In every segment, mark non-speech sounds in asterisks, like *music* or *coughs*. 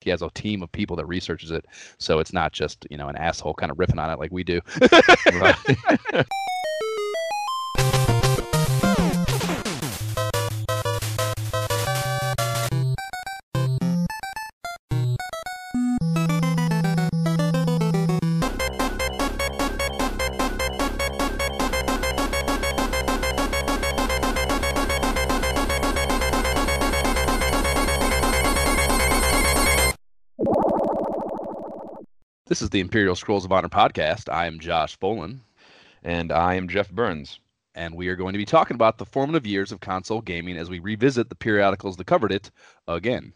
he has a team of people that researches it, so it's not just you know an asshole kind of riffing on it like we do. *laughs* is the Imperial Scrolls of Honor podcast. I am Josh Bolin, and I am Jeff Burns. and we are going to be talking about the formative years of console gaming as we revisit the periodicals that covered it again.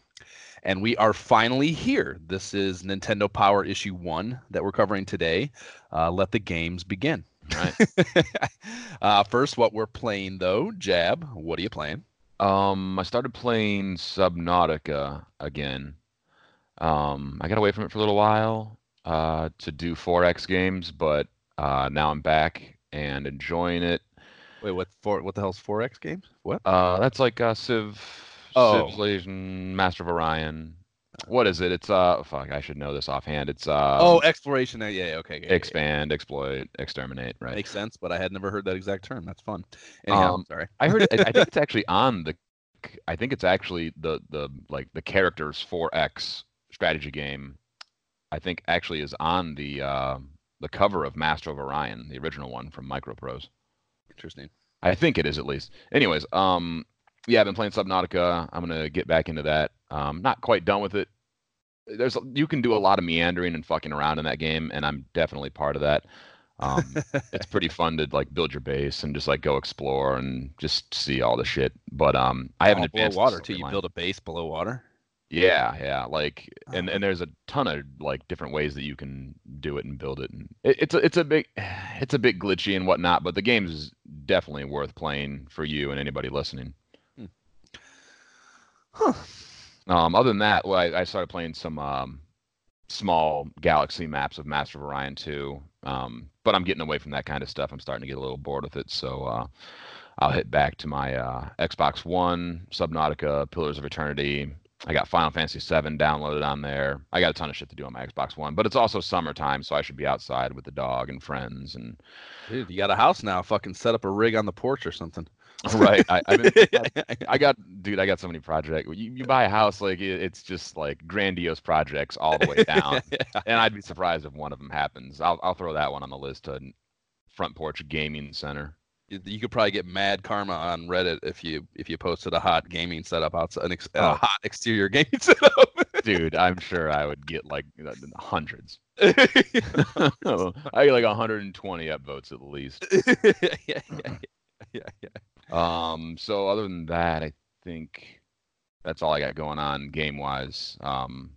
And we are finally here. This is Nintendo Power Issue 1 that we're covering today. Uh, let the games begin. Right. *laughs* uh, first, what we're playing, though, Jab, what are you playing? Um, I started playing Subnautica again. Um, I got away from it for a little while uh, to do 4X games, but uh, now I'm back and enjoying it. Wait, what for? What the hell's 4X games? What? Uh, that's like uh, Civ, Oh. Civilization, Master of Orion. What is it? It's uh, fuck, I should know this offhand. It's uh, oh, exploration. uh, Yeah, yeah, okay. yeah, yeah, yeah. expand, exploit, exterminate. Right. Makes sense, but I had never heard that exact term. That's fun. Anyhow, Um, sorry. I heard. It, I think *laughs* it's actually on the. I think it's actually the the like the characters 4X strategy game. I think actually is on the uh, the cover of Master of Orion, the original one from Microprose. Interesting. I think it is at least. Anyways, um, yeah, I've been playing Subnautica. I'm gonna get back into that. Um, not quite done with it. There's you can do a lot of meandering and fucking around in that game, and I'm definitely part of that. Um, *laughs* it's pretty fun to like build your base and just like go explore and just see all the shit. But um, I haven't Oh, below advanced the water too. You storyline. build a base below water. Yeah, yeah, like and Oh. and there's a ton of like different ways that you can do it and build it, and it, it's a it's a big *sighs* it's a bit glitchy and whatnot, but the game is definitely worth playing for you and anybody listening. Huh. Um, other than that, well, I, I started playing some um, small galaxy maps of Master of Orion 2, um, but I'm getting away from that kind of stuff. I'm starting to get a little bored with it, so uh, I'll hit back to my uh, Xbox One, Subnautica, Pillars of Eternity. I got Final Fantasy VII downloaded on there. I got a ton of shit to do on my Xbox One, but it's also summertime, so I should be outside with the dog and friends and Dude, you got a house now. Fucking set up a rig on the porch or something. *laughs* right. I, I've been, *laughs* I got, dude, I got so many projects. You, you buy a house, like it, it's just like grandiose projects all the way *laughs* down. and I'd be surprised if one of them happens. I'll, I'll throw that one on the list to front porch gaming center. You- could probably get mad karma on Reddit if you if you posted a hot gaming setup outside an ex, a Oh. hot exterior gaming *laughs* setup. Dude, I'm sure I would get like uh, hundreds. *laughs* *laughs* I get like 120 upvotes at least. yeah, yeah, yeah, yeah. Um, so other than that, I think that's all I got going on game wise. Um,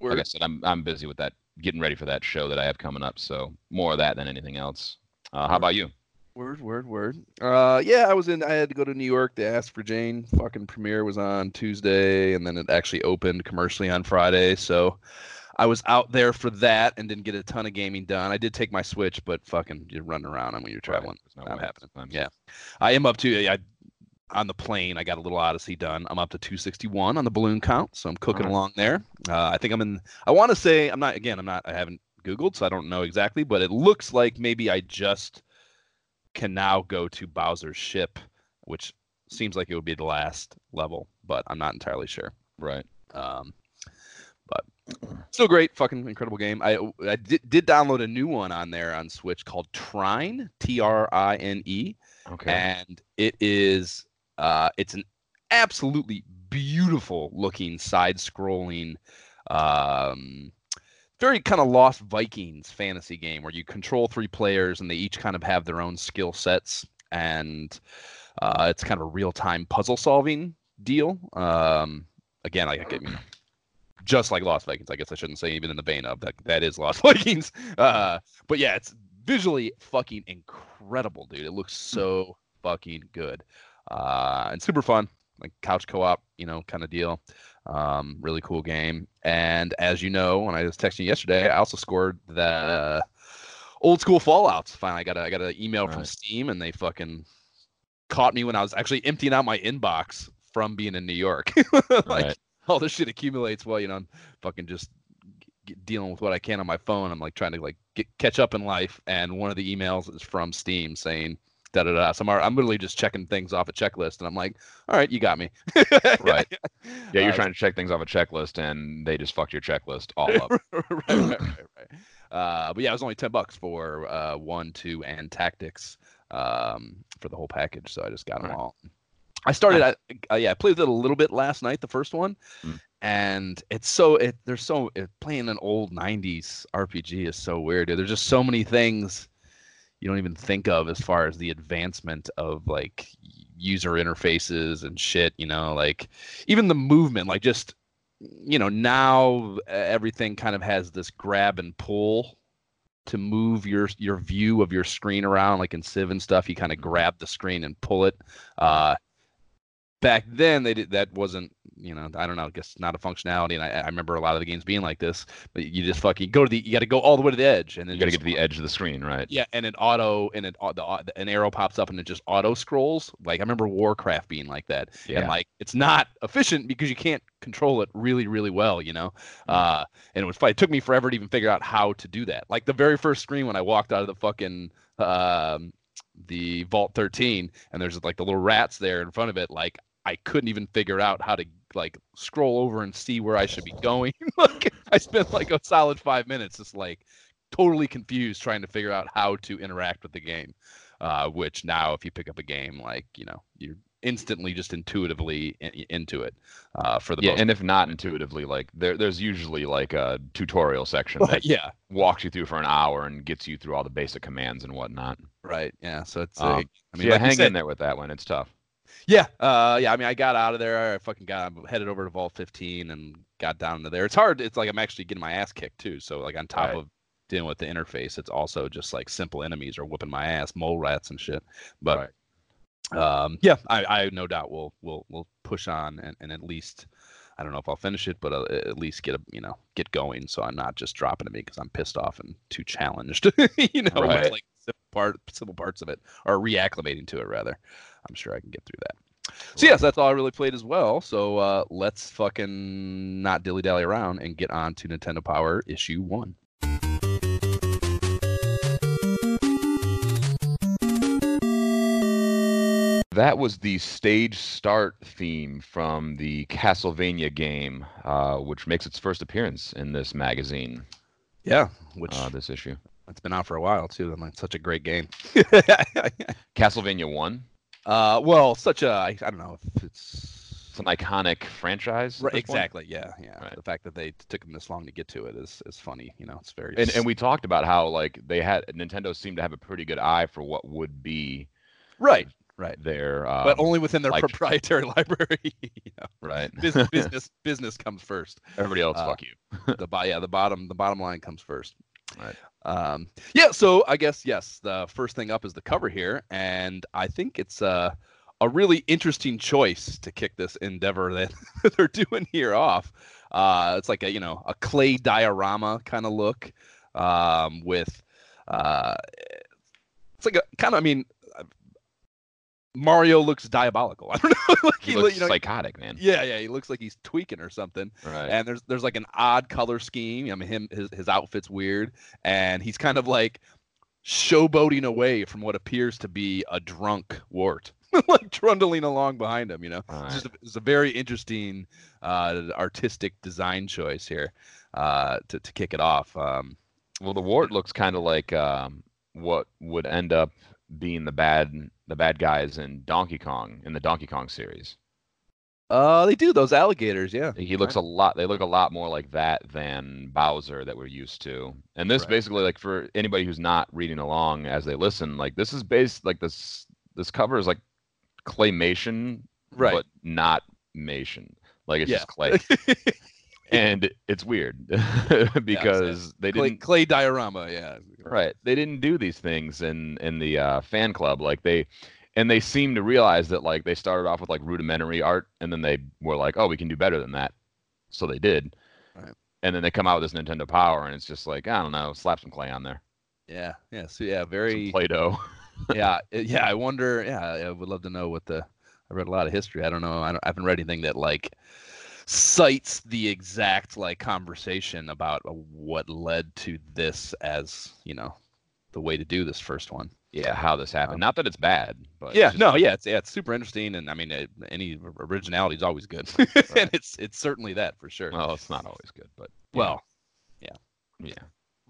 like I said, I'm I'm busy with that, getting ready for that show that I have coming up. So more of that than anything else. Uh, how about you? Word, word, word. Uh, yeah, I was in. I had to go to New York. They asked for Jane. Fucking premiere was on Tuesday, and then it actually opened commercially on Friday. So I was out there for that and didn't get a ton of gaming done. I did take my Switch, but fucking you're running around when you're traveling. There's no Not happening. sometimes. Yeah. I am up to I on the plane. I got a little Odyssey done. I'm up to 261 on the balloon count, so I'm cooking Alright. along there. Uh, I think I'm in. I want to say I'm not. Again, I'm not. I haven't Googled, so I don't know exactly. But it looks like maybe I just can now go to Bowser's ship, which seems like it would be the last level, but I'm not entirely sure. Right. Um, but still great, fucking incredible game. I I did, did download a new one on there on Switch called Trine, T R I N E, Okay. and it is uh, it's an absolutely beautiful looking side scrolling um, very kind of lost vikings fantasy game where you control three players and they each kind of have their own skill sets and uh, it's kind of a real-time puzzle solving deal. Um, again like you know, just like lost vikings i guess i shouldn't say even in the vein of that that is lost *laughs* vikings. Uh, but yeah it's visually fucking incredible dude. It looks so fucking good. Uh, and super fun like couch co-op you know kind of deal um, really cool game. And as you know when i was texting you yesterday i also scored the uh, old school fallouts finally i got a, i got an email from steam and they fucking caught me when i was actually emptying out my inbox from being in new york. *laughs* Like Right. all this shit accumulates Well, you know I'm fucking just dealing with what I can on my phone. I'm like trying to like get, catch up in life, and one of the emails is from Steam saying da da da. So I'm, I'm literally just checking things off a checklist, and I'm like, all right, you got me. *laughs* Right. Yeah, you're Uh, trying to check things off a checklist, and they just fucked your checklist all *laughs* up. right, right, right, right. Uh, but yeah, it was only ten bucks for uh, one, two, and tactics um, for the whole package. So I just got them Right. all. I started, I, uh, yeah, I played it a little bit last night, the first one, Mm. and it's so it. There's so it, playing an old '90s RPG is so weird. Dude. There's just so many things you don't even think of as far as the advancement of like user interfaces and shit. You know, like even the movement, like just you know now everything kind of has this grab and pull to move your your view of your screen around like in civ and stuff you kind of grab the screen and pull it uh back then they did that wasn't you know i don't know i guess not a functionality and i, I remember a lot of the games being like this but you just fucking go to the you got to go all the way to the edge and then You got to get to the edge of the screen, right? yeah, and it auto and it the, an arrow pops up and it just auto scrolls. Like I remember Warcraft being like that, Yeah. and like it's not efficient because you can't control it really, really well, you know. Uh, and it was it took me forever to even figure out how to do that. Like the very first screen when I walked out of the fucking um, the Vault 13, and there's like the little rats there in front of it. Like I couldn't even figure out how to like scroll over and see where I should be going. *laughs* like I spent like a solid five minutes just like totally confused trying to figure out how to interact with the game. Uh, which now, if you pick up a game, like you know, you're instantly just intuitively in, into it. Uh, for the Yeah, most and if not intuitively, like there, there's usually like a tutorial section *laughs* that yeah, walks you through for an hour and gets you through all the basic commands and whatnot. right. Yeah, so it's. Um, uh, I mean, yeah, like hang said- in there with that one. It's tough. Yeah, uh, yeah. I mean, I got out of there. I fucking got I'm headed over to Vault 15 and got down to there. It's hard. It's like I'm actually getting my ass kicked too. So like on top Right. of dealing with the interface, it's also just like simple enemies are whooping my ass, mole rats and shit. But um, yeah, I, I no doubt will will will push on and, and at least I don't know if I'll finish it, but uh, at least get a you know get going. So I'm not just dropping it because I'm pissed off and too challenged. *laughs* you know, Right. like simple part simple parts of it or reacclimating to it rather. I'm sure I can get through that. So yes, that's all I really played as well. So uh, let's fucking not dilly dally around and get on to Nintendo Power issue one. That was the stage start theme from the Castlevania game, uh, which makes its first appearance in this magazine, Yeah, which uh, this issue. it's been out for a while too. And like such a great game. *laughs* Castlevania 1. Uh, well, such a I, I don't know if it's It's an iconic franchise. Right, this point. exactly. Yeah, yeah. Right. The fact that they took them this long to get to it is is funny. You know, it's very. And, and we talked about how like they had Nintendo seemed to have a pretty good eye for what would be right, right. their um, but only within their like- proprietary *laughs* library. *laughs* you know, right business, *laughs* business, business comes first. everybody else uh, fuck you The yeah, the bottom, the bottom line comes first. Right. Um, yeah. So I guess yes, the first thing up is the cover here, and I think it's uh, a really interesting choice to kick this endeavor *laughs* that they're doing here off. Uh, it's like a you know a clay diorama kind of look um, with uh, it's like a kind of I mean Mario looks diabolical. *laughs* I don't know, *laughs* like he he, looks you know, psychotic man yeah, yeah, he looks like he's tweaking or something right and there's there's like an odd color scheme. I mean, him his his outfit's weird, and he's kind of like showboating away from what appears to be a drunk wart, *laughs* like trundling along behind him. You know, All it's just a, it's a very interesting uh, artistic design choice here uh, to to kick it off. Um, well the wart looks kind of like um, what would end up being the bad the bad guys in donkey kong in the donkey kong series uh, they do those alligators, yeah. he looks a lot they look a lot more like that than bowser that we're used to and this Right. basically like for anybody who's not reading along as they listen like this is based like this this cover is like claymation Right. but not mation like it's Yeah. just clay *laughs* and it's weird *laughs* because they clay, didn't clay diorama, yeah. right they didn't do these things in in the uh, fan club like they and they seem to realize that like they started off with like rudimentary art and then they were like oh we can do better than that so they did Right. and then they come out with this nintendo power and it's just like i don't know slap some clay on there Yeah, yeah. So yeah, some very play-doh *laughs* yeah, uh, yeah. I wonder. Yeah, I would love to know what the. I read a lot of history. I don't know. I, don't, I haven't read anything that like cites the exact like conversation about uh, what led to this as you know the way to do this first one. Yeah, how this happened. Not that it's bad, but yeah, just- no, yeah, it's yeah, it's super interesting, and I mean, it, any originality is always good, *laughs* *laughs* and it's it's certainly that for sure. Well, it's not always good, but well, yeah. Yeah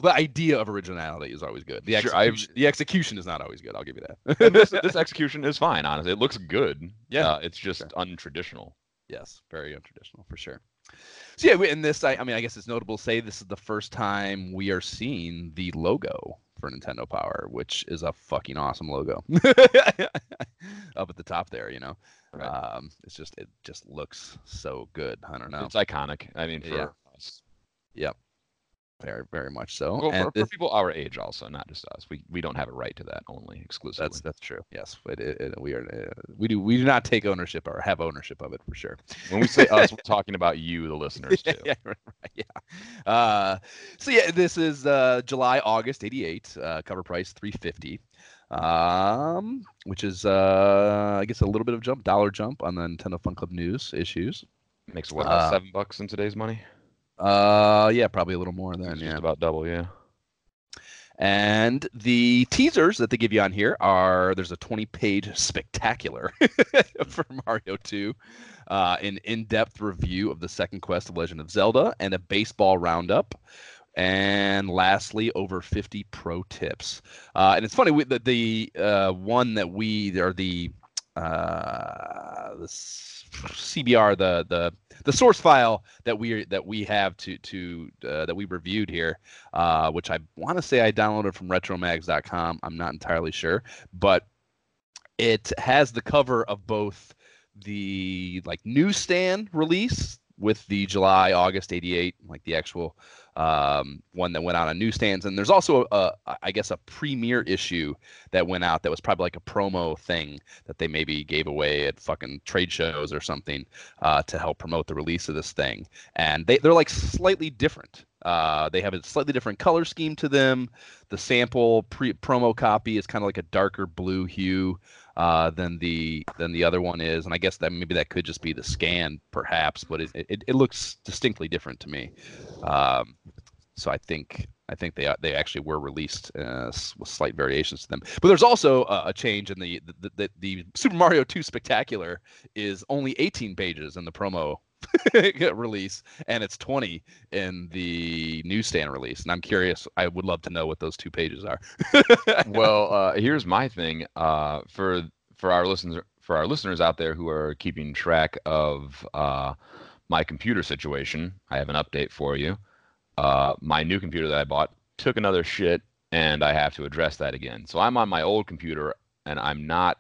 the idea of originality is always good. The Sure, execution, the execution is not always good. I'll give you that. this, *laughs* this execution is fine. Honestly, it looks good. Yeah, uh, it's just sure. untraditional. Yes, very untraditional for sure. So yeah, in this, I, I mean, I guess it's notable to say this is the first time we are seeing the logo for Nintendo Power, which is a fucking awesome logo. *laughs* Up at the top there, you know. Right. Um, it's just it just looks so good. I don't know. It's iconic. I mean, for Yeah. us. Very, very much so. Well, And for, for people our age, also, not just us. We we don't have a right to that only exclusively. that's that's true. Yes, it, it, it- we are uh, we do we do not take ownership or have ownership of it for sure. when we say us, we're *laughs* talking about you, the listeners, too. yeah, right, yeah. Uh, so yeah, this is uh, July August '88. Uh, cover price 350, um, which is uh, I guess a little bit of jump, dollar jump on the Nintendo Fun Club News issues. Makes what Uh, seven bucks in today's money? Uh, yeah, probably a little more than yeah. just about double, yeah. And the teasers that they give you on here are there's a 20 page spectacular *laughs* for Mario 2, uh, an in depth review of the second quest of Legend of Zelda, and a baseball roundup. And lastly, over 50 pro tips. Uh, and it's funny, we, the, the uh, one that we, or the, uh, the CBR, the, the, the source file that we that we have to to uh, that we reviewed here uh, which I want to say I downloaded from retromags.com. I'm not entirely sure, but it has the cover of both the like newsstand release with the July August 88 like the actual um, one that went out on newsstands. And there's also a, I guess a premiere issue that went out that was probably like a promo thing that they maybe gave away at fucking trade shows or something uh, to help promote the release of this thing. And they, they're like slightly different. Uh, they have a slightly different color scheme to them. The sample pre promo copy is kind of like a darker blue hue uh, than the than the other one is, and I guess that maybe that could just be the scan, perhaps, but it it, it looks distinctly different to me. Um, so I think I think they they actually were released uh, with slight variations to them. But there's also a, change in the the, the the Super Mario 2 Spectacular is only 18 pages in the promo *laughs* release, and it's 20 in the newsstand release. And I'm curious. I would love to know what those two pages are. well, *laughs* uh, here's my thing. Uh, for for our listeners for our listeners out there who are keeping track of uh, my computer situation, I have an update for you. Uh, my new computer that I bought took another shit, and I have to address that again. So I'm on my old computer, and I'm not.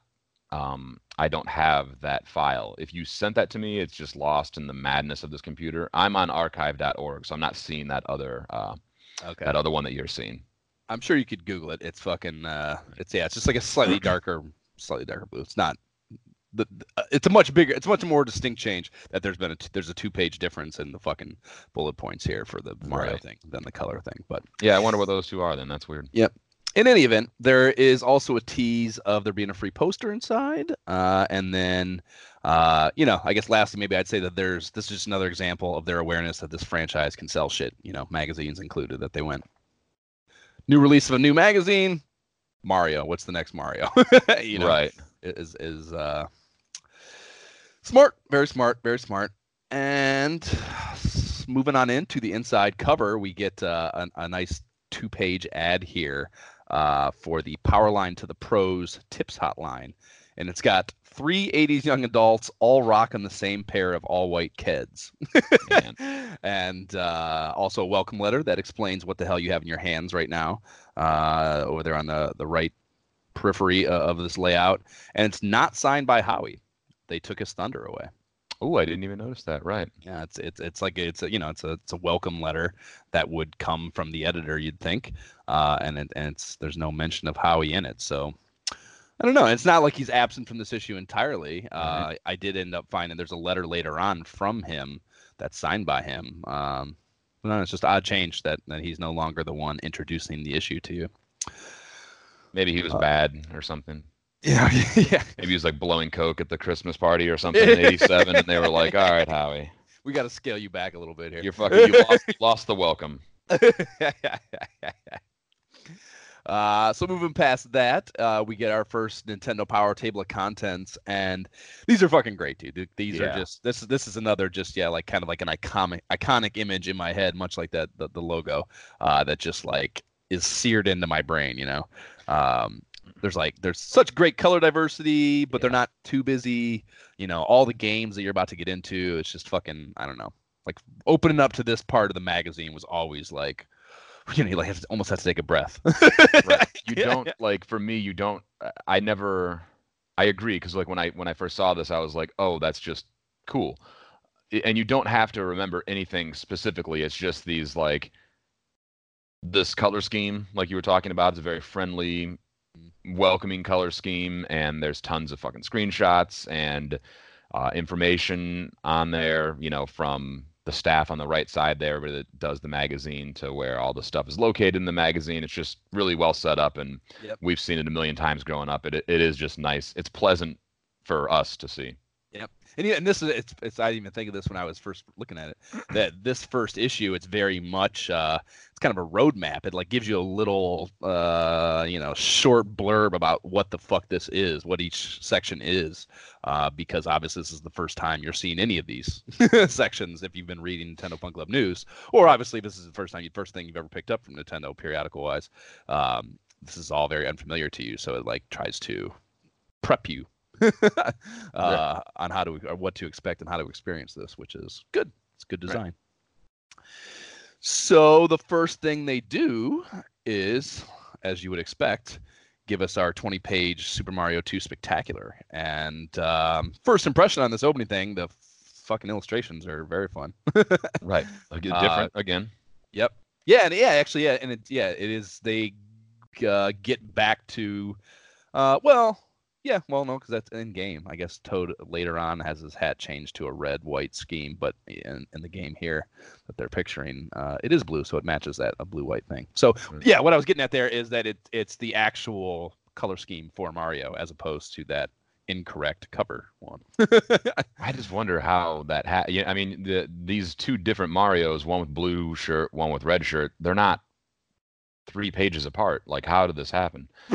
Um, I don't have that file. If you sent that to me, it's just lost in the madness of this computer. I'm on archive.org, so I'm not seeing that other uh, okay. that other one that you're seeing. I'm sure you could Google it. It's fucking. Uh, it's yeah. It's just like a slightly *clears throat* darker, slightly darker blue. It's not. The, the- uh, it's a much bigger. It's a much more distinct change that there's been a t- there's a two page difference in the fucking bullet points here for the Mario Right. thing than the color thing. But Yeah, I wonder what those two are. Then that's weird. In any event, there is also a tease of there being a free poster inside, uh, and then, uh, you know, I guess lastly, maybe I'd say that there's this is just another example of their awareness that this franchise can sell shit. You know, magazines included. That they went new release of a new magazine, Mario. What's the next Mario? *laughs* you know, right. is is uh, smart, very smart, very smart. And moving on into the inside cover, we get uh, a, a nice two-page ad here uh, for the Power Line to the Pros Tips Hotline, and it's got three 80s young adults all rocking the same pair of all-white Keds, *laughs* and uh, also a welcome letter that explains what the hell you have in your hands right now uh, over there on the the right periphery of this layout, and it's not signed by Howie. They took his thunder away. Oh, I didn't even notice that. Right. Yeah, it's it's it's like it's a you know it's a it's a welcome letter that would come from the editor, you'd think, uh, and it, and it's there's no mention of Howie in it, so I don't know. It's not like he's absent from this issue entirely. Uh, I did end up finding there's a letter later on from him that's signed by him. Um, no, it's just odd change that that he's no longer the one introducing the issue to you. Maybe he was Uh, bad or something. Yeah, *laughs* yeah. Maybe he was like blowing coke at the Christmas party or something in '87, and they were like, "All right, Howie." we got to scale you back a little bit here. You're fucking. You lost, *laughs* lost the welcome. *laughs* uh, so moving past that, uh, we get our first Nintendo Power table of contents, and these are fucking great, dude. These Yeah. are just this is this is another just yeah like kind of like an iconic iconic image in my head, much like that the, the logo uh, that just like is seared into my brain. You know, um, there's like there's such great color diversity, but they're not too busy. You know, all the games that you're about to get into, it's just fucking I don't know. Like opening up to this part of the magazine was always like, *sighs* you know, you like have to, almost have to take a breath. *laughs* right. You Yeah, don't like for me. You don't. I never. I agree because like when I when I first saw this, I was like, oh, that's just cool. And you don't have to remember anything specifically. It's just these like this color scheme, like you were talking about, is a very friendly, welcoming color scheme, and there's tons of fucking screenshots and uh, information on there. You know, from the staff on the right side there where that does the magazine to where all the stuff is located in the magazine. It's just really well set up, and Yep. we've seen it a million times growing up. It it is just nice. It's pleasant for us to see. And, and this is it's, it's I didn't even think of this when I was first looking at it. That this first issue, it's very much uh, it's kind of a roadmap. It like gives you a little uh, you know short blurb about what the fuck this is, what each section is, uh, because obviously this is the first time you're seeing any of these *laughs* sections if you've been reading Nintendo Fun Club news, or obviously this is the first time you first thing you've ever picked up from Nintendo periodical wise. Um, this is all very unfamiliar to you, so it like tries to prep you *laughs* uh, on how to or what to expect and how to experience this, which is good. It's good Right. design. So the first thing they do is, as you would expect, give us our 20-page Super Mario 2 Spectacular. And um, first impression on this opening thing, the fucking illustrations are very fun. *laughs* Right. Again, Uh, different again. Yep. Yeah, and yeah, actually, yeah, and it, yeah, it is. They uh, get back to, uh, well, yeah, well, no, because that's in game. I guess Toad later on has his hat changed to a red white scheme, but in, in the game here that they're picturing, uh, it is blue, so it matches that a blue white thing. So yeah, what I was getting at there is that it it's the actual color scheme for Mario as opposed to that incorrect cover one. *laughs* I just wonder how that ha- yeah, I mean, the, these two different Mario's, one with blue shirt, one with red shirt, they're not three pages apart. Like, how did this happen? *laughs*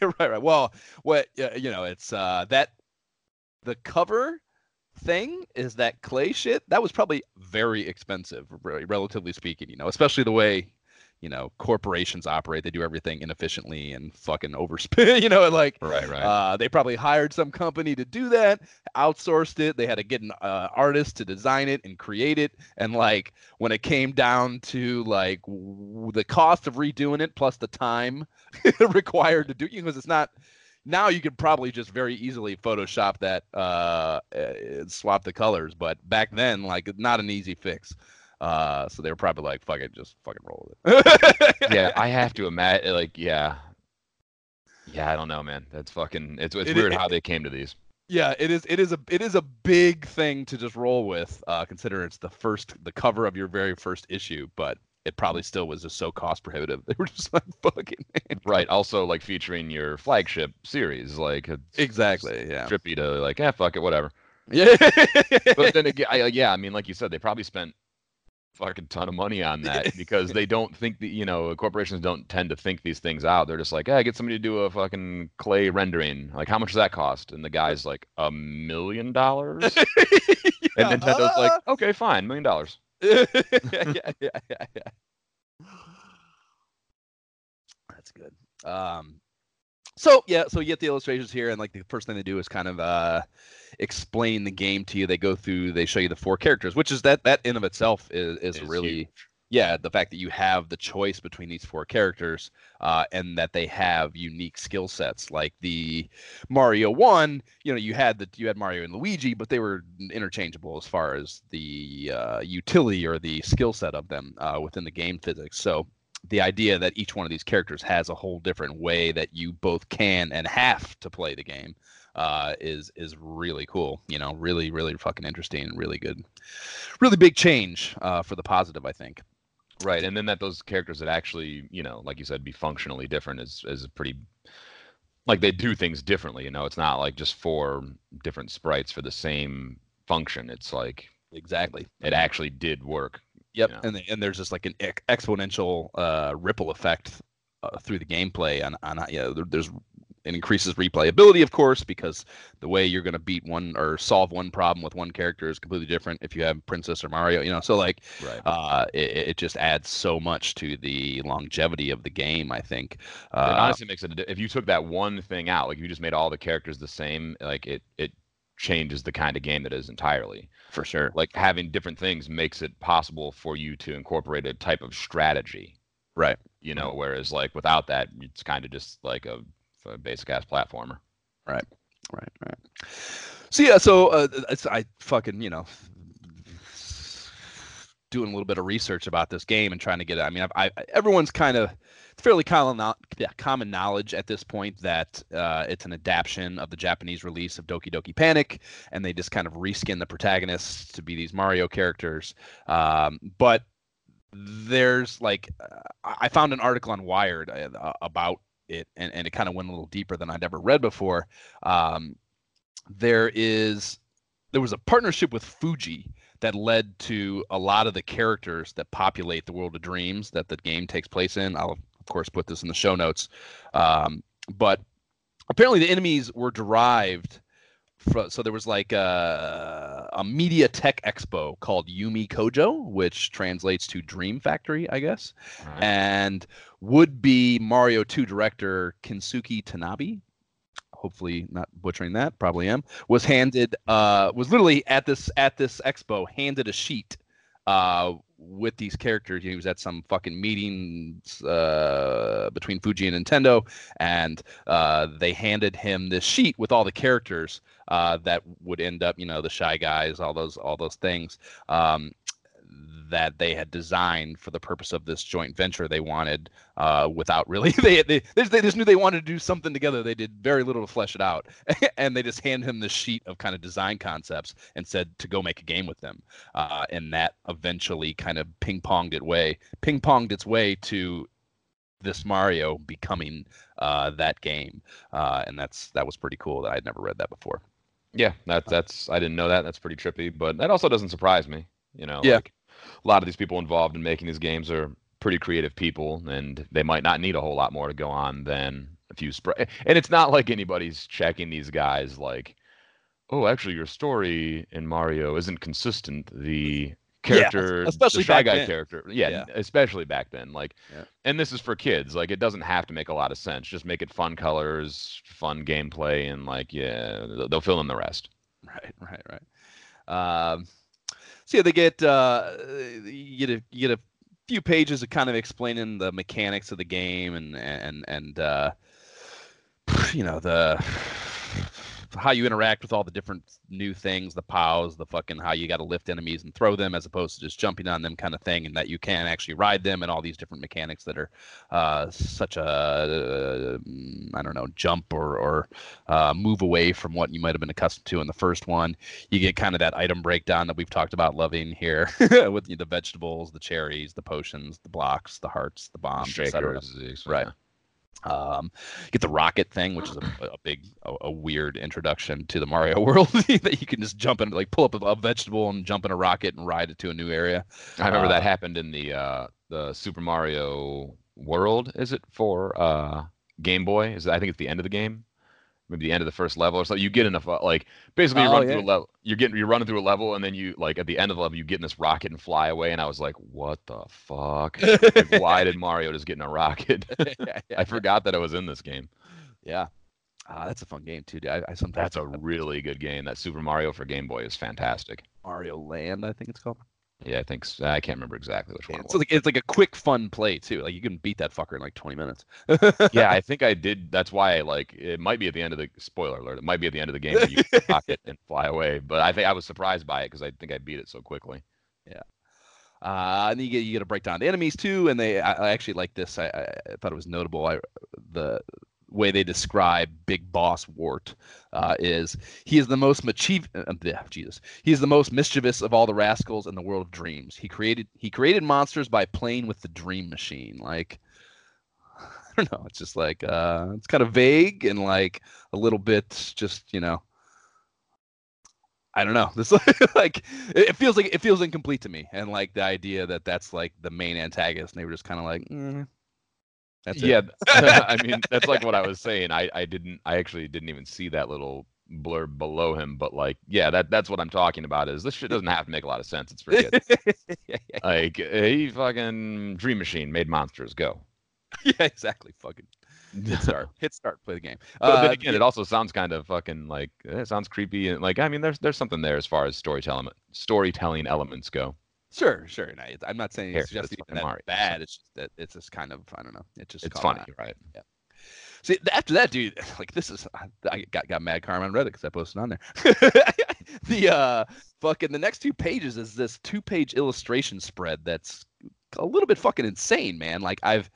right, right. Well, what you know, it's uh that the cover thing is that clay shit. That was probably very expensive, relatively speaking. You know, especially the way you know corporations operate. They do everything inefficiently and fucking overspend. *laughs* You know, like Right, right. uh, they probably hired some company to do that, outsourced it. They had to get an uh, artist to design it and create it. And like when it came down to like w- the cost of redoing it plus the time *laughs* required to do it, because it's not. Now you could probably just very easily Photoshop that, uh, uh, swap the colors. But back then, like not an easy fix. Uh, so they were probably like, "Fuck it, just fucking roll with it." *laughs* yeah, I have to imagine. Like, yeah, yeah. I don't know, man. That's fucking. It's it's It- weird it- how they came to these. Yeah, it is. It is a. It is a big thing to just roll with. Uh, consider it's the first, the cover of your very first issue, but it probably still was just so cost prohibitive. *laughs* They were just like fucking. Right. Also, like featuring your flagship series, like it's Exactly. Yeah. trippy to like, yeah, fuck it, whatever. Yeah. *laughs* But then again, I, yeah, I mean, like you said, they probably spent fucking ton of money on that *laughs* because they don't think that you know corporations don't tend to think these things out. They're just like, hey, get somebody to do a fucking clay rendering. Like, how much does that cost? And the guy's like, a million *laughs* dollars. And Nintendo's like, *laughs* okay, fine, million dollars. yeah, yeah, yeah, yeah, yeah. That's good. Um, so yeah, so you get the illustrations here, and like the first thing they do is kind of uh, explain the game to you. They go through, they show you the four characters, which is that that in of itself is is really huge. yeah the fact that you have the choice between these four characters uh, and that they have unique skill sets like the mario one you know you had the you had mario and luigi but they were interchangeable as far as the uh, utility or the skill set of them uh, within the game physics so the idea that each one of these characters has a whole different way that you both can and have to play the game uh, is is really cool. You know, really, really fucking interesting and really good, really big change uh, for the positive. I think. Right, and then that those characters that actually, you know, like you said, be functionally different is is a pretty like they do things differently. You know, it's not like just four different sprites for the same function. It's like exactly. It actually did work. Yep, Yeah. and and there's just like an ex- exponential uh, ripple effect uh, through the gameplay on on yeah. There, there's it increases replayability, of course, because the way you're going to beat one or solve one problem with one character is completely different if you have Princess or Mario. You know, so like Right. uh, it, it just adds so much to the longevity of the game. I think. it Uh, honestly makes it. If you took that one thing out, like if you just made all the characters the same, like it it changes the kind of game that it is entirely. for sure. Like having different things makes it possible for you to incorporate a type of strategy. Right. You know, whereas like without that, it's kind of just like a, a basic ass platformer. Right, right. Right. So yeah, so uh, it's, I fucking you know doing a little bit of research about this game and trying to get it. I mean, I've, I everyone's kind of it's fairly common yeah, common knowledge at this point that uh, it's an adaptation of the Japanese release of Doki Doki Panic, and they just kind of reskin the protagonists to be these Mario characters. Um, but there's like uh, I found an article on Wired uh, about it, and, and it kind of went a little deeper than I'd ever read before. Um, there is there was a partnership with Fuji that led to a lot of the characters that populate the world of dreams that the game takes place in. I'll of course put this in the show notes, um, but apparently the enemies were derived. From, so there was like a, a media tech expo called Yume Kojo, which translates to Dream Factory, I guess Right. and would be Mario 2 director Kensuke Tanabe. Hopefully not butchering that, probably am. Was handed uh was literally at this at this expo handed a sheet uh with these characters. He was at some fucking meeting uh between Fuji and Nintendo and uh they handed him this sheet with all the characters uh that would end up, you know, the shy guys, all those all those things. Um that they had designed for the purpose of this joint venture they wanted uh, without really *laughs* they, they they just- they just knew they wanted to do something together they did very little to flesh it out *laughs* and they just hand him this sheet of kind of design concepts and said to go make a game with them uh, and that eventually kind of ping ponged it way ping ponged its way to this Mario becoming uh, that game uh, and that's that was pretty cool that I'd never read that before Yeah, that that's I didn't know that. That's pretty trippy, but that also doesn't surprise me. You know, Yeah. like a lot of these people involved in making these games are pretty creative people, and they might not need a whole lot more to go on than a few spray. And it's not like anybody's checking these guys like, oh, actually, your story in Mario isn't consistent. The character, especially the shy guy then. character, yeah, Yeah. especially back then. Like, Yeah. and this is for kids. Like, it doesn't have to make a lot of sense. Just make it fun colors, fun gameplay, and like, yeah, they'll- they'll fill in the rest. Right, right, right. Um, so yeah, they get uh, you get a you get a few pages of kind of explaining the mechanics of the game and and and uh, *sighs* you know the how you interact with all the different new things, the pows, the fucking how you got to lift enemies and throw them as opposed to just jumping on them kind of thing, and that you can actually ride them and all these different mechanics that are uh, such a uh, I don't know jump or or uh, move away from what you might have been accustomed to in the first one. You get kind of that item breakdown that we've talked about loving here *laughs* with the vegetables, the cherries, the potions, the blocks, the hearts, the bombs, etc. Right. Um, get the rocket thing, which is a, *gasps* a big, a, a weird introduction to the Mario *laughs* world *laughs* that you can just jump in, like pull up a, a vegetable and jump in a rocket and ride it to a new area. I remember Uh, that happened in the uh, the Super Mario World. Is it for uh, Game Boy? Is I think it's the end of the game, maybe the end of the first level or so. You get in a like basically you Oh, run yeah. through a level. You're getting you're running through a level and then you like at the end of the level you get in this rocket and fly away. And I was like, what the fuck? like, *laughs* why did Mario just get in a rocket? *laughs* *laughs* I forgot that I was in this game. Yeah. Ah, that's a fun game too. dude. I, I sometimes That's a really good game. That Super Mario for Game Boy is fantastic. Mario Land, I think it's called. Yeah, I think I can't remember exactly which one. it It's was. like it's like a quick, fun play too. Like you can beat that fucker in like 20 minutes. yeah, I *laughs* think I did. That's why I like it. Might be at the end of the spoiler alert. It might be at the end of the game where you pocket *laughs* and fly away. But I think I was surprised by it because I think I beat it so quickly. Yeah. Uh, and you get you get to break down the enemies too, and they I, I actually like this. I, I I thought it was notable. I the way they describe Big Boss Wart uh, is he is the most mischief uh, yeah, Jesus. He is the most mischievous of all the rascals in the world of dreams. He created he created monsters by playing with the dream machine. Like *laughs* I don't know. It's just like uh, it's kind of vague and like a little bit just you know I don't know. *laughs* This like it it feels like it feels incomplete to me, and like the idea that that's like the main antagonist, and they were just kind of like, mm, that's it. yeah, *laughs* *laughs* I mean that's like what I was saying. I I didn't I actually didn't even see that little blurb below him, but like yeah, that that's what I'm talking about. Is this shit doesn't have to make a lot of sense. It's pretty good. *laughs* like he fucking Dream Machine made monsters go. yeah, exactly. Fucking hit start, hit start, play the game. But Uh, again, it also sounds kind of fucking like eh, it sounds creepy and like I mean, there's there's something there as far as storytelling storytelling elements go. Sure, sure. I, I'm not saying it's just even that Mario, bad. It's just that it's just kind of I don't know. It just It's funny, right? See, after that, dude, *laughs* like this is I- got got mad karma on Reddit because I posted on there. *laughs* the uh fucking the next two pages is this two page illustration spread that's a little bit fucking insane, man. Like I've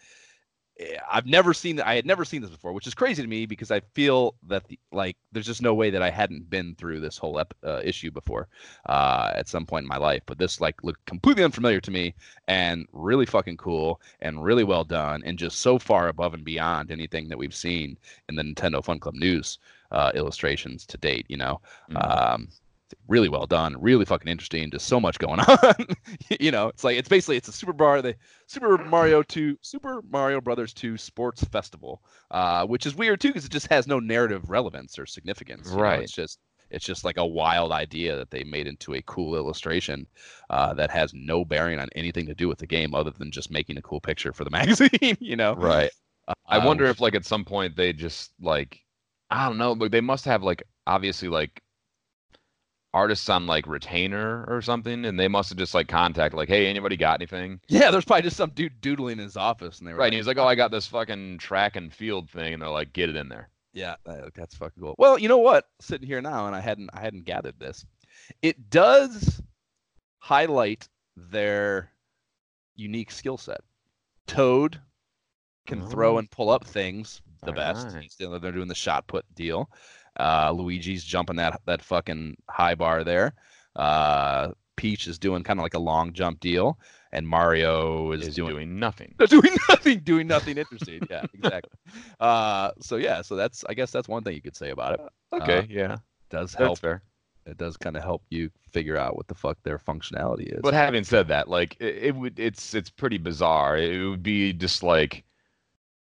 I've never seen that. I had never seen this before, which is crazy to me because I feel that the, like there's just no way that I hadn't been through this whole ep- uh, issue before uh, at some point in my life. But this like looked completely unfamiliar to me and really fucking cool and really well done and just so far above and beyond anything that we've seen in the Nintendo Fun Club News uh, illustrations to date. You know, Mhm. um, really well done, really fucking interesting. Just so much going *laughs* on. you know, it's like it's basically it's a Super Bar the Super Mario 2 Super Mario Brothers 2 Sports Festival, uh, which is weird too because it just has no narrative relevance or significance. you know, Right. It's just it's just like a wild idea that they made into a cool illustration uh, that has no bearing on anything to do with the game other than just making a cool picture for the *laughs* magazine. You know, right. I Uh, wonder if like at some point they just like I don't know, but they must have like obviously like artists on like retainer or something, and they must have just like contacted like, hey, anybody got anything? Yeah, there's probably just some dude doodling in his office, and they were Right. And he's like, oh, I got this fucking track and field thing, and they're like, get it in there. Yeah, that's fucking cool. Well, you know what? Sitting here now, and I hadn't I hadn't gathered this. It does highlight their unique skill set. Toad can throw Oh. and pull up things the Very best. doing- they're doing the shot put deal. Uh, Luigi's jumping that that fucking high bar there. Uh, Peach is doing kind of like a long jump deal, and Mario is, Is doing doing nothing. *laughs* doing nothing, doing nothing interesting. Yeah, *laughs* exactly. Uh, so yeah, so that's I guess that's one thing you could say about it. Okay, Uh, yeah, does that's help. fair. It does kind of help you figure out what the fuck their functionality is. But having said that, like it, it would, it's it's pretty bizarre. It would be just like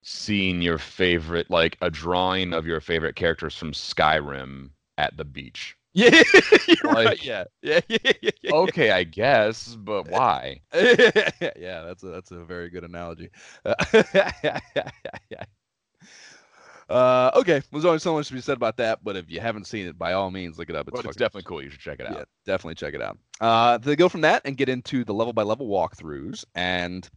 seeing your favorite, like a drawing of your favorite characters from Skyrim at the beach. *laughs* yeah, you're right. Yeah, yeah, *laughs* yeah, yeah. yeah. Okay, I guess, but why? *laughs* yeah, that's a that's a very good analogy. Uh, okay, there's only so much to be said about that, but if you haven't seen it, by all means, look it up. It's, it's definitely cool. You should check it out. Yeah, definitely check it out. Uh, they go from that and get into the level by level walkthroughs, and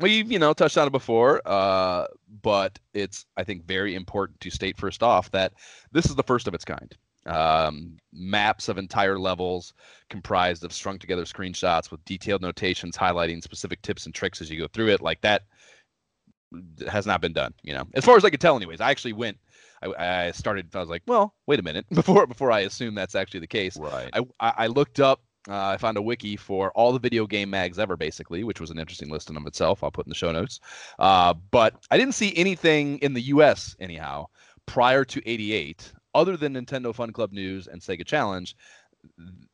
we've you know touched on it before, uh, but it's I think very important to state first off that this is the first of its kind. Um, maps of entire levels comprised of strung together screenshots with detailed notations highlighting specific tips and tricks as you go through it. Like that has not been done. You know, as far as I could tell, anyways. I actually went. I, I started. I was like, well, wait a minute *laughs* before before I assume that's actually the case. Right. I I looked up. Uh, I found a wiki for all the video game mags ever, basically, which was an interesting list in of itself. I'll put in the show notes. Uh, but I didn't see anything in the U.S. anyhow prior to '88, other than Nintendo Fun Club News and Sega Challenge.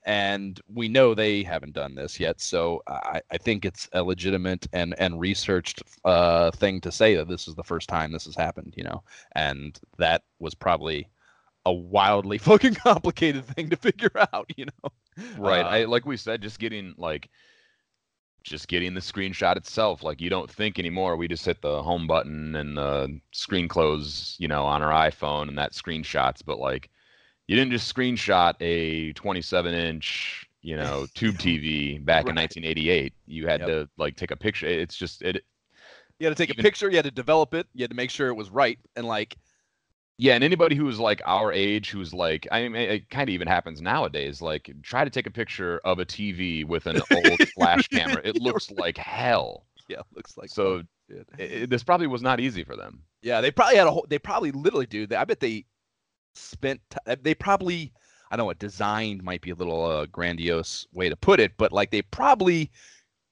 And we know they haven't done this yet, so I, I think it's a legitimate and and researched uh, thing to say that this is the first time this has happened. You know, and that was probably a wildly *laughs* fucking complicated thing to figure *laughs* out. You know. Right. Uh, I like we said, just getting like just getting the screenshot itself. Like you don't think anymore. We just hit the home button and the screen close, you know, on our iPhone and that screenshots. But like you didn't just screenshot a 27 inch, you know, *laughs* tube TV back in 1988. You had Yep. to like take a picture. It's just it. You had to take Even- a picture. You had to develop it. You had to make sure it was right. And like, Yeah, and anybody who's like our age, who's like, I mean, it kind of even happens nowadays. Like, try to take a picture of a TV with an old flash *laughs* camera. It looks like hell. yeah, looks like So shit. i i- this probably was not easy for them. Yeah, they probably had a whole. They probably literally do. That. I bet they spent. t- They probably. I don't know. What designed might be a little uh, grandiose way to put it, but like they probably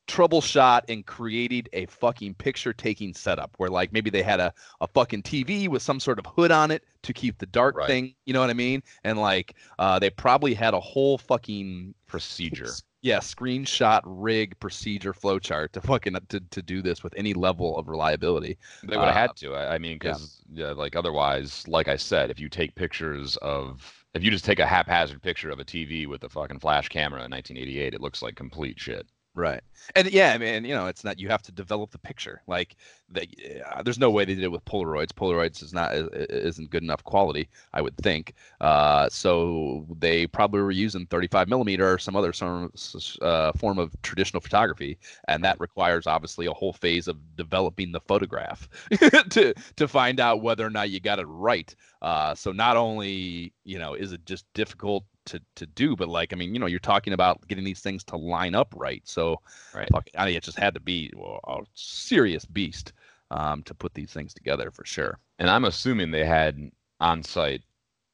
troubleshot and created a fucking picture taking setup where like maybe they had a, a fucking TV with some sort of hood on it to keep the dark Right. thing, you know what I mean? And like uh they probably had a whole fucking Procedure. yeah, screenshot rig procedure flowchart to fucking to, to do this with any level of reliability. They would have Uh, had to. I, I mean, yeah. because yeah. like otherwise, like I said, if you take pictures of, if you just take a haphazard picture of a TV with a fucking flash camera in 1988, it looks like complete shit. Right. And yeah, I mean, you know, it's not you have to develop the picture. Like they, uh, there's no way they did it with Polaroids. Polaroids is not is- isn't good enough quality, I would think. Uh, so they probably were using 35 millimeter or some other of, uh, form of traditional photography, and that requires obviously a whole phase of developing the photograph *laughs* to to find out whether or not you got it right. Uh, so not only you know is it just difficult to to do, but like I mean, you know, you're talking about getting these things to line up right. So Right. fuck, I mean, it just had to be a serious beast um, to put these things together for sure. And I'm assuming they had on site,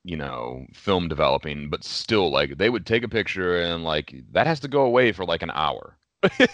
you know, film developing, but still, like, they would take a picture and, like, that has to go away for like an hour. *laughs* you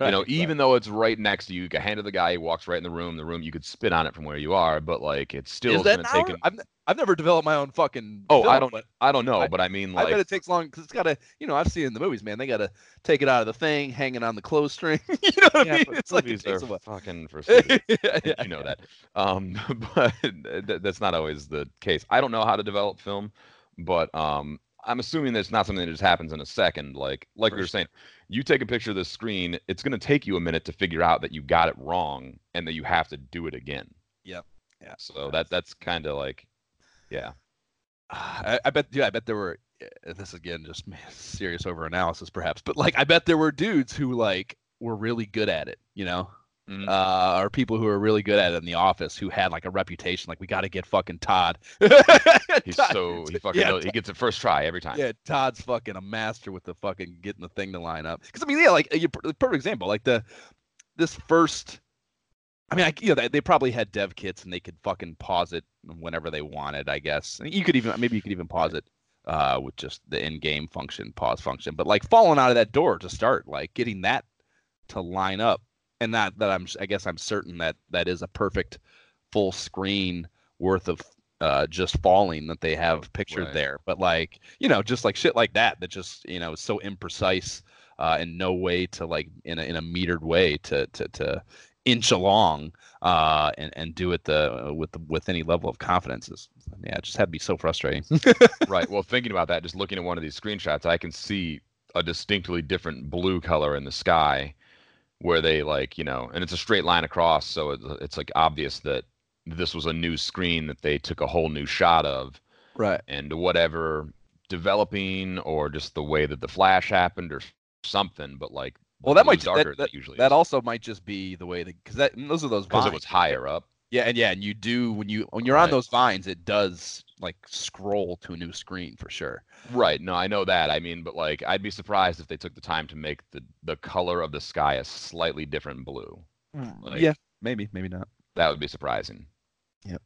know, even though it's right next to you, you can hand it to the guy, he walks right in the room. The room, you could spit on it from where you are, but, like, it's still going to take. I've, I've never developed my own fucking. Oh, I don't- I don't know, I- but I mean, like, I bet it takes long because it's got to, you know, I've seen in the movies, man. They got to take it out of the thing, hanging on the clothes string. *laughs* you know what I mean? It's like it takes are a while. fucking *laughs* for yeah, yeah, you know yeah. that. Um, but th- that's not always the case. I don't know how to develop film, but um, I'm assuming that it's not something that just happens in a second. Like like we were saying, you take a picture of the screen, it's going to take you a minute to figure out that you got it wrong and that you have to do it again. Yep. Yeah. So that that's kind of like, yeah, I, I bet, yeah, I bet there were. uh, This again, just serious over analysis, perhaps, but like, I bet there were dudes who like were really good at it. You know, Mhm. uh, or people who are really good at it in the office who had like a reputation. Like, we got to get fucking Todd. *laughs* he's Todd- so he fucking yeah, knows, he gets it first try every time. Yeah, Todd's fucking a master with the fucking getting the thing to line up. Because I mean, yeah, like you perfect example, like the this first. I mean, I, you know, they, they probably had dev kits and they could fucking pause it whenever they wanted. I guess you could even maybe you could even pause it uh, with just the in-game function, pause function. But like falling out of that door to start, like getting that to line up, and that that I'm I guess I'm certain that that is a perfect full screen worth of uh, just falling that they have pictured Right. there. But like you know, just like shit like that that just you know is so imprecise uh, and no way to like in a in a metered way to to to inch along uh, and and do it the with the, with any level of confidence is yeah, it just had to be so frustrating. *laughs* right. Well, thinking about that, just looking at one of these screenshots, I can see a distinctly different blue color in the sky where they like, you know, and it's a straight line across, so it's, it's like obvious that this was a new screen that they took a whole new shot of right. and whatever developing or just the way that the flash happened or something, but like Well, that might darker that, than that, it usually that is also might just be the way that because that those are those because it was higher up. Yeah, and yeah, and you do when you when you're on those vines, it does like scroll to a new screen for sure. Right. No, I know that. I mean, but like I'd be surprised if they took the time to make the the color of the sky a slightly different blue. Like- yeah, maybe, maybe not. That would be surprising. Yep,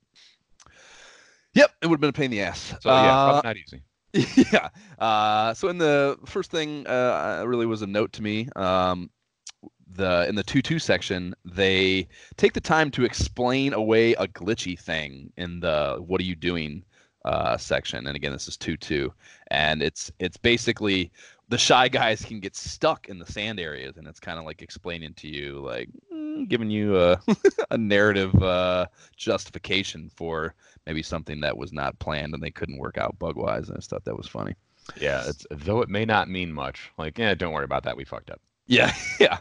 Yep, it would have been a pain in the ass. So yeah, Uh, not easy. *laughs* yeah. Uh, so in the first thing, uh, really was a note to me. Um, the in the two two section, they take the time to explain away a glitchy thing in the "What are you doing?" uh, section. And again, this is two two, and it's it's basically the shy guys can get stuck in the sand areas, and it's kind of like explaining to you, like mm, giving you a *laughs* a narrative uh, justification for maybe something that was not planned and they couldn't work out bug wise. And I just thought that was funny. Yeah, it's though it may not mean much. Like, yeah, don't worry about that. We fucked up. Yeah, *laughs* yeah,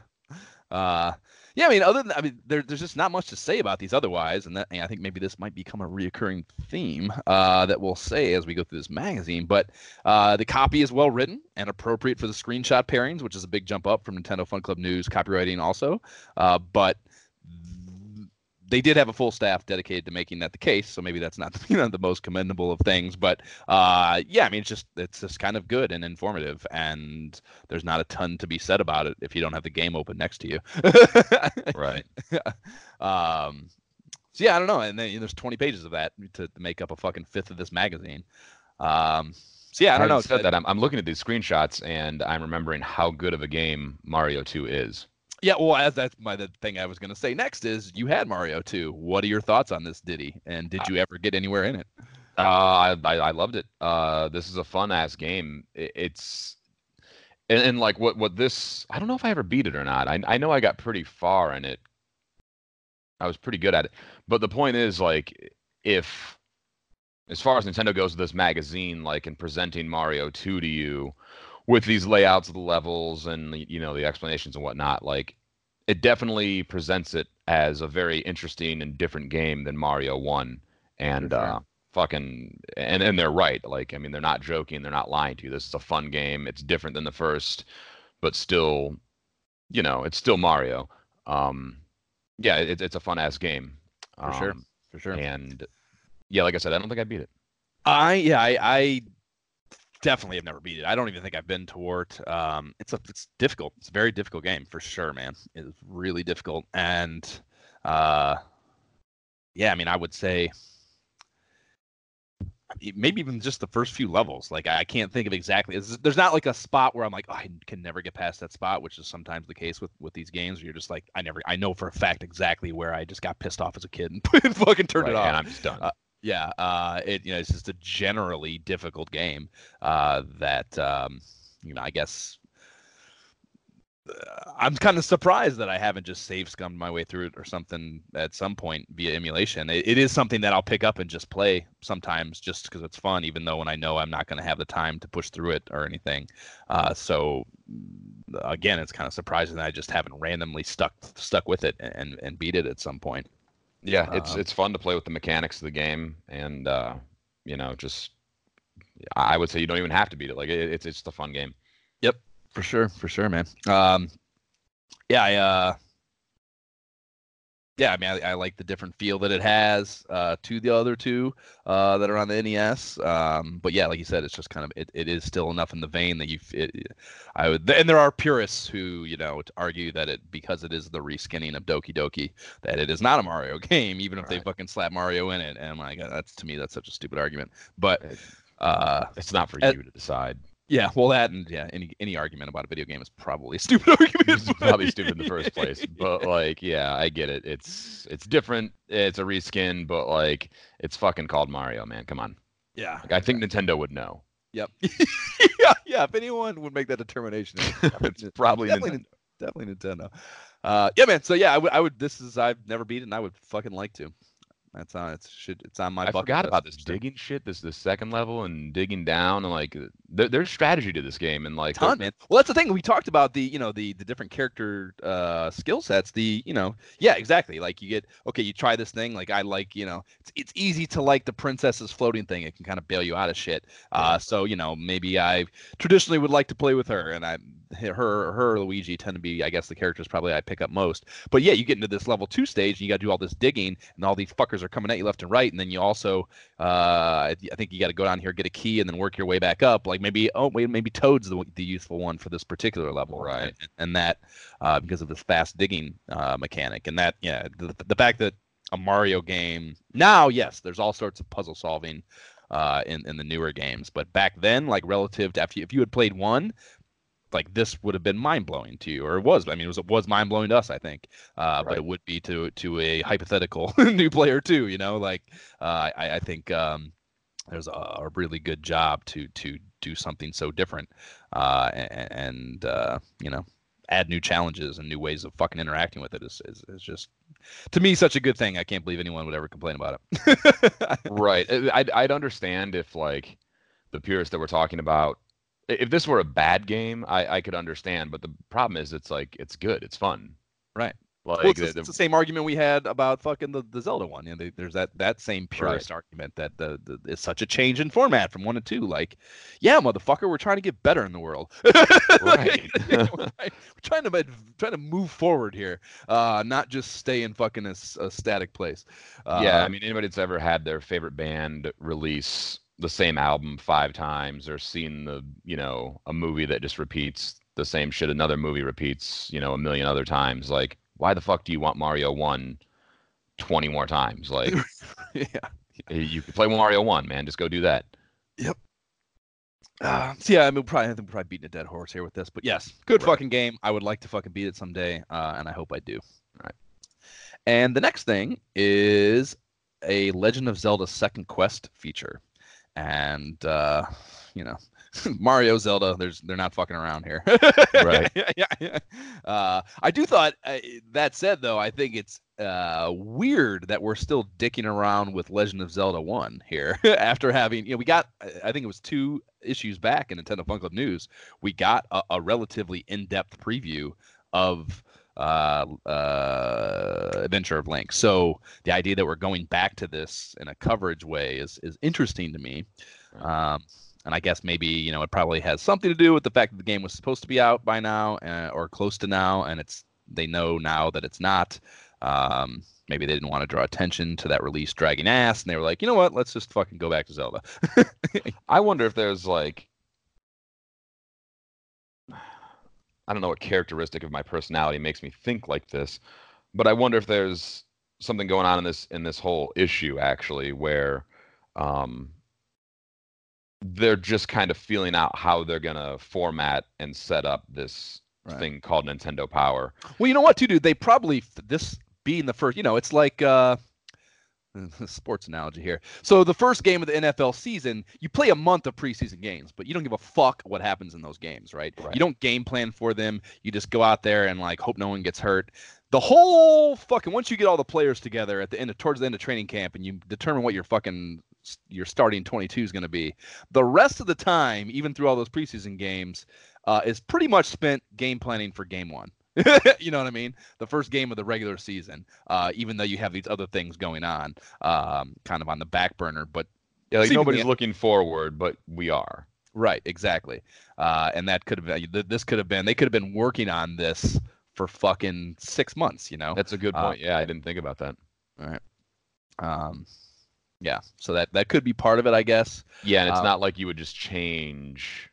uh, yeah. I mean, other than I mean, there, there's just not much to say about these otherwise, and that and I think maybe this might become a reoccurring theme uh, that we'll say as we go through this magazine. But uh, the copy is well written and appropriate for the screenshot pairings, which is a big jump up from Nintendo Fun Club News copywriting also. Uh, but they did have a full staff dedicated to making that the case, so maybe that's not *laughs* you know the most commendable of things, but uh, yeah, I mean it's just it's just kind of good and informative, and there's not a ton to be said about it if you don't have the game open next to you. *laughs* Right. *laughs* um, so yeah, I don't know, and then there's 20 pages of that to, make up a fucking fifth of this magazine. Um, so yeah, I don't know. Having Said that I'm, I'm looking at these screenshots and I'm remembering how good of a game Mario 2 is. Yeah, well, as that's my the thing I was gonna say next is you had Mario 2. What are your thoughts on this Diddy? And did you ever get anywhere in it? Uh, I, I I loved it. Uh, this is a fun ass game. It, it's and, and like what what this I don't know if I ever beat it or not. I I know I got pretty far in it. I was pretty good at it. But the point is like if as far as Nintendo goes with this magazine, like in presenting Mario 2 to you with these layouts of the levels and you know the explanations and whatnot, like it definitely presents it as a very interesting and different game than Mario 1. And sure. uh fucking and and they're right. Like I mean they're not joking, they're not lying to you. This is a fun game. It's different than the first, but still you know, it's still Mario. Um yeah, it, it's a fun ass game. For sure. Um, For sure. And yeah, like I said, I don't think I beat it. I yeah, I, I definitely have never beat it. I don't even think I've been to Wart. Um, it's a it's difficult. It's a very difficult game for sure, man. It's really difficult, and uh, yeah, I mean, I would say maybe even just the first few levels. Like I can't think of exactly. There's not like a spot where I'm like, oh, I can never get past that spot, which is sometimes the case with with these games. Where you're just like, I never, I know for a fact exactly where I just got pissed off as a kid and *laughs* fucking turned Right, it off. and I'm just done. Uh, yeah, uh, it you know it's just a generally difficult game uh, that um, you know I guess uh, I'm kind of surprised that I haven't just save scummed my way through it or something at some point via emulation. It, it is something that I'll pick up and just play sometimes just because it's fun, even though when I know I'm not going to have the time to push through it or anything. Uh, so again, it's kind of surprising that I just haven't randomly stuck stuck with it and and beat it at some point. Yeah, it's Um, it's fun to play with the mechanics of the game, and uh, you know, just I would say you don't even have to beat it. Like it, it's it's just a fun game. Yep, for sure, for sure, man. Um, yeah, I, uh, yeah, I mean, I, I like the different feel that it has uh, to the other two uh, that are on the NES. Um, but yeah, like you said, it's just kind of it, it is still enough in the vein that you. It, I would, and there are purists who you know argue that it because it is the reskinning of Doki Doki that it is not a Mario *laughs* game, even if they fucking slap Mario in it. And I'm like, that's to me, that's such a stupid argument. But uh, It's not for Uh, you to decide. Yeah, well, that and yeah, any any argument about a video game is probably a stupid *laughs* argument. It's probably stupid in the first place, but like, yeah, I get it. It's it's different. It's a reskin, but like, it's fucking called Mario, man. Come on. yeah, Like, I think Nintendo would know. Yep. *laughs* yeah, yeah. If anyone would make that determination, it's *laughs* probably definitely, Nintendo. definitely Nintendo. Uh, yeah, man. So yeah, I would, I would. This is I've never beat it, and I would fucking like to. That's on. It's should. It's on my. I forgot about this digging shit. This the second level and digging down and like there, there's strategy to this game and like ton, man. Well, that's the thing. We talked about the, you know, the the different character uh skill sets. The, you know, yeah, exactly. Like you get, okay, you try this thing. Like I like, you know, it's it's easy to like the princess's floating thing. It can kind of bail you out of shit. Uh, so you know, maybe I traditionally would like to play with her, and I, her, her, or Luigi tend to be, I guess, the characters probably I pick up most. But yeah, you get into this level two stage, and you got to do all this digging, and all these fuckers are coming at you left and right, and then you also, uh, I I think you got to go down here, get a key, and then work your way back up. Like maybe, oh wait, maybe Toad's the the useful one for this particular level, Right. And, and that uh, because of this fast digging uh, mechanic, and that yeah, the, the fact that a Mario game now, yes, there's all sorts of puzzle solving uh, in in the newer games, but back then, like relative to after you, if you had played one, like this would have been mind blowing to you, or it was. I mean, it was it was mind blowing to us, I think. Uh, But it would be to to a hypothetical *laughs* new player too. You know, like uh, I I think um, there's a, a really good job to to do something so different, uh, and, and uh, you know, add new challenges and new ways of fucking interacting with it is, is is just to me such a good thing. I can't believe anyone would ever complain about it. *laughs* right. I- I'd I'd understand if like the purists that we're talking about. I- If this were a bad game, I, I could understand. But the problem is, it's like it's good, it's fun. Right. Like Well, it's, the- the, the- it's the same argument we had about fucking the, the Zelda one. You know, they- there's that that same purist argument that the, the it's such a change in format from one to two. Like, yeah, motherfucker, we're trying to get better in the world. *laughs* Right. *laughs* You know, we're, trying, to trying to move forward here, uh, not just stay in fucking a, s- a static place. Uh, yeah, I mean, anybody that's ever had their favorite band release the same album five times, or seen the you know a movie that just repeats the same shit another movie repeats you know a million other times, like why the fuck do you want Mario one 20 more times? *laughs* Like yeah, you can play Mario one, man, just go do that. Yep uh, so yeah, I mean, probably I think we're probably beating a dead horse here with this, but yes, good Right. fucking game. I would like to fucking beat it someday, uh, and I hope I do. Right. And the next thing is a Legend of Zelda Second Quest feature, and uh, you know, *laughs* Mario Zelda. There's they're not fucking around here. Right. *laughs* yeah, yeah, yeah. Uh, I do thought uh, that said though, I think it's uh, weird that we're still dicking around with Legend of Zelda One here *laughs* after having you know we got I think it was two issues back in Nintendo Fun Club News we got a, a relatively in-depth preview of uh, uh, Adventure of Link. So the idea that we're going back to this in a coverage way is is interesting to me. Um, and I guess maybe you know it probably has something to do with the fact that the game was supposed to be out by now uh, or close to now, and it's they know now that it's not. Um, maybe they didn't want to draw attention to that release dragging ass, and they were like, you know what, let's just fucking go back to Zelda. *laughs* I wonder if there's like I don't know what characteristic of my personality makes me think like this, but I wonder if there's something going on in this in this whole issue actually where um they're just kind of feeling out how they're gonna format and set up this Right. thing called Nintendo Power. Well, you know what, too, dude? They probably this being the first. You know, it's like uh, *laughs* sports analogy here. So the first game of the NFL season, you play a month of preseason games, but you don't give a fuck what happens in those games, right? Right. You don't game plan for them. You just go out there and like hope no one gets hurt. The whole fucking once you get all the players together at the end of towards the end of training camp and you determine what your fucking your starting 22 is going to be, the rest of the time, even through all those preseason games, uh, is pretty much spent game planning for game one. *laughs* you know what I mean? The first game of the regular season, uh, even though you have these other things going on, um, kind of on the back burner. But Yeah, like nobody's looking forward, but we are. right, exactly. Uh, and that could have been, this could have been, they could have been working on this for fucking six months. You know? That's a good Uh, point. yeah, I didn't think about that. All right. Um, yeah. So that that could be part of it, I guess. Yeah, and it's Uh, not like you would just change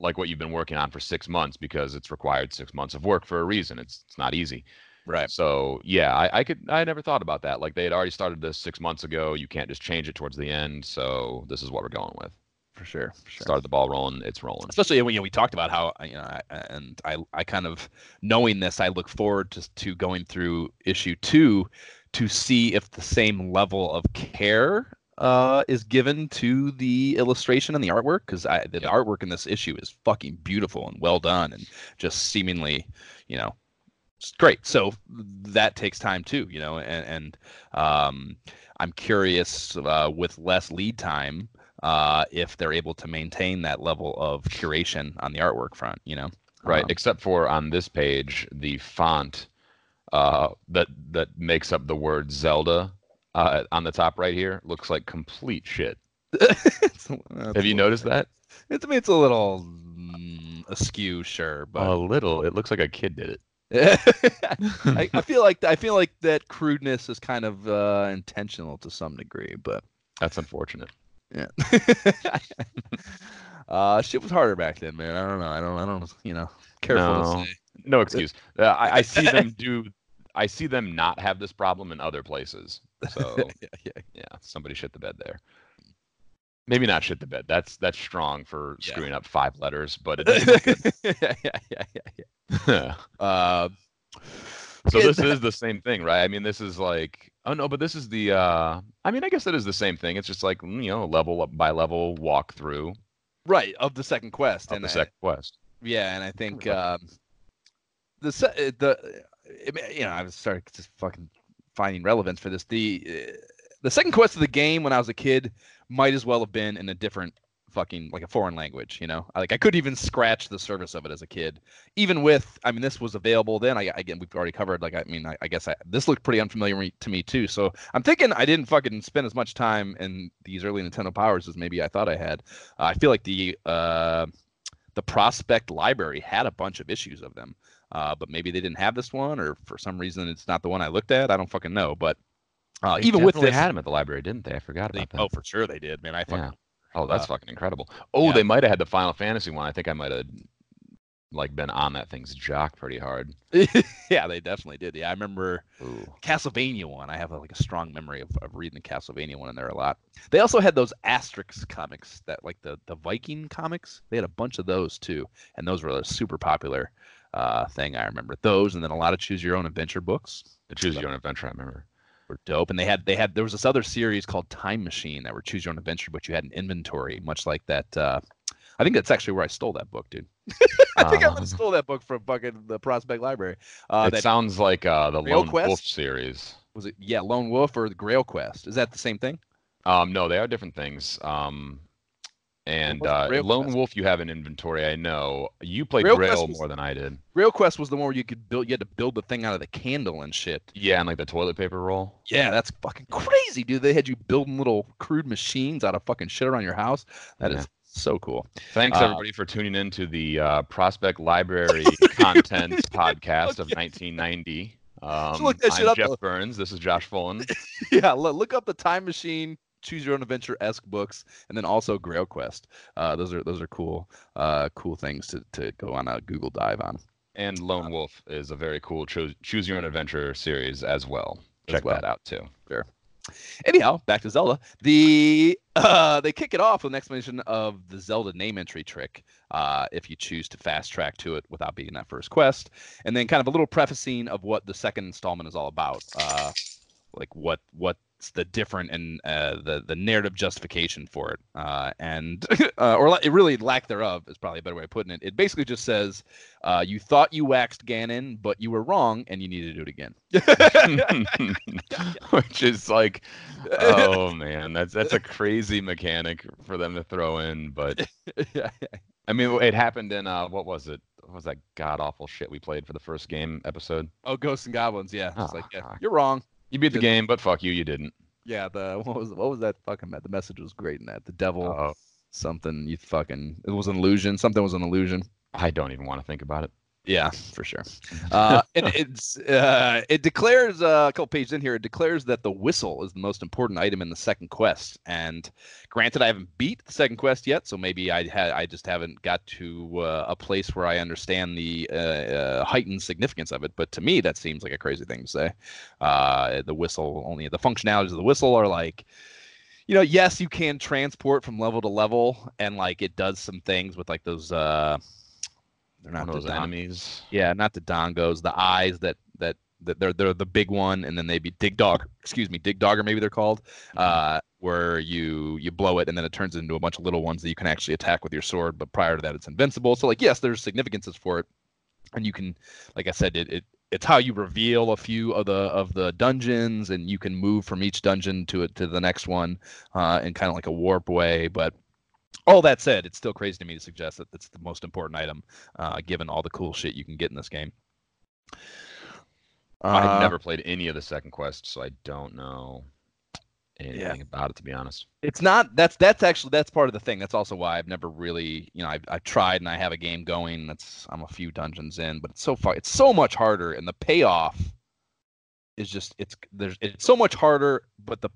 like what you've been working on for six months because it's required six months of work for a reason. It's it's not easy. Right. So yeah, I, I could I never thought about that. Like they had already started this six months ago. You can't just change it towards the end. So this is what we're going with. For sure. For sure. Started the ball rolling. It's rolling. especially when you know, we talked about how you know I, and I I kind of knowing this I look forward to to going through issue 2 to see if the same level of care uh, is given to the illustration and the artwork because the Yep. artwork in this issue is fucking beautiful and well done and just seemingly you know great so that takes time too you know and and um, I'm curious uh, with less lead time uh, if they're able to maintain that level of curation on the artwork front, you know. Right, Um, except for on this page, the font uh, that that makes up the word Zelda uh, on the top right here looks like complete shit. *laughs* it's, a- it's Have you noticed that? It's, I mean, it's a little mm, askew, sure, but A little. It looks like a kid did it. *laughs* I, I *laughs* feel like I feel like that crudeness is kind of uh, intentional to some degree, but That's unfortunate. yeah. uh, shit was harder back then, man. I don't know. I don't. I don't. You know, careful No. to say. No excuse. Uh, I, I see them do. I see them not have this problem in other places. So *laughs* yeah, yeah. yeah, somebody shit the bed there. Maybe not shit the bed. That's that's strong for Yeah. screwing up five letters, but it *laughs* yeah, yeah, yeah, yeah, yeah. *laughs* Uh, so this is the same thing, right? I mean, this is like oh no, but this is the. uh I mean, I guess it is the same thing. It's just like mm, you know, level up by level walk through right of the second quest, of and the I- second quest. Yeah, and I think um, the uh, the you know I was started just fucking finding relevance for this. The uh, the second quest of the game when I was a kid might as well have been in a different fucking like a foreign language. You know, like I couldn't even scratch the surface of it as a kid. Even with I mean this was available then. I again we've already covered. Like I mean I, I guess I, this looked pretty unfamiliar to me too. So I'm thinking I didn't fucking spend as much time in these early Nintendo powers as maybe I thought I had. Uh, I feel like the uh, the prospect library had a bunch of issues of them uh, but maybe they didn't have this one or for some reason it's not the one i looked at i don't fucking know but uh, even with this had them at the library, didn't they? I forgot they, about that. oh for sure they did man i fucking Yeah. Oh, that's uh, fucking incredible. Oh, yeah. they might have had the Final Fantasy one. I think I might have like been on that thing's jock pretty hard. *laughs* yeah, they definitely did. Yeah, I remember Ooh. Castlevania one. I have a, like a strong memory of, of reading the Castlevania one in there a lot. They also had those Asterix comics that like the the Viking comics. They had a bunch of those too, and those were super popular uh, thing. I remember those, and then a lot of choose your own adventure books. The Choose Your Own Adventure, I remember. were dope. And they had they had there was this other series called Time Machine that were choose your own adventure, but you had an inventory, much like that. Uh, I think that's actually where I stole that book, dude. *laughs* I think I Uh, *laughs* stole that book from fucking the Prospect Library. Uh, it that sounds like uh, the Grail Lone Quest? Wolf series. was it. Yeah, Lone Wolf or the Grail Quest. Is that the same thing? Um, no, they are different things. Um, and uh, Lone Quest? Wolf, you have an inventory. I know you played Grail, Quest was- more than I did. Grail Quest was the one where you could build. You had to build the thing out of the candle and shit. Yeah, and like the toilet paper roll. Yeah, that's fucking crazy, dude. They had you building little crude machines out of fucking shit around your house. That is Yeah. so cool. Thanks Uh, everybody for tuning in to the uh, Prospect Library *laughs* Content *laughs* Podcast of 1990. Um, look that I'm up, Jeff. Burns. This is Josh Fullen. *laughs* yeah, look, look up the Time Machine, Choose Your Own Adventure esque books, and then also Grail Quest. Uh, those are those are cool, uh, cool things to, to go on a Google dive on. And Lone Wolf is a very cool choose, choose your own adventure series as well. As Check well. that out too. Sure. Anyhow, back to Zelda. The *laughs* uh, they kick it off with an explanation of the Zelda name entry trick. Uh, if you choose to fast track to it without beating that first quest, and then kind of a little prefacing of what the second installment is all about. Uh, like what what's the different and uh, the the narrative justification for it, uh, and *laughs* uh, or la- it really lack thereof is probably a better way of putting it. It basically just says uh, you thought you waxed Ganon, but you were wrong, and you need to do it again. *laughs* Which is like, oh man, that's that's a crazy mechanic for them to throw in. But *laughs* I mean, it happened in uh, what was it? What was that god awful shit we played for the first game episode? Oh, Ghosts and Goblins. Yeah, it's Oh, like yeah, you're wrong. You beat the game, but fuck you, you didn't. Yeah, the *laughs* what was what was that fucking the message was great in that the devil Oh, something you fucking it was an illusion something was an illusion. I don't even want to think about it. Yeah, for sure. *laughs* Uh, and it's uh, it declares uh, a couple pages in here. It declares that the whistle is the most important item in the second quest. And granted, I haven't beat the second quest yet, so maybe I had I just haven't got to uh, a place where I understand the uh, uh, heightened significance of it. But to me, that seems like a crazy thing to say. Uh, the whistle only the functionalities of the whistle are like. You know, yes, you can transport from level to level, and like it does some things with like those. uh They're not those enemies. yeah, not the dongos, the eyes that that that they're they're the big one, and then they be dig dog. *laughs* Excuse me, dig dog, or maybe they're called. Uh, where you you blow it, and then it turns into a bunch of little ones that you can actually attack with your sword. But prior to that, it's invincible. So like, yes, there's significances for it, and you can, like I said, it. it it's how you reveal a few of the of the dungeons, and you can move from each dungeon to it to the next one, uh, in kind of like a warp way. But all that said, it's still crazy to me to suggest that it's the most important item, uh, given all the cool shit you can get in this game. I've Uh, never played any of the second quest, so I don't know anything about it to be honest. It's not. That's that's actually that's part of the thing. That's also why I've never really, you know, I've, I've tried and I have a game going. That's I'm a few dungeons in, but it's so far. It's so much harder, and the payoff is just it's there's it's so much harder, but the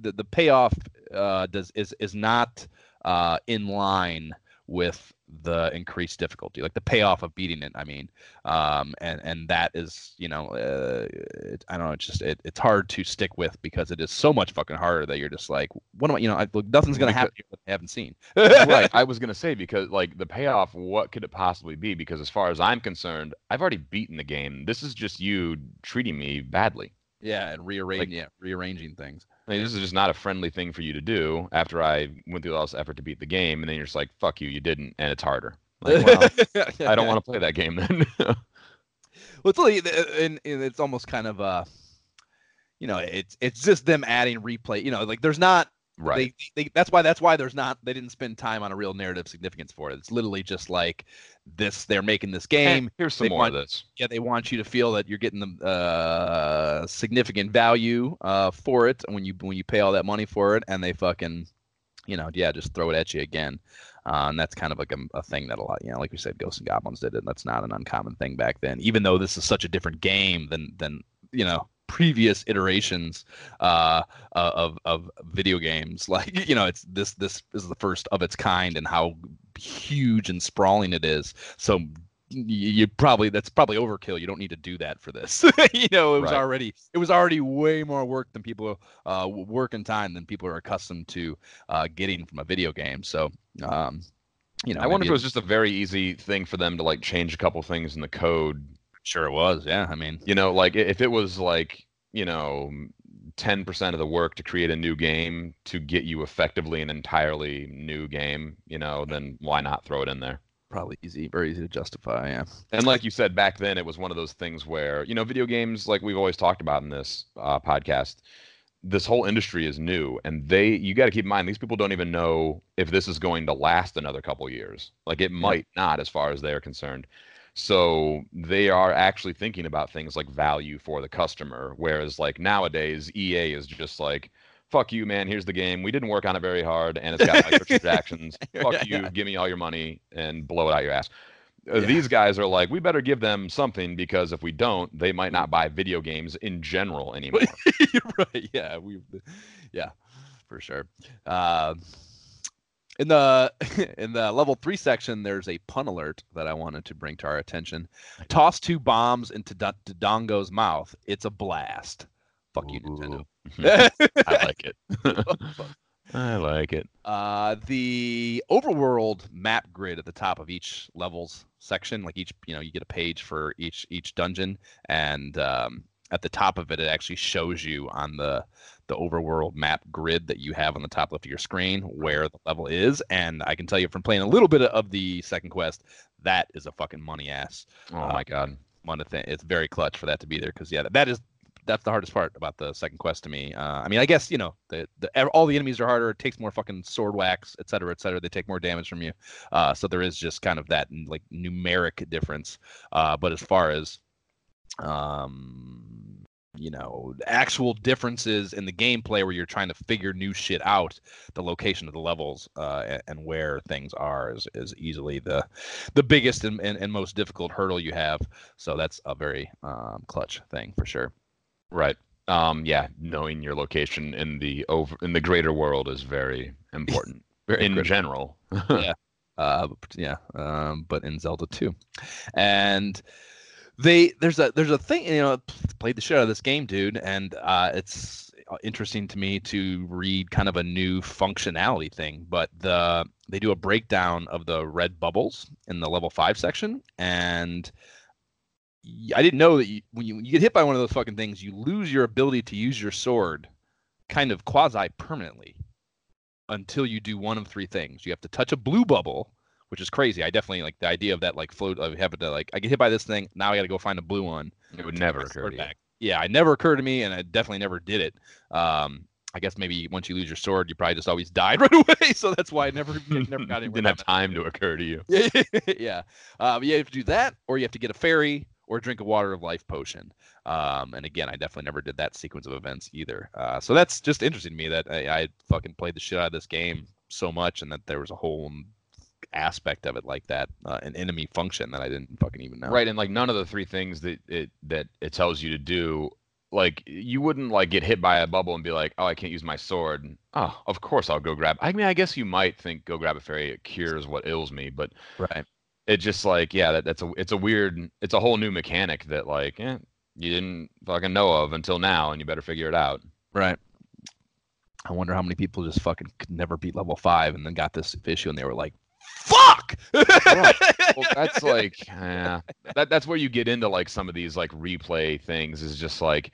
the, the payoff uh, does is is not uh, in line with the increased difficulty, like the payoff of beating it. I mean, um, and and that is you know, uh, it, I don't know. It's just it, it's hard to stick with because it is so much fucking harder that you're just like, what am I? You know, I, look, nothing's gonna happen here I haven't seen. right. *laughs* I was gonna say because like the payoff, what could it possibly be? Because as far as I'm concerned, I've already beaten the game. This is just you treating me badly. Yeah, and rearranging, Like- yeah, rearranging things. I mean, this is just not a friendly thing for you to do after I went through all this effort to beat the game, and then you're just like, "Fuck you, you didn't," and it's harder. Like, *laughs* well, I don't want to play that game then. *laughs* Well, it's really, and, and it's almost kind of uh, you know, it's it's just them adding replay. You know, like there's not right. They, they that's why that's why there's not they didn't spend time on a real narrative significance for it. It's literally just like this. They're making this game. And here's some they more want- of this. Yeah, they want you to feel that you're getting the uh, significant value uh, for it when you when you pay all that money for it, and they fucking, you know, yeah, just throw it at you again. Uh, and that's kind of like a, a thing that a lot, you know, like we said, Ghosts and Goblins did it. That's not an uncommon thing back then, even though this is such a different game than than you know previous iterations uh, uh, of of video games. *laughs* Like you know, it's this this is the first of its kind, and how huge and sprawling it is. So you, you probably that's probably overkill. You don't need to do that for this. *laughs* you know, it was Right. already it was already way more work than people uh work and time than people are accustomed to uh getting from a video game. So um you know, I wonder if it was just a very easy thing for them to like change a couple things in the code. Sure it was. Yeah, I mean, You know, like if it was like you know. 10% of the work to create a new game to get you effectively an entirely new game, you know, then why not throw it in there? probably easy, very easy to justify. Yeah. And like you said back then, it was one of those things where you know, video games, like we've always talked about in this uh, podcast, this whole industry is new, and they you got to keep in mind these people don't even know if this is going to last another couple years. Like it might not, as far as they're concerned. So they are actually thinking about things like value for the customer, whereas like nowadays EA is just like. Fuck you, man. Here's the game. We didn't work on it very hard, and it's got microtransactions. *laughs* Fuck Yeah, you. yeah. Give me all your money and blow it out your ass. Uh, Yeah. These guys are like, we better give them something because if we don't, they might not buy video games in general anymore. *laughs* Right. Yeah, we. Yeah, for sure. Um, in the *laughs* in the level three section, there's a pun alert that I wanted to bring to our attention. Toss two bombs into D- Dodongo's mouth. It's a blast. Fuck you, Nintendo. *laughs* *laughs* I like it. I like it. uh, the overworld map grid at the top of each levels section, like each, you know, you get a page for each each dungeon, and um, at the top of it, it actually shows you on the the overworld map grid that you have on the top left of your screen where the level is. And I can tell you from playing a little bit of the second quest, that is a fucking money ass Oh Uh, my god. one thing. It's very clutch for that to be there because yeah, that is that's the hardest part about the second quest to me. Uh, I mean, I guess you know the, the all the enemies are harder. It takes more fucking sword wax, et cetera, et cetera. They take more damage from you. Uh, so there is just kind of that like numeric difference. Uh, but as far as um, you know, actual differences in the gameplay where you're trying to figure new shit out, the location of the levels uh, and where things are is, is easily the the biggest and, and, and most difficult hurdle you have. So that's a very um, clutch thing for sure. Right. Um yeah, knowing your location in the over in the greater world is very important *laughs* Very in critical. general. *laughs* Yeah. Uh, yeah, um, but in Zelda 2, and they there's a there's a thing you know played the shit out of this game, dude, and uh, it's interesting to me to read kind of a new functionality thing. But the they do a breakdown of the red bubbles in the level five section, and I didn't know that you, when you, you get hit by one of those fucking things, you lose your ability to use your sword, kind of quasi permanently until you do one of three things. You have to touch a blue bubble, which is crazy. I definitely like the idea of that like float of having to like I get hit by this thing, now I got to go find a blue one. It would never occur to you. back. Yeah, it never occurred to me, and I definitely never did it. Um, I guess maybe once you lose your sword, you probably just always *laughs* died right away. So that's why I never never *laughs* got anywhere. Didn't have time to occur to you. Yeah, *laughs* yeah. Um, you have to do that, or you have to get a fairy, or drink a water of life potion. Um, and again, I definitely never did that sequence of events either. Uh, so that's just interesting to me that I, I fucking played the shit out of this game so much, and that there was a whole aspect of it like that, uh, an enemy function that I didn't fucking even know. Right, and like none of the three things that it that it tells you to do, like you wouldn't like get hit by a bubble and be like, "Oh, I can't use my sword." And, oh, of course I'll go grab. I mean, I guess you might think go grab a fairy. It cures what ails me, but Right. it just like yeah, that, that's a it's a weird, it's a whole new mechanic that like eh, you didn't fucking know of until now, and you better figure it out. Right. I wonder how many people just fucking could never beat level five and then got this issue and they were like, "Fuck!" Well, *laughs* that's like, yeah, that that's where you get into like some of these like replay things. Is just like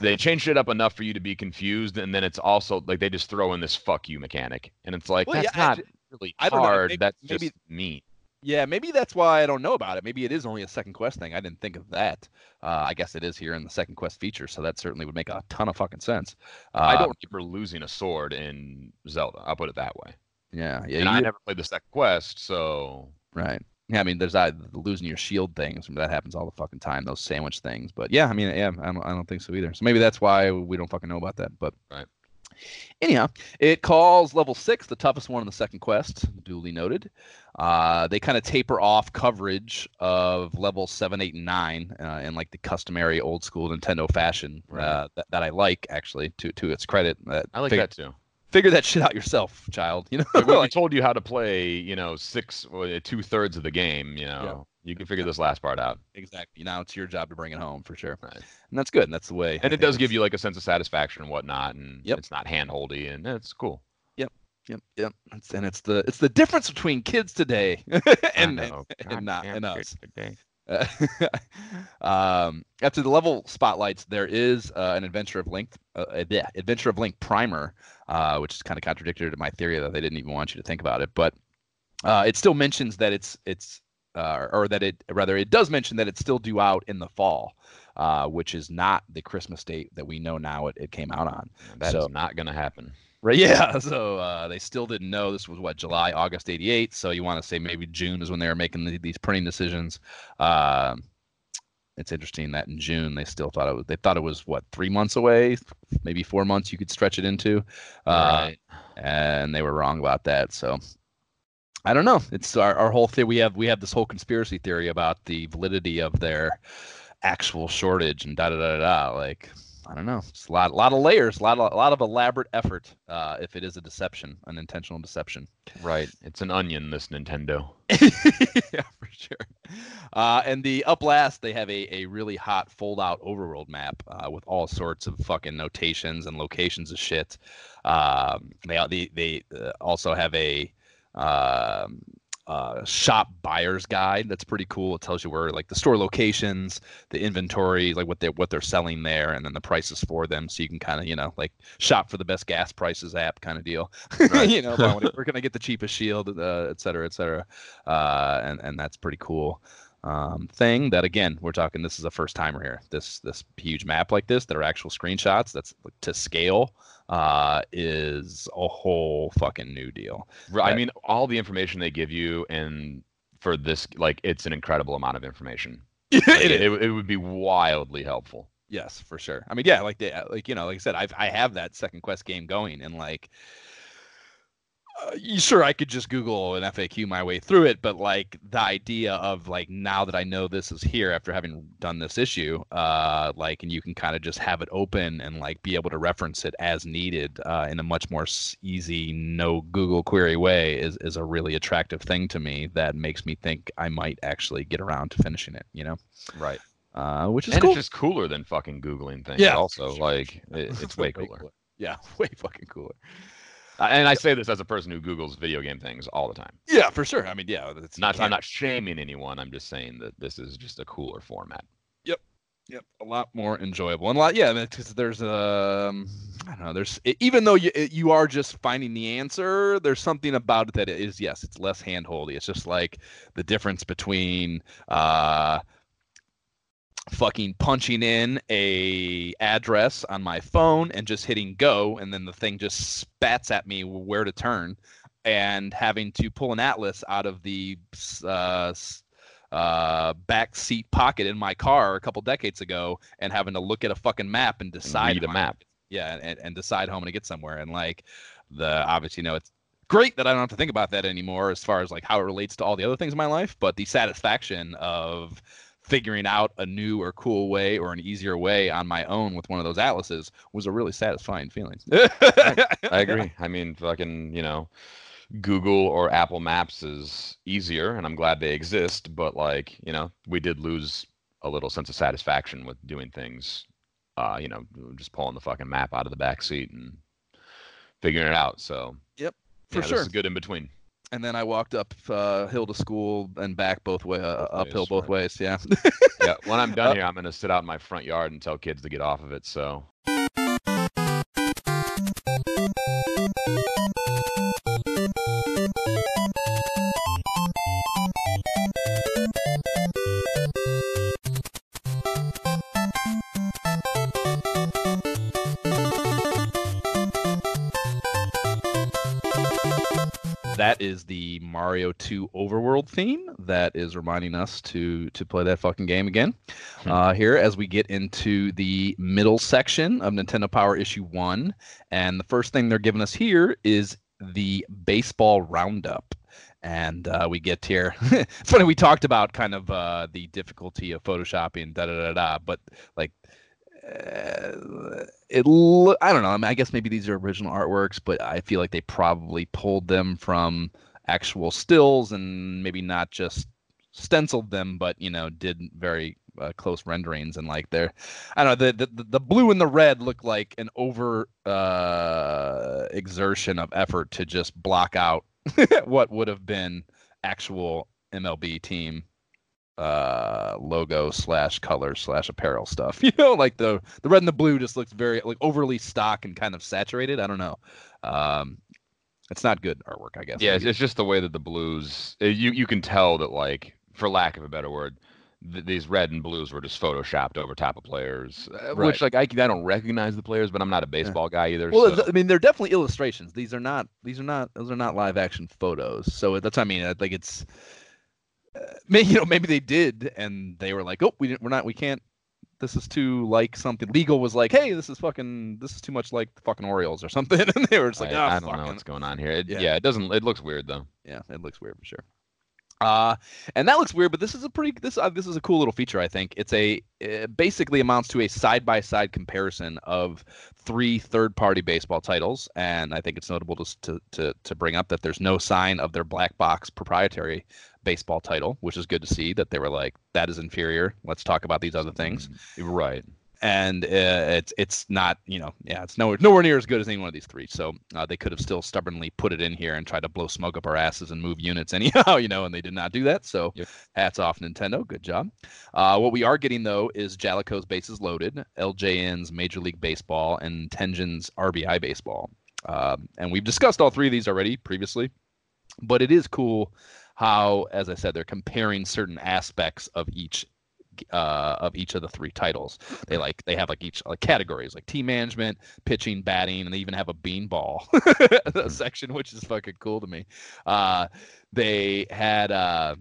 they changed it up enough for you to be confused, and then it's also like they just throw in this "fuck you" mechanic, and it's like Well, that's yeah, not ju- really I hard. maybe- that's maybe- just mean. Yeah, maybe that's why I don't know about it. Maybe it is only a second quest thing. I didn't think of that. Uh, I guess it is here in the second quest feature, so that certainly would make a ton of fucking sense. Uh, I don't remember losing a sword in Zelda. I'll put it that way. Yeah, yeah. and I never played the second quest, so Right. Yeah, I mean, there's that losing your shield things. That happens all the fucking time. Those sandwich things. But yeah, I mean, yeah, I don't, I don't think so either. So maybe that's why we don't fucking know about that. But Right. Anyhow, it calls level six the toughest one in the second quest. Duly noted. Uh, they kind of taper off coverage of level seven, eight, and nine uh, in like the customary old school Nintendo fashion Right. uh, that, that I like actually. To to its credit, that I like fig- that too. Figure that shit out yourself, child. You know, *laughs* Like, we told you how to play, you know, six, uh, or two thirds of the game. You know, you can figure this last part out, exactly. Now it's your job to bring it home for sure, Right. and that's good. And that's the way. I and it think does give you like a sense of satisfaction and whatnot, and Yep. it's not handholdy, and it's cool. Yep, yep. It's, and it's the it's the difference between kids today and *laughs* I and, and not and us. day. *laughs* Um, after the level spotlights, there is uh, an Adventure of Link, uh, uh, yeah, Adventure of Link primer, uh, which is kind of contradictory to my theory that they didn't even want you to think about it. But uh, it still mentions that it's it's uh, or that it rather it does mention that it's still due out in the fall, uh, which is not the Christmas date that we know now it, it came out on. That is So- not going to happen. Right. Yeah. *laughs* So uh, they still didn't know this was what July, August '88. So you want to say maybe June is when they were making the, these printing decisions. Um, it's interesting that in June they still thought it was. They thought it was what three months away, maybe four months. You could stretch it into, uh, right. and they were wrong about that. So I don't know. It's our, our whole thing. We have we have this whole conspiracy theory about the validity of their actual shortage and da da da. da. Like I don't know. It's a lot, a lot of layers, a lot of, a lot of elaborate effort. Uh, if it is a deception, an intentional deception. Right. It's an onion, this Nintendo. *laughs* yeah, for sure. Uh, and the up last, they have a, a really hot fold out overworld map uh, with all sorts of fucking notations and locations of shit. Um, they they they uh, also have a um, uh, shop buyer's guide that's pretty cool. It tells you where like the store locations, the inventory, like what they what they're selling there, and then the prices for them, so you can kind of you know like shop for the best gas prices app kind of deal. *laughs* Right. you know, buy one- where can I get the cheapest shield, uh, et cetera, et cetera, uh, and and that's pretty cool. Um, thing that again we're talking this is a first timer here this this huge map like this that are actual screenshots that's to scale uh is a whole fucking new deal Right, I mean, all the information they give you, and for this, like, it's an incredible amount of information. *laughs* Like, it it, it, would be wildly helpful. Yes, for sure. I mean, yeah, like the like you know, like I said, I've I have that second quest game going, and like, uh, sure, I could just Google an FAQ my way through it, but like the idea of like now that I know this is here after having done this issue, uh, like, and you can kind of just have it open and like be able to reference it as needed uh, in a much more easy, no Google query way is is a really attractive thing to me that makes me think I might actually get around to finishing it. You know, Right. uh, which is and cool. it's just cooler than fucking Googling things. Yeah, Also, like, it, it's *laughs* way cooler. Yeah, *laughs* way fucking cooler. And I say this as a person who Googles video game things all the time. Yeah, for sure. I mean, yeah, it's not, I'm can't- shaming anyone. I'm just saying that this is just a cooler format. Yep, yep, a lot more enjoyable and a lot. Yeah, because there's um, I don't know. There's even though you you are just finding the answer, there's something about it that it is yes, it's less handholdy. It's just like the difference between uh, fucking punching in a address on my phone and just hitting go, and then the thing just spats at me where to turn, and having to pull an atlas out of the uh, uh, back seat pocket in my car a couple decades ago, and having to look at a fucking map and decide how- map. yeah, and, and decide how I'm gonna get somewhere, and like the obviously you know it's great that I don't have to think about that anymore as far as like how it relates to all the other things in my life, but the satisfaction of figuring out a new or cool way or an easier way on my own with one of those atlases was a really satisfying feeling. I *laughs* agree. I mean, fucking, you know, Google or Apple Maps is easier, and I'm glad they exist. But like, you know, we did lose a little sense of satisfaction with doing things. Uh, you know, just pulling the fucking map out of the back seat and figuring it out. So, Yep, for yeah, sure. this is good in between. And then I walked up uh, hill to school and back both way, uh, Both uphill ways, both right. ways. Yeah. Yeah, when I'm done *laughs* Uh, here, I'm gonna sit out in my front yard and tell kids to get off of it. So, is the Mario 2 overworld theme that is reminding us to to play that fucking game again. Hmm. Uh, here as we get into the middle section of Nintendo Power Issue 1 and the first thing they're giving us here is the baseball roundup. And uh, we get here. *laughs* it's funny we talked about kind of uh, the difficulty of photoshopping, da da da da. But like, uh, it lo- I don't know. I mean, I guess maybe these are original artworks, but I feel like they probably pulled them from actual stills and maybe not just stenciled them, but you know, did very uh, close renderings and like they're I don't know the, the the blue and the red look like an over uh exertion of effort to just block out *laughs* what would have been actual MLB team uh logo slash color slash apparel stuff *laughs* you know like the the red and the blue just looks very like overly stock and kind of saturated i don't know um it's not good artwork i guess Yeah, it's, just the way that the blues. uh, You you can tell that like, for lack of a better word, th- these red and blues were just photoshopped over top of players. uh, Right. Which like I, I don't recognize the players, but I'm not a baseball guy either. well so. i mean they're definitely illustrations these are not these are not those are not live action photos so that's i mean I think it's maybe you know maybe they did and they were like oh we didn't we're not we can't this is too like something legal was like hey this is fucking this is too much like the fucking orioles or something *laughs* and they were just like I, "Ah, I don't know what's going on here. It, Yeah. yeah. it doesn't. It looks weird though. yeah it looks weird for sure uh and that looks weird but this is a pretty this uh, this is a cool little feature i think. It's a it basically amounts to a side by side comparison of three third party baseball titles and i think it's notable to, to to to bring up that there's no sign of their black box proprietary baseball title which is good to see that they were like that is inferior. Let's talk about these other things. Mm, Right. And uh, it's it's not you know yeah it's nowhere nowhere near as good as any one of these three. So uh, they could have still stubbornly put it in here and tried to blow smoke up our asses and move units *laughs* anyhow, you know, and they did not do that. So Yep. hats off Nintendo, good job. Uh, what we are getting though is Jaleco's Bases Loaded, LJN's Major League Baseball, and Tengen's RBI Baseball. Um, and we've discussed all three of these already previously, but it is cool how, as I said, they're comparing certain aspects of each uh, of each of the three titles. They like they have like each like categories like team management, pitching, batting, and they even have a beanball *laughs* section, which is fucking cool to me. Uh, they had uh,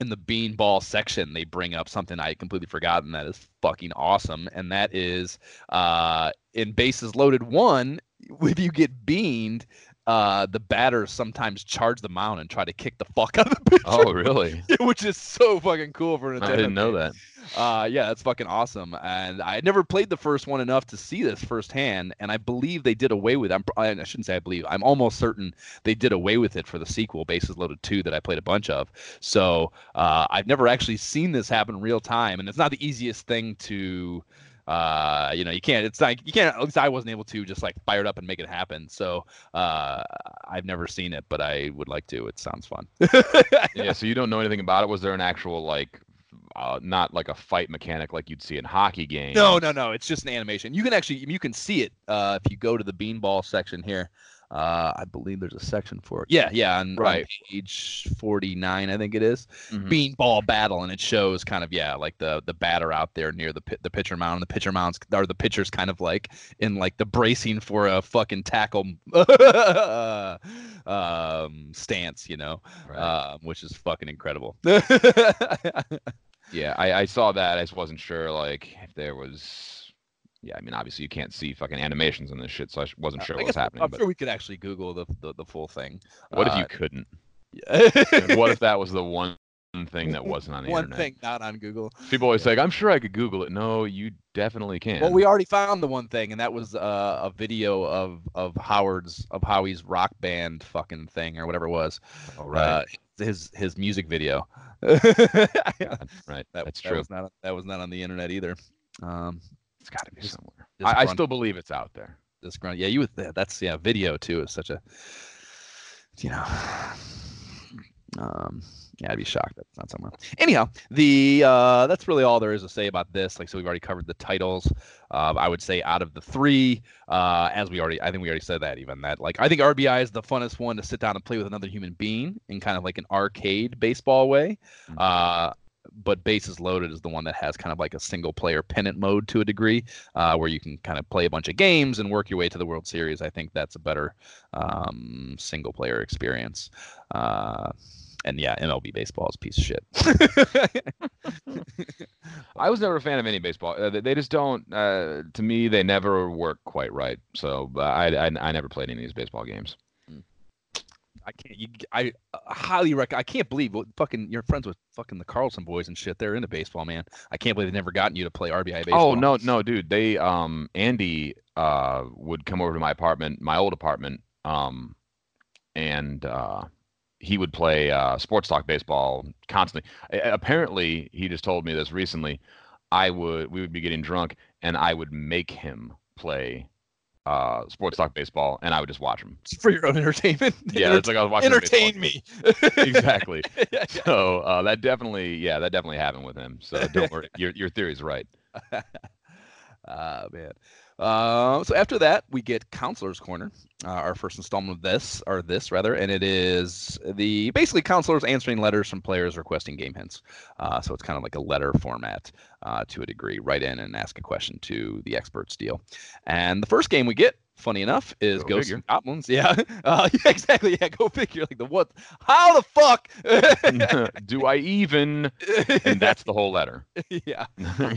in the beanball section they bring up something I had completely forgotten that is fucking awesome, and that is uh, in bases loaded one. *laughs* If you get beaned, uh, the batters sometimes charge the mound and try to kick the fuck *laughs* out of the pitcher. Oh, really? *laughs* which is so fucking cool for an I didn't know that. uh, yeah, that's fucking awesome. And I had never played the first one enough to see this firsthand, and I believe they did away with. I'm, I I shouldn't say I believe. I'm almost certain they did away with it for the sequel, Bases Loaded Two, that I played a bunch of. So uh, I've never actually seen this happen in real time, and it's not the easiest thing to. Uh, you know, you can't. It's like you can't. At least I wasn't able to just like fire it up and make it happen. So uh, I've never seen it, but I would like to. It sounds fun. *laughs* Yeah. So you don't know anything about it. Was there an actual like, uh, not like a fight mechanic like you'd see in hockey games? No, no, no. It's just an animation. You can actually you can see it uh, if you go to the beanball section here. Uh, I believe there's a section for it. Yeah, yeah, on, on Right. page 49, I think it is. Mhm. Beanball battle, and it shows kind of yeah, like the the batter out there near the the pitcher mound. And the pitcher mounds are the pitcher's kind of like in like the bracing for a fucking tackle *laughs* um, stance, you know, Right. um, which is fucking incredible. *laughs* Yeah, I, I saw that. I just wasn't sure like if there was. Yeah, I mean, obviously you can't see fucking animations in this shit, so I wasn't sure I what was happening. I'm But sure we could actually Google the the, the full thing. what if Uh, you couldn't? Yeah. What if that was *laughs* the one thing that *laughs* wasn't on the one internet? One thing not on Google. People always say, "I'm sure I could Google it." No, you definitely can. Well, we already found the one thing, and that was uh, a video of of Howard's of Howie's rock band fucking thing or whatever it was. All right, Uh, his his music video. *laughs* That's right. That, That's that true. Was not, that was not on the internet either. Um, It's got to be somewhere. I, I still believe it's out there. this grunt. Yeah, you would. That's yeah. Video too is such a. You know. *sighs* Um, yeah, I'd be shocked that it's not somewhere. Anyhow, the uh, that's really all there is to say about this. Like, so we've already covered the titles. Uh, I would say out of the three, uh, as we already, I think we already said that. Even that, like, I think RBI is the funnest one to sit down and play with another human being in kind of like an arcade baseball way. Mhm. Uh, but bases loaded is the one that has kind of like a single player pennant mode to a degree, uh, where you can kind of play a bunch of games and work your way to the World Series. I think that's a better um, single player experience. Uh, and yeah, MLB baseball is a piece of shit. *laughs* I was never a fan of any baseball. Uh, they, they just don't. Uh, to me, they never work quite right. So uh, I, I I never played any of these baseball games. I can't. You, I uh, highly recommend. I can't believe what fucking you're friends with fucking the Carlson boys and shit. They're into baseball, man. I can't believe they've never gotten you to play RBI baseball. Oh no, no, dude. They um Andy uh, would come over to my apartment, my old apartment, um, and uh, he would play uh, sports talk baseball constantly. Apparently, he just told me this recently. I would we would be getting drunk, and I would make him play uh, sports talk baseball, and I would just watch them *laughs* for your own entertainment. *laughs* Yeah, it's like I was watching. entertain me. *laughs* exactly. Yeah, So uh, that definitely, yeah, that definitely happened with him. So don't worry, your your theory's right. Ah man. Uh, so after that, we get Counselor's Corner, uh, our first installment of this, or this rather, and it is the basically counselors answering letters from players requesting game hints. Uh, so it's kind of like a letter format uh, to a degree. Write in and ask a question to the experts deal. And the first game we get, funny enough, is Go Ghosts figure. Goblins. Yeah, *laughs* uh, yeah, exactly. Yeah, go figure. Like the what? How the fuck? *laughs* Do I even? And that's the whole letter. *laughs* yeah.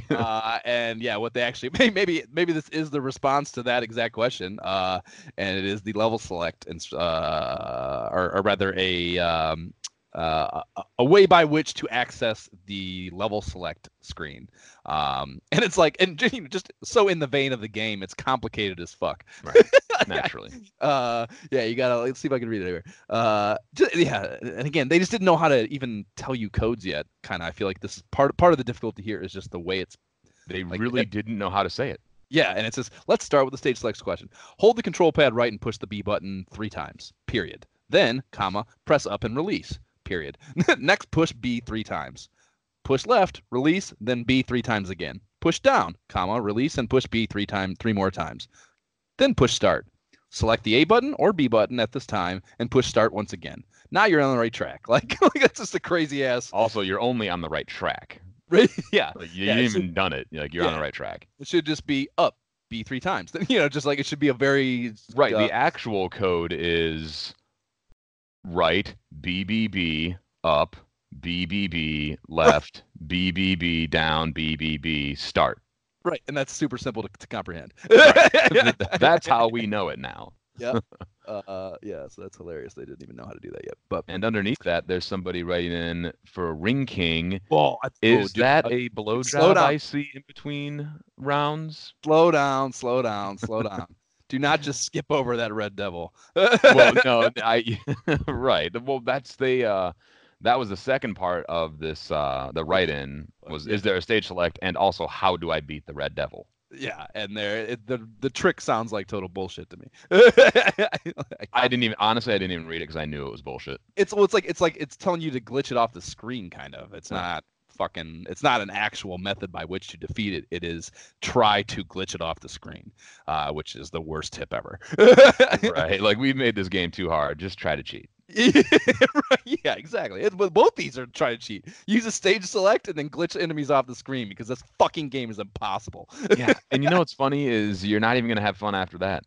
uh, and yeah, what they actually maybe maybe this is the response to that exact question, uh, and it is the level select, and uh, or, or rather a um, uh, a- a way by which to access the level select screen. Um, *laughs* and it's like, and *laughs* you know, just so in the vein of the game, it's complicated as fuck. Right. *laughs* Naturally. Uh, yeah, you gotta let's see if I can read it here. Uh, ju- yeah, and again, they just didn't know how to even tell you codes yet. Kind of, I feel like this is part part of the difficulty here is just the way it's They Like, really that- didn't know how to say it. yeah, and it says, let's start with the stage select question. Hold the control pad right and push the B button three times, period. Then, comma, press up and release, period. *laughs* Next, push B three times. Push left, release, then B three times again. Push down, comma, release, and push B three time three more times. Then push start. Select the A button or B button at this time and push start once again. Now you're on the right track. *laughs* Like, like that's just a crazy ass. Also, you're only on the right track. *laughs* Right? yeah, Like, you Yeah, didn't even done it. Like you're on the right track. it should just be up B three times. You know, just like it should be a very Right. uh, the actual code is right BBB up BBB left BBB down BBB start. Right, and that's super simple to, to comprehend. *laughs* That's how we know it now. *laughs* Uh, yeah, so that's hilarious. They didn't even know how to do that yet. But And underneath that, there's somebody writing in for a Ring King. well, I, Is oh, dude, that a blow down. I see in between rounds? slow down, slow down, slow down. Do not just skip over that red devil. well, no, *laughs* I *laughs* right. Well, that's the uh, that was the second part of this. Uh, the write-in was: is there a stage select, and also how do I beat the Red Devil? yeah, and there it, the the trick sounds like total bullshit to me. *laughs* I didn't even honestly, I didn't even read it because I knew it was bullshit. it's well, it's like it's like it's telling you to glitch it off the screen, kind of. It's not fucking. It's not an actual method by which to defeat it. It is try to glitch it off the screen, uh, which is the worst tip ever. *laughs* Right? like we've made this game too hard. Just try to cheat. *laughs* yeah, exactly. It, but both these are trying to cheat. Use a stage select and then glitch enemies off the screen because this fucking game is impossible. Yeah. and you know *laughs* what's funny is you're not even gonna have fun after that.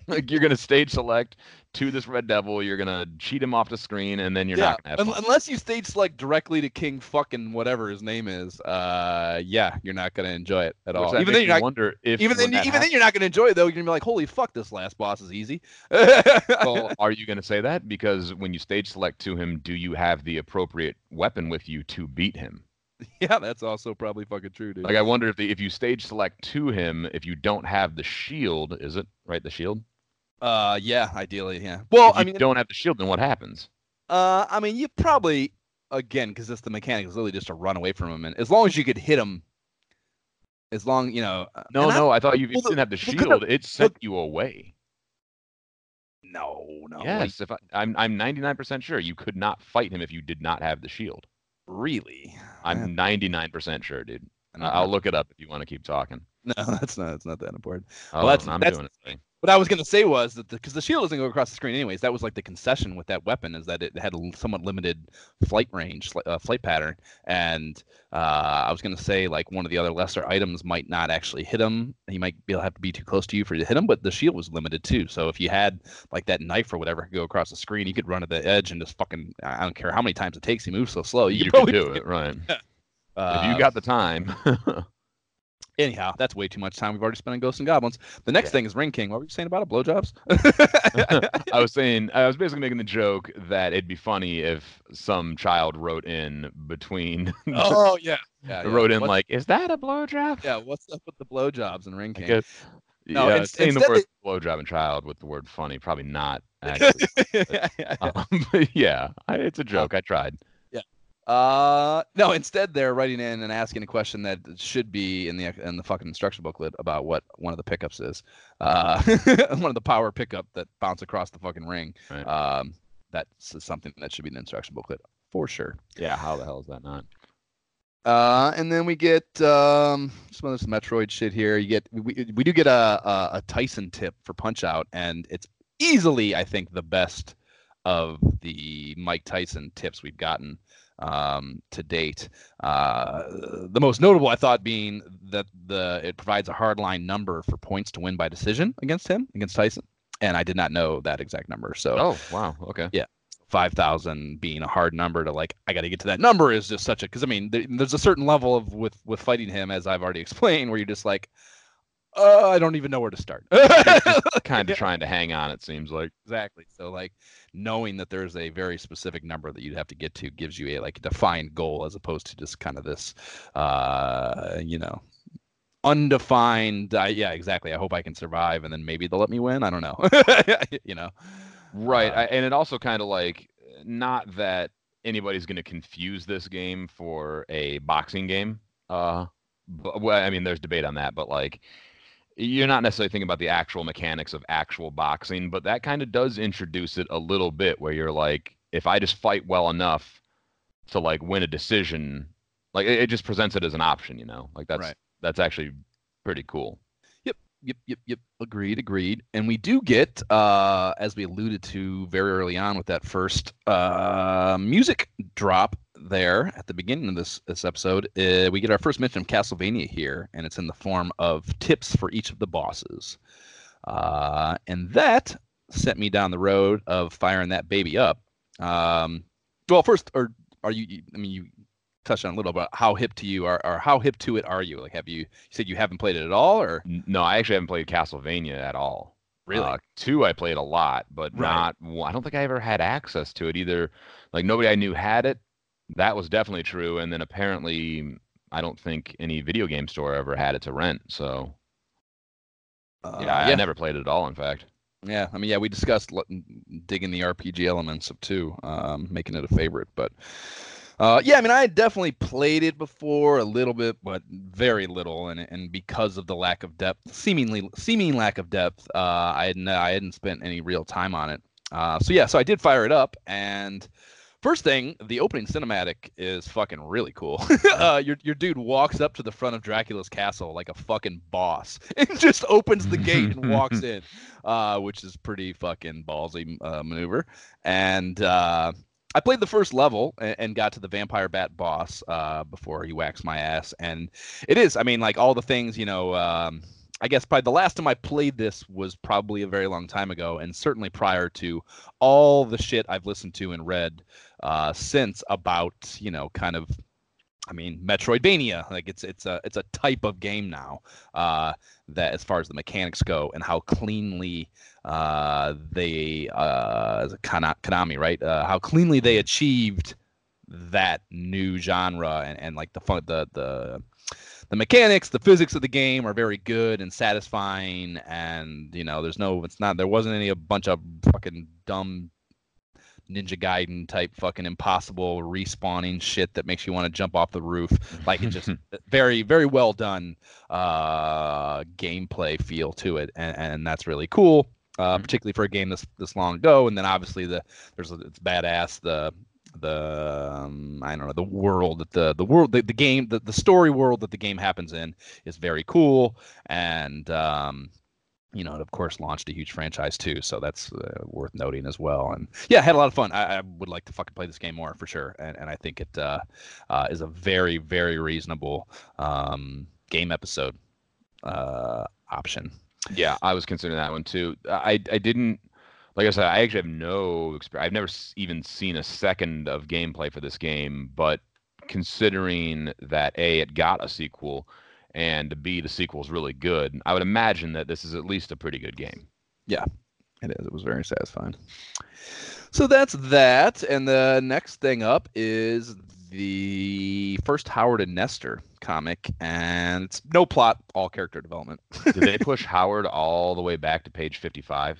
*laughs* Like you're gonna stage select to this Red Devil. You're gonna cheat him off the screen, and then you're yeah, not gonna have un- unless you stage select directly to King fucking whatever his name is. Uh, yeah, you're not gonna enjoy it at Which all. Even then, you're not. wonder if Even then, even then, you're not gonna enjoy it though. You're gonna be like, "Holy fuck, this last boss is easy." *laughs* well, *laughs* are you going to say that? Because when you stage select to him, do you have the appropriate weapon with you to beat him? *laughs* yeah, that's also probably fucking true, dude. Like, I wonder if the, if you stage select to him, if you don't have the shield, is it right? The shield. uh, yeah, ideally, yeah. Well, if you I mean, don't have the shield, then what happens? Uh, I mean, you probably again because it's the mechanic is literally just to run away from him, and as long as you could hit him, as long you know. uh, No, and I- no. I thought you, well, didn't have the shield. It sent you away. no, no, like, yes, if I, I'm I'm 99% sure you could not fight him if you did not have the shield. Really. I'm 99% sure, dude. I'll look it up if you want to keep talking. *laughs* No, that's not. It's not that important. Oh, that's- I'm that's- doing it. What I was gonna say was that because the, shield doesn't go across the screen anyways, that was like the concession with that weapon is that it had a somewhat limited flight range, uh, flight pattern, and uh, I was gonna say like one of the other lesser items might not actually hit him. He might be have to be too close to you for you to hit him, but the shield was limited too. So if you had like that knife or whatever go across the screen, you could run to the edge and just fucking I don't care how many times it takes. He moves so slow. You, You could do *laughs* it, right? Uh, if you got the time. *laughs* Anyhow, that's way too much time we've already spent on Ghosts and Goblins. The next Yeah. thing is Ring King. What were you saying about it? Blowjobs? *laughs* I was saying, I was basically making the joke that it'd be funny if some child wrote in between, *laughs* oh yeah. Yeah, yeah. wrote in What- like, "Is that a blowjob?" yeah. What's up with the blowjobs and Ring I King? guess. No, yeah, ins- saying the instead word blowjob and child with the word funny, probably not *laughs* actually. um, but yeah, I, it's a joke. I tried. Uh, no. Instead, they're writing in and asking a question that should be in the in the fucking instruction booklet about what one of the pickups is. Uh, *laughs* one of the power pickup that bounce across the fucking ring. Right. Um, that's something that should be in the instruction booklet for sure. Yeah, how the hell is that not? Uh, and then we get um, some other some Metroid shit here. You get we, we do get a, a a Tyson tip for Punch Out, and it's easily I think the best of the Mike Tyson tips we've gotten um, to date. Uh, the most notable I thought being that the it provides a hardline number for points to win by decision against him against Tyson, and I did not know that exact number. So Oh, wow. Okay. yeah. five thousand being a hard number to like I got to get to that number is just such a because I mean there, there's a certain level of with with fighting him as I've already *laughs* explained where you're just like uh, I don't even know where to start. *laughs* Kind of trying to hang on. It seems like. exactly. So like knowing that there's a very specific number that you'd have to get to gives you a like defined goal as opposed to just kind of this uh you know undefined uh, yeah exactly i hope i can survive and then maybe they'll let me win i don't know *laughs* you know Right. Uh, I, and it also kind of like not that anybody's going to confuse this game for a boxing game. Uh, but, well, I mean, there's debate on that, but like you're not necessarily thinking about the actual mechanics of actual boxing, but that kind of does introduce it a little bit where you're like, if I just fight well enough to like win a decision, like it, it just presents it as an option, you know, like that's Right. that's actually pretty cool. Yep, yep, yep. yep. Agreed, agreed. And we do get, uh, as we alluded to very early on with that first uh, music drop there at the beginning of this this episode, uh, we get our first mention of Castlevania here, and it's in the form of tips for each of the bosses. Uh, and that sent me down the road of firing that baby up. Um, well, first, or are you? I mean, you touched on a little about how hip to you are, or how hip to it are you? Like, have you, you said you haven't played it at all, or No, I actually haven't played Castlevania at all. Uh, two I played a lot, but Right. not. I don't think I ever had access to it either. Like nobody I knew had it. That was definitely true. And then apparently, I don't think any video game store ever had it to rent. So Uh, yeah, I yeah, never played it at all. In fact, yeah. I mean, yeah, we discussed l- digging the RPG elements of two, um, making it a favorite. But uh, yeah, I mean, I had definitely played it before a little bit, but very little, and and because of the lack of depth, seemingly seeming lack of depth, uh, I hadn't I hadn't spent any real time on it. Uh, so yeah, so I did fire it up, and first thing, the opening cinematic is fucking really cool. *laughs* uh, your your dude walks up to the front of Dracula's castle like a fucking boss, *laughs* and just opens the gate and walks *laughs* in, uh, which is pretty fucking ballsy uh, maneuver. And uh, I played the first level and, and got to the vampire bat boss uh, before he whacks my ass, and it is. I mean, like all the things, you know. Um, I guess probably the last time I played this was probably a very long time ago, and certainly prior to all the shit I've listened to and read uh, since about you know kind of I mean Metroidvania. Like it's it's a it's a type of game now uh, that as far as the mechanics go and how cleanly uh, they uh, as a Kana- Konami right? Uh, how cleanly they achieved that new genre and, and like the fun the the the mechanics the physics of the game are very good and satisfying and you know there's no it's not there wasn't any a bunch of fucking dumb Ninja Gaiden type fucking impossible respawning shit that makes you want to jump off the roof. Like it just *laughs* very very well done uh, gameplay feel to it, and, and that's really cool. Uh, Mhm. particularly for a game this this long ago, and then obviously the there's a, it's badass the the um, I don't know the world that the the world the, the game the, the story world that the game happens in is very cool and um, you know, it of course launched a huge franchise too, so that's uh, worth noting as well. And yeah, I had a lot of fun. I, I would like to fucking play this game more for sure, and and I think it uh, uh, is a very very reasonable um, game episode uh, option. Yeah, I was considering that one too. I I didn't like I said, I actually have no experience. I've never even seen a second of gameplay for this game, but considering that a it got a sequel and B the sequel is really good. I would imagine that this is at least a pretty good game. Yeah, it is. It was very satisfying. So that's that. And the next thing up is the first Howard and Nestor comic, and it's no plot, all character development. Did they *laughs* push Howard all the way back to page 55?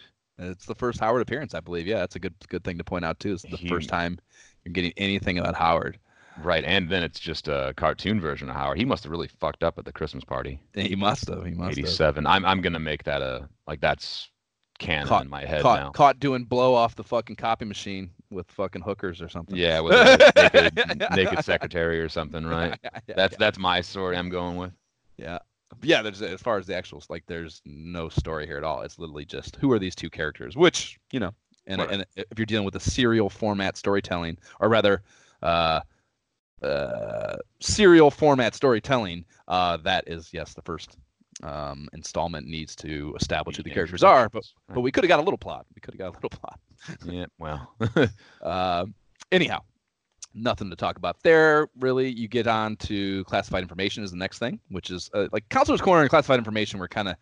It's the first Howard appearance, I believe. Yeah, that's a good good thing to point out too. It's the He- first time you're getting anything about Howard. Right, and then it's just a cartoon version of Howard. He must have really fucked up at the Christmas party. He must have. He must have. 87. I'm I'm gonna make that a like that's canon Caught- in my head Caught, now. caught doing blow off the fucking copy machine with fucking hookers or something. Yeah, *laughs* with a naked, naked secretary or something, right? *laughs* Yeah, That's yeah. that's my story I'm going with. Yeah. Yeah, there's as far as the actuals, like there's no story here at all. It's literally just who are these two characters, which, you know, and, Right. and if you're dealing with a serial format storytelling, or rather, uh, uh, serial format storytelling, uh, that is, yes, the first um, installment needs to establish who the characters are, but but we could have got a little plot. We could have got a little *laughs* plot. yeah, well, Uh, *laughs* anyhow, nothing to talk about there. Really, you get on to classified information is the next thing, which is uh, like counselor's corner and classified information were kind of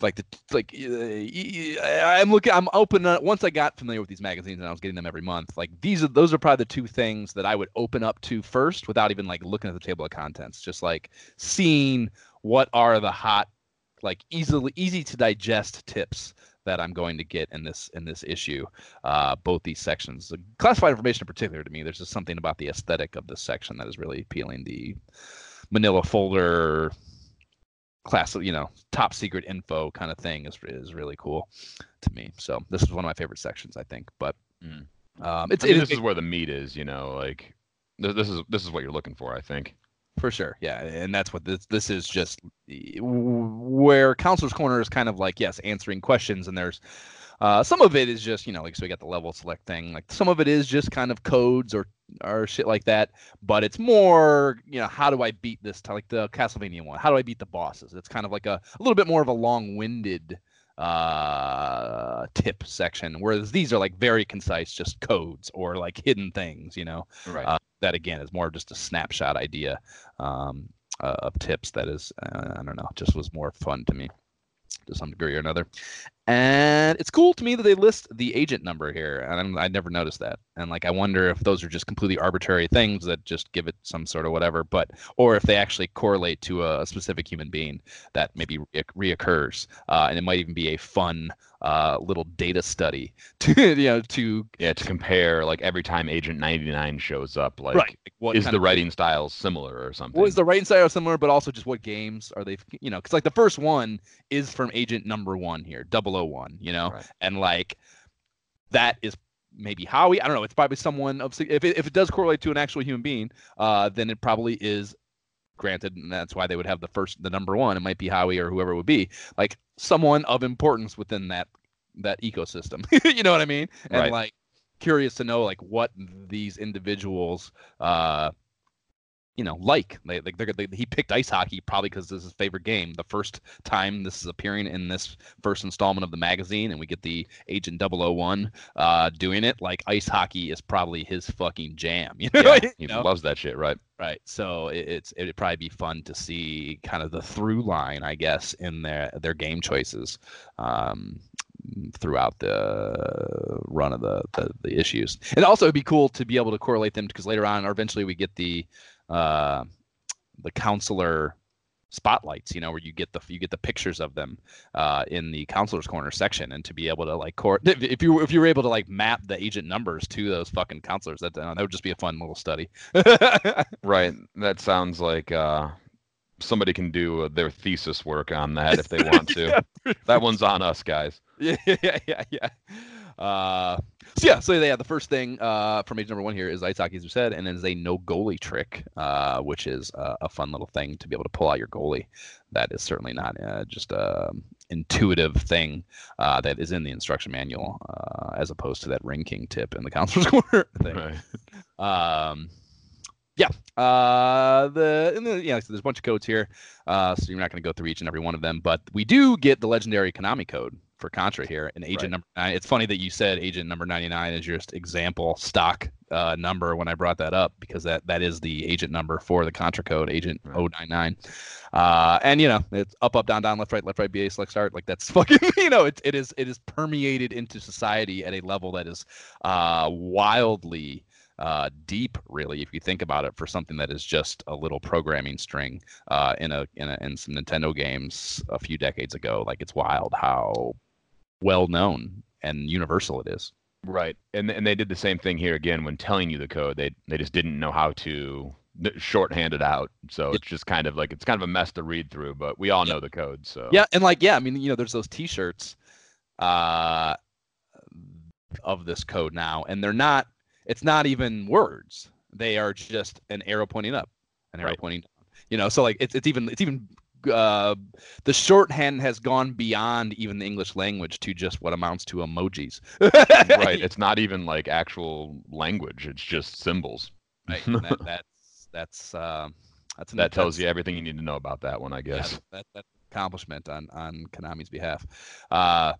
like the like uh, I'm looking I'm open uh, once I got familiar with these magazines and I was getting them every month like these are those are probably the two things that I would open up to first without even like looking at the table of contents just like seeing what are the hot like easily easy to digest tips that I'm going to get in this in this issue uh, both these sections. Classified information in particular to me, there's just something about the aesthetic of this section that is really appealing. The manila folder class, you know, top secret info kind of thing is is really cool to me. So this is one of my favorite sections, I think. But Mm. um, it's I mean, it this is is where the meat is, you know, like th- this is this is what you're looking for, I think. For sure, yeah, and that's what this this is just where counselor's corner is kind of like yes, answering questions, and there's uh, some of it is just you know like so we got the level select thing like some of it is just kind of codes or or shit like that but it's more you know how do i beat this t- like the castlevania one? How do i beat the bosses? It's kind of like a, a little bit more of a long-winded uh tip section whereas these are like very concise just codes or like hidden things you know? Right. uh, that again is more of just a snapshot idea um, uh, of tips that is uh, i don't know just was more fun to me to some degree or another and it's cool to me that they list the agent number here and I'm, i never noticed that and like i wonder if those are just completely arbitrary things that just give it some sort of whatever but or if they actually correlate to a specific human being that maybe re- reoccurs uh, and it might even be a fun uh, little data study *laughs* to you know to yeah, to compare like every time Agent 99 shows up, like right like what is the writing style similar or something? Is the writing style similar, but also just what games are they? You know, because like the first one is from Agent Number One here, 001, You know, Right. and like that is maybe Howie. I don't know. It's probably someone of if it, if it does correlate to an actual human being, uh, then it probably is. Granted, and that's why they would have the first, the number one. It might be Howie or whoever it would be, like someone of importance within that that ecosystem. *laughs* you know what I mean? And Right. like curious to know like what these individuals uh you know, like they, like they're, they, he picked ice hockey probably because this is his favorite game. The first time this is appearing in this first installment of the magazine, and we get the Agent 001 uh, doing it. Like ice hockey is probably his fucking jam. *laughs* You know, yeah, You he know? loves that shit, right? right? So it, it's it'd probably be fun to see kind of the through line, I guess, in their their game choices. Um, throughout the run of the, the the issues and also it'd be cool to be able to correlate them because later on or eventually we get the uh the counselor spotlights you know where you get the you get the pictures of them uh in the counselor's corner section and to be able to like cor- if, you if you were able to like map the agent numbers to those fucking counselors that that would just be a fun little study *laughs* Right. That sounds like uh, somebody can do their thesis work on that if they want to. *laughs* That one's on us, guys. *laughs* yeah, yeah, yeah, yeah. Uh, so yeah, so yeah, the first thing uh, from age number one here is ice hockey, as we said, and then is a no goalie trick, uh, which is uh, a fun little thing to be able to pull out your goalie. That is certainly not uh, just a intuitive thing uh, that is in the instruction manual, uh, as opposed to that ring king tip in the *laughs* counselor's *laughs* corner thing. Right. Um, yeah. Uh, the, and the yeah, so there's a bunch of codes here. Uh, so you're not going to go through each and every one of them, but we do get the legendary Konami code for Contra here, and agent Right. number nine. It's funny that you said agent number ninety nine is your example stock uh, number when I brought that up because that that is the agent number for the Contra code, agent Right. 099. Uh, and you know, it's up, up, down, down, left, right, left, right, BA, select, start. Like that's *laughs* fucking, you know, it, it is it is permeated into society at a level that is uh, wildly uh, deep, really, if you think about it, for something that is just a little programming string uh, in a in a in some Nintendo games a few decades ago. Like it's wild how well known and universal it is. Right, and and they did the same thing here again when telling you the code. They they just didn't know how to shorthand it out, so it's just kind of like it's kind of a mess to read through. But we all know the code, so Yeah, and like yeah, I mean, you know, there's those T-shirts uh, of this code now, and they're not. It's not even words. They are just an arrow pointing up, an arrow Right. pointing down. You know, so like it's it's even it's even uh, the shorthand has gone beyond even the English language to just what amounts to emojis. right. *laughs* It's not even like actual language; it's just symbols. right. *laughs* that, that's that's um, that's That tells you everything you need to know about that one, I yeah, guess. that, that's accomplishment on on Konami's behalf. Uh,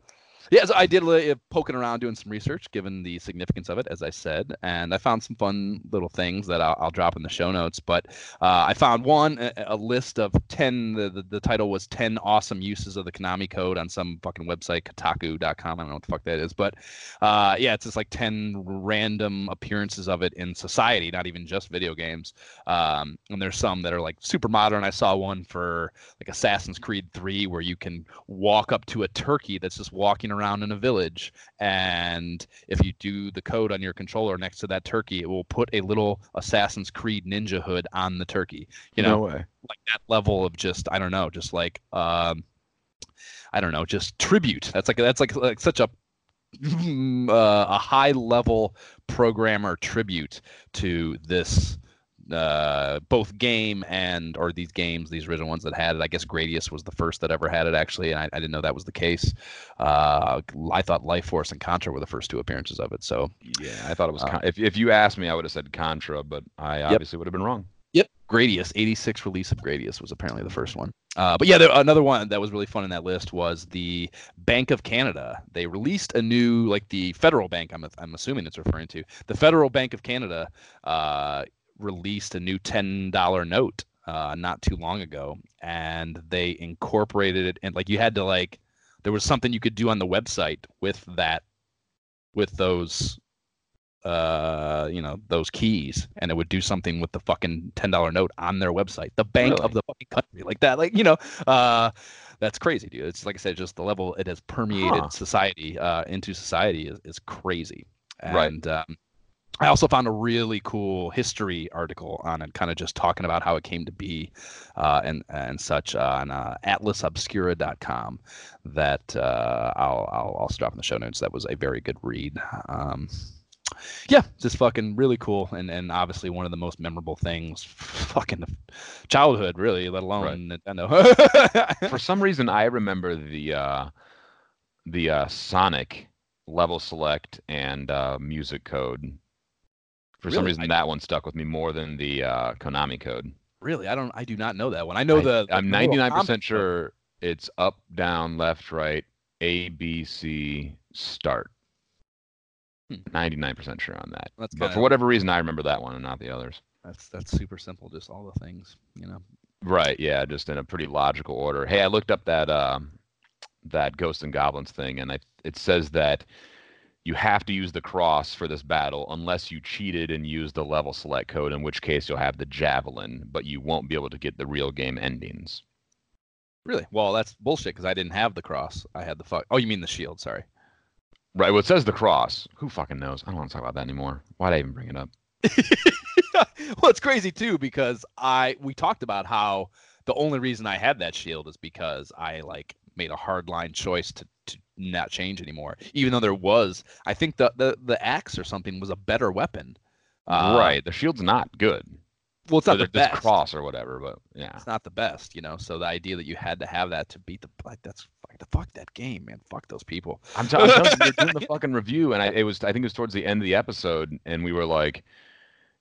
yeah, so I did a little poking around doing some research, given the significance of it, as I said, and I found some fun little things that I'll, I'll drop in the show notes. But uh, I found one a, a list of ten. The, the the title was ten awesome uses of the Konami code on some fucking website, Kotaku.com. I don't know what the fuck that is, but uh, yeah, it's just like ten random appearances of it in society, not even just video games. Um, and there's some that are like super modern. I saw one for like Assassin's Creed 3 where you can walk up to a turkey that's just walking around in a village and if you do the code on your controller next to that turkey it will put a little Assassin's Creed ninja hood on the turkey you know way. like that level of just I don't know just like um I don't know just tribute that's like that's like like such a *laughs* uh, a high level programmer tribute to this uh, both game and or these games, these original ones that had it. I guess Gradius was the first that ever had it actually, and I, I didn't know that was the case. Uh, I thought Life Force and Contra were the first two appearances of it. So Yeah, I thought it was. Uh, if if you asked me, I would have said Contra, but I obviously would have been wrong. Yep. Gradius, 86 release of Gradius was apparently the first one. Uh, but yeah, there, another one that was really fun in that list was the Bank of Canada. They released a new, like the federal bank, I'm, I'm assuming it's referring to. The Federal Bank of Canada uh, released a new $10 note uh, not too long ago. And they incorporated it. And like you had to, like, there was something you could do on the website with that, with those uh you know those keys and it would do something with the fucking ten dollar note on their website the bank Really? of the fucking country like that like you know uh that's crazy dude it's like i said just the level it has permeated Huh. society uh into society is, is crazy Right. and um I also found a really cool history article on it, kind of just talking about how it came to be, uh, and and such on uh, AtlasObscura.com. That uh, I'll I'll also drop in the show notes. That was a very good read. Um, yeah, just fucking really cool, and and obviously one of the most memorable things, *laughs* fucking childhood, really, let alone Nintendo. *laughs* For some reason, I remember the uh, the uh, Sonic level select and uh, music code. For some Really? reason, that one stuck with me more than the uh, Konami code. really, I don't, I do not know that one. I know I, the. I'm 99% sure it's up, down, left, right, A, B, C, start. Hmm. 99% sure on that. That's But for whatever reason, I remember that one and not the others. That's that's super simple, just all the things, you know. Right, yeah, just in a pretty logical order. Hey, I looked up that um that Ghosts and Goblins thing, and I, it says that you have to use the cross for this battle unless you cheated and used the level select code, in which case you'll have the javelin, but you won't be able to get the real game endings. Really? Well, that's bullshit because I didn't have the cross. I had the fuck. Oh, you mean the shield? Sorry. Right, well, it says the cross. Who fucking knows? I don't want to talk about that anymore. Why'd I even bring it up? *laughs* well, it's crazy too because I we talked about how the only reason I had that shield is because I like made a hard line choice to, to not change anymore. Even though there was, I think the the, the axe or something was a better weapon. Uh, right, the shield's not good. Well, it's not Or the best. cross or whatever, but yeah. It's not the best, you know. So the idea that you had to have that to beat the like that's fuck the fuck that game, man. Fuck those people. I'm, t- I'm telling you, were doing the *laughs* fucking review, and I, it was I think it was towards the end of the episode, and we were like,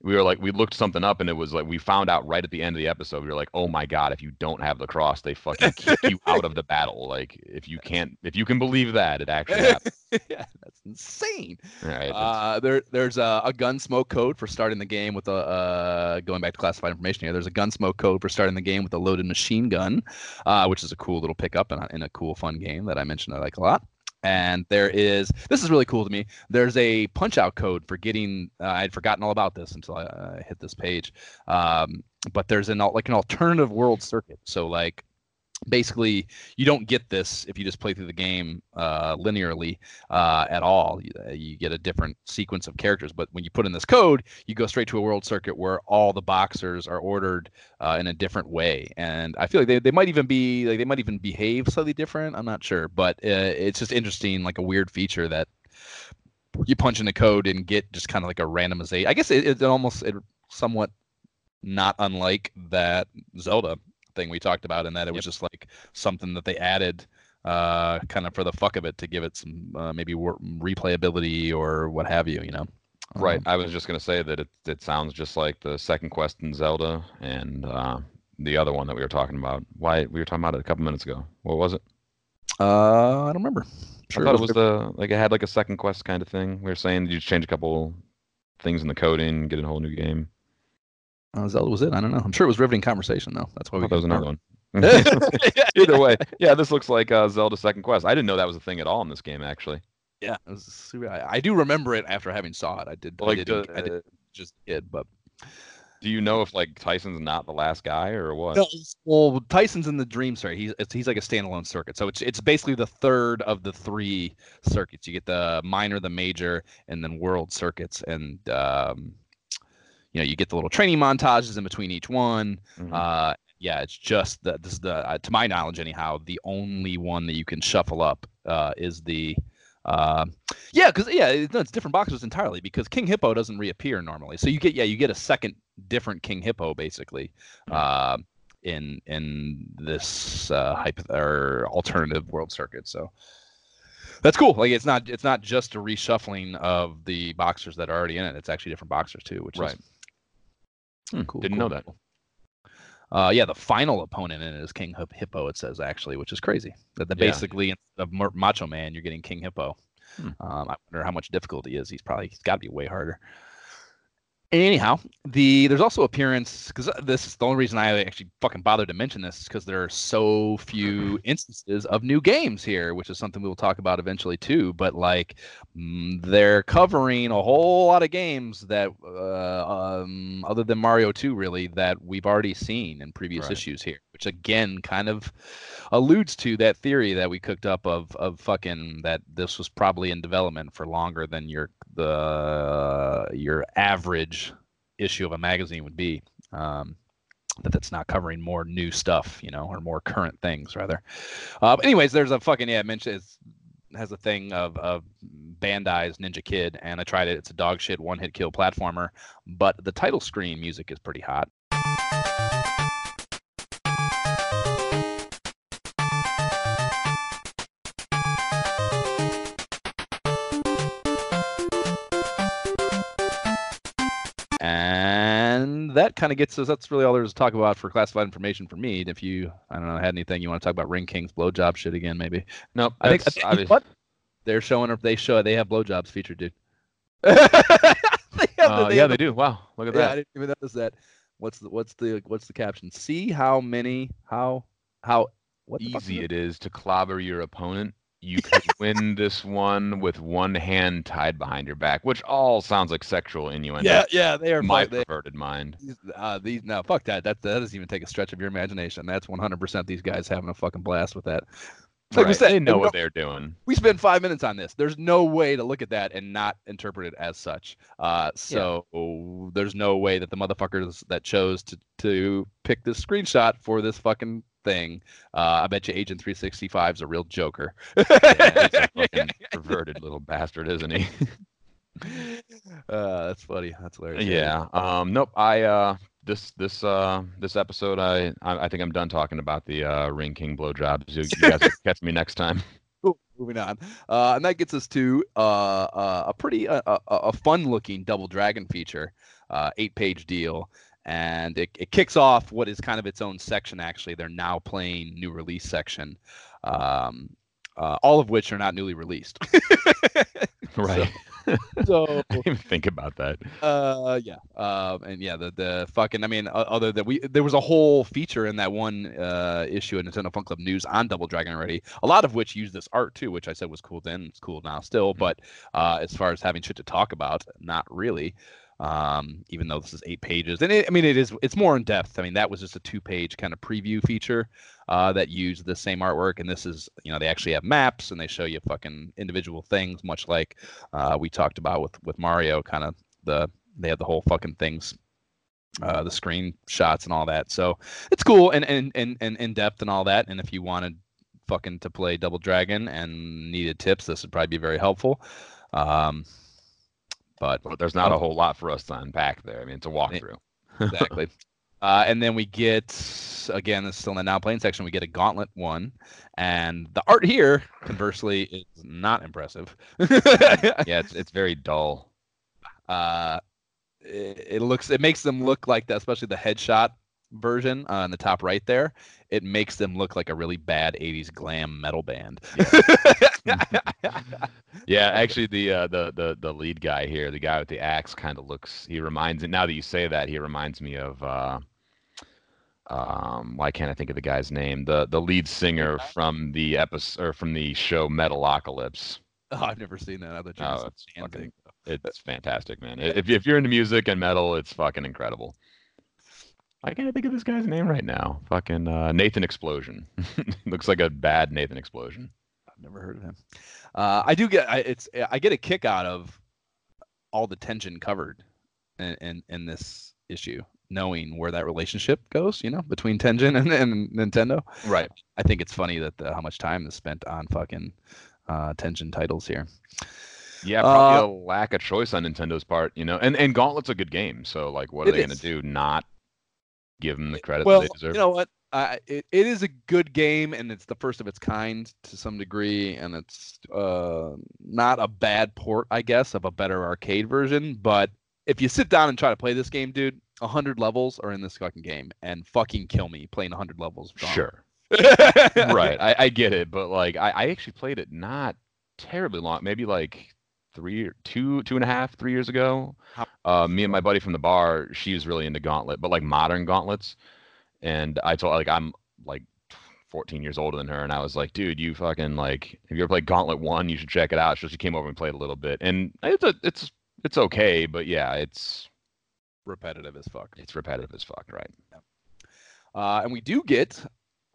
we were like we looked something up and it was like we found out right at the end of the episode we were like oh my god if you don't have the cross they fucking kick you out of the battle like if you can't if you can believe that it actually *laughs* happens yeah, that's insane. right Uh, there, there's a, a gun smoke code for starting the game with a uh, going back to classified information here. There's a gun smoke code for starting the game with a loaded machine gun, uh, which is a cool little pickup in a, in a cool fun game that I mentioned I like a lot. And there is this is really cool to me. There's a punch out code for getting. Uh, i'd forgotten all about this until I uh, hit this page. Um, but there's an like an alternative world circuit. So like basically you don't get this if you just play through the game uh, linearly uh, at all. You, uh, you get a different sequence of characters, but when you put in this code, you go straight to a world circuit where all the boxers are ordered uh, in a different way. And I feel like they, they might even be like they might even behave slightly different. I'm not sure, but uh, it's just interesting, like a weird feature that you punch in the code and get just kind of like a randomization. I guess it, it almost it somewhat not unlike that Zelda thing we talked about and that it was just like something that they added uh, kind of for the fuck of it to give it some uh, maybe wor- replayability or what have you, you know. right Um, i was just going to say that it, it sounds just like the second quest in zelda and uh, the other one that we were talking about why we were talking about it a couple minutes ago what was it uh, I don't remember. Sure I thought it was the like it had like a second quest kind of thing. We were saying you just change a couple things in the coding, get a whole new game. Uh, Zelda was it. I don't know. I'm sure it was riveting conversation though. That's why we thought there was another one. one. *laughs* *laughs* Either way, yeah, this looks like uh, Zelda Second Quest. I didn't know that was a thing at all in this game, actually. Yeah, it was super, I, I do remember it after having saw it. I did. I Like, didn't, the- I did just did, but Do you know if like Tyson's not the last guy or what? No, well, Tyson's in the Dream Circuit. He's he's like a standalone circuit. So it's it's basically the third of the three circuits. You get the minor, the major, and then world circuits. And um, you know, you get the little training montages in between each one. Mhm. Uh, yeah, it's just the this is the uh, to my knowledge anyhow the only one that you can shuffle up uh, is the. Uh, yeah, because yeah, it, it's different boxers entirely because King Hippo doesn't reappear normally. So you get yeah, you get a second different King Hippo basically uh, in in this uh, hypo- or alternative world circuit. So that's cool. Like it's not it's not just a reshuffling of the boxers that are already in it. It's actually different boxers too, which Right. is Hmm, cool. didn't cool, know that. Uh, yeah, the final opponent in it is King Hippo. It says actually, which is crazy. That the Yeah. basically instead of Macho Man, you're getting King Hippo. Hmm. Um, I wonder how much difficulty is. He's probably he's got to be way harder. Anyhow, the there's also appearance because this is the only reason I actually fucking bothered to mention this is because there are so few instances of new games here, which is something we will talk about eventually too. But like, mm, they're covering a whole lot of games that, uh, um, other than Mario 2, really that we've already seen in previous Right. issues here, which again kind of alludes to that theory that we cooked up of of fucking that this was probably in development for longer than your the your average issue of a magazine would be. Um, that that's not covering more new stuff, you know, or more current things rather. Uh, anyways, there's a fucking yeah, I mentioned it's has a thing of of Bandai's Ninja Kid, and I tried it. It's a dog shit one hit kill platformer, but the title screen music is pretty hot. That kind of gets us. That's really all there is to talk about for classified information for me. If you, I don't know, had anything you want to talk about Ring King's blowjob shit again, maybe. Nope. I think, I that's think obvious. what they're showing. Or they show they have blowjobs featured, dude. *laughs* Uh, yeah, they do. Wow, look at Yeah, I didn't even notice that. What's the what's the what's the caption? See how many how how what Easy it is to clobber your opponent. You can win this one with one hand tied behind your back, which all sounds like sexual innuendo. Yeah, yeah, they are. my they, perverted mind. these, uh, these no fuck that. That that doesn't even take a stretch of your imagination. That's 100 percent these guys having a fucking blast with that. Like we said, they know no- what they're doing. we spent five minutes on this. There's no way to look at that and not interpret it as such. Uh, so there's no way that the motherfuckers that chose to to pick this screenshot for this fucking thing. Uh, I bet you Agent 365 is a real joker. *laughs* Yeah, he's a *laughs* fucking perverted little bastard, isn't he? *laughs* uh, that's funny. That's hilarious. yeah. Um. Nope. I uh. This this uh this episode I I, I think I'm done talking about the uh Ring King blowjobs. You, you guys catch me next time. Cool. Moving on, uh, and that gets us to uh, uh, a pretty uh, a, a fun-looking Double Dragon feature. uh, eight page deal. And it, it kicks off what is kind of its own section, actually. They're now playing new release section, um, uh, all of which are not newly released. *laughs* right. so *laughs* even think about that. uh yeah um and yeah the the fucking i mean other than we there was a whole feature in that one uh issue of nintendo fun club news on double dragon already a lot of which used this art too which i said was cool then it's cool now still but uh as far as having shit to talk about not really um even though this is eight pages. And it, i mean it is it's more in depth. I mean that was just a two page kind of preview feature uh, that used the same artwork. And this is you know they actually have maps and they show you fucking individual things much like uh, we talked about with with mario kind of the they have the whole fucking things uh, the screenshots and all that. So it's cool and and and, and in depth and all that. And if you wanted fucking to play double dragon and needed tips this would probably be very helpful. Um but there's not a whole lot for us to unpack there. I mean, it's a walkthrough. *laughs* exactly. Uh, and then we get again, this is still in the now playing section. We get a gauntlet one, and the art here, conversely, is not impressive. *laughs* Yeah, it's it's very dull. uh, it, it looks, it makes them look like that, especially the headshot version on the top right there. It makes them look like a really bad '80s glam metal band. *laughs* *laughs* Yeah, actually, the uh, the the the lead guy here, the guy with the axe, kind of looks. He reminds me. Now that you say that, he reminds me of. Uh, um, why can't I think of the guy's name? The the lead singer from the episode or from the show Metalocalypse. oh, I've never seen that. I thought you Oh, it's fucking- It's *laughs* fantastic, man. If if you're into music and metal, it's fucking incredible. Why can't think of this guy's name right now? Fucking uh, Nathan Explosion. *laughs* Looks like a bad Nathan Explosion. I've never heard of him. Uh, I do get I, it's I get a kick out of all the tension covered in, in in this issue, knowing where that relationship goes, you know, between Tengen and, and Nintendo. Right. I think it's funny that the, how much time is spent on fucking uh, Tengen titles here. Yeah, probably Uh, a lack of choice on Nintendo's part, you know. And and Gauntlet's a good game, so like, what are they gonna do? Not give them the credit well, that they deserve? you know what? Uh, it, it is a good game, and it's the first of its kind to some degree, and it's uh, not a bad port, I guess, of a better arcade version. But if you sit down and try to play this game, dude, hundred levels are in this fucking game, and fucking kill me playing hundred levels. of Sure. *laughs* right. I, I get it, but like, I, I actually played it not terribly long, maybe like three, or two, two and a half, three years ago. Uh, me and my buddy from the bar, she was really into Gauntlet, but like modern Gauntlets. And I told like I'm like 14 years older than her, and I was like, dude, you fucking like, have you ever played Gauntlet One? You should check it out. So she came over and played a little bit, and it's a, it's it's okay, but yeah, it's repetitive as fuck. it's repetitive as fuck, right? Uh, and we do get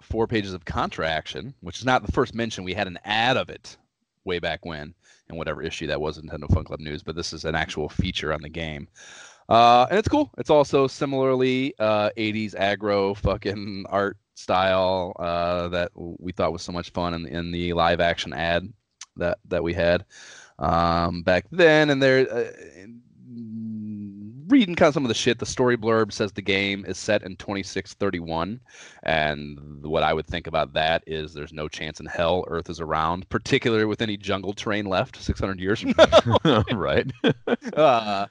four pages of Contra action, which is not the first mention. We had an ad of it way back when, in whatever issue that was, Nintendo Fun Club News. But this is an actual feature on the game, uh, and it's cool. It's also similarly uh, 80s aggro fucking art style uh, that we thought was so much fun in, in the live action ad that that we had um, back then. And there. Reading kind of some of the shit the story blurb says the game is set in 2631 and what i would think about that is there's no chance in hell earth is around particularly with any jungle terrain left 600 years from now *laughs* right. *laughs* uh,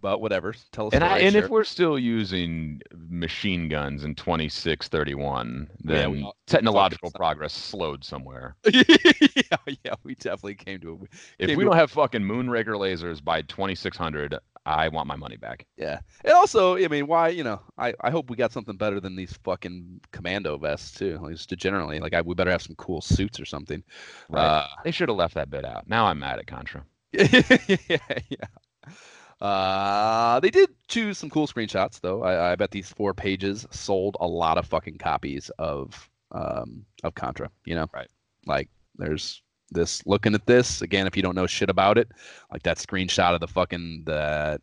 but whatever tell us And, I, and if we're still using machine guns in 2631, then all- technological progress slowed somewhere. *laughs* yeah, yeah we definitely came to If Came we to- don't have fucking Moonraker lasers by 2600, I want my money back. yeah and also i mean why you know i i hope we got something better than these fucking commando vests too at least generally like I, we better have some cool suits or something Right. uh, they should have left that bit out. Now I'm mad at Contra. *laughs* yeah, yeah. Uh, they did choose some cool screenshots, though. I, I bet these four pages sold a lot of fucking copies of um of Contra. You know, Right. Like, there's this looking at this again. If you don't know shit about it, like that screenshot of the fucking the.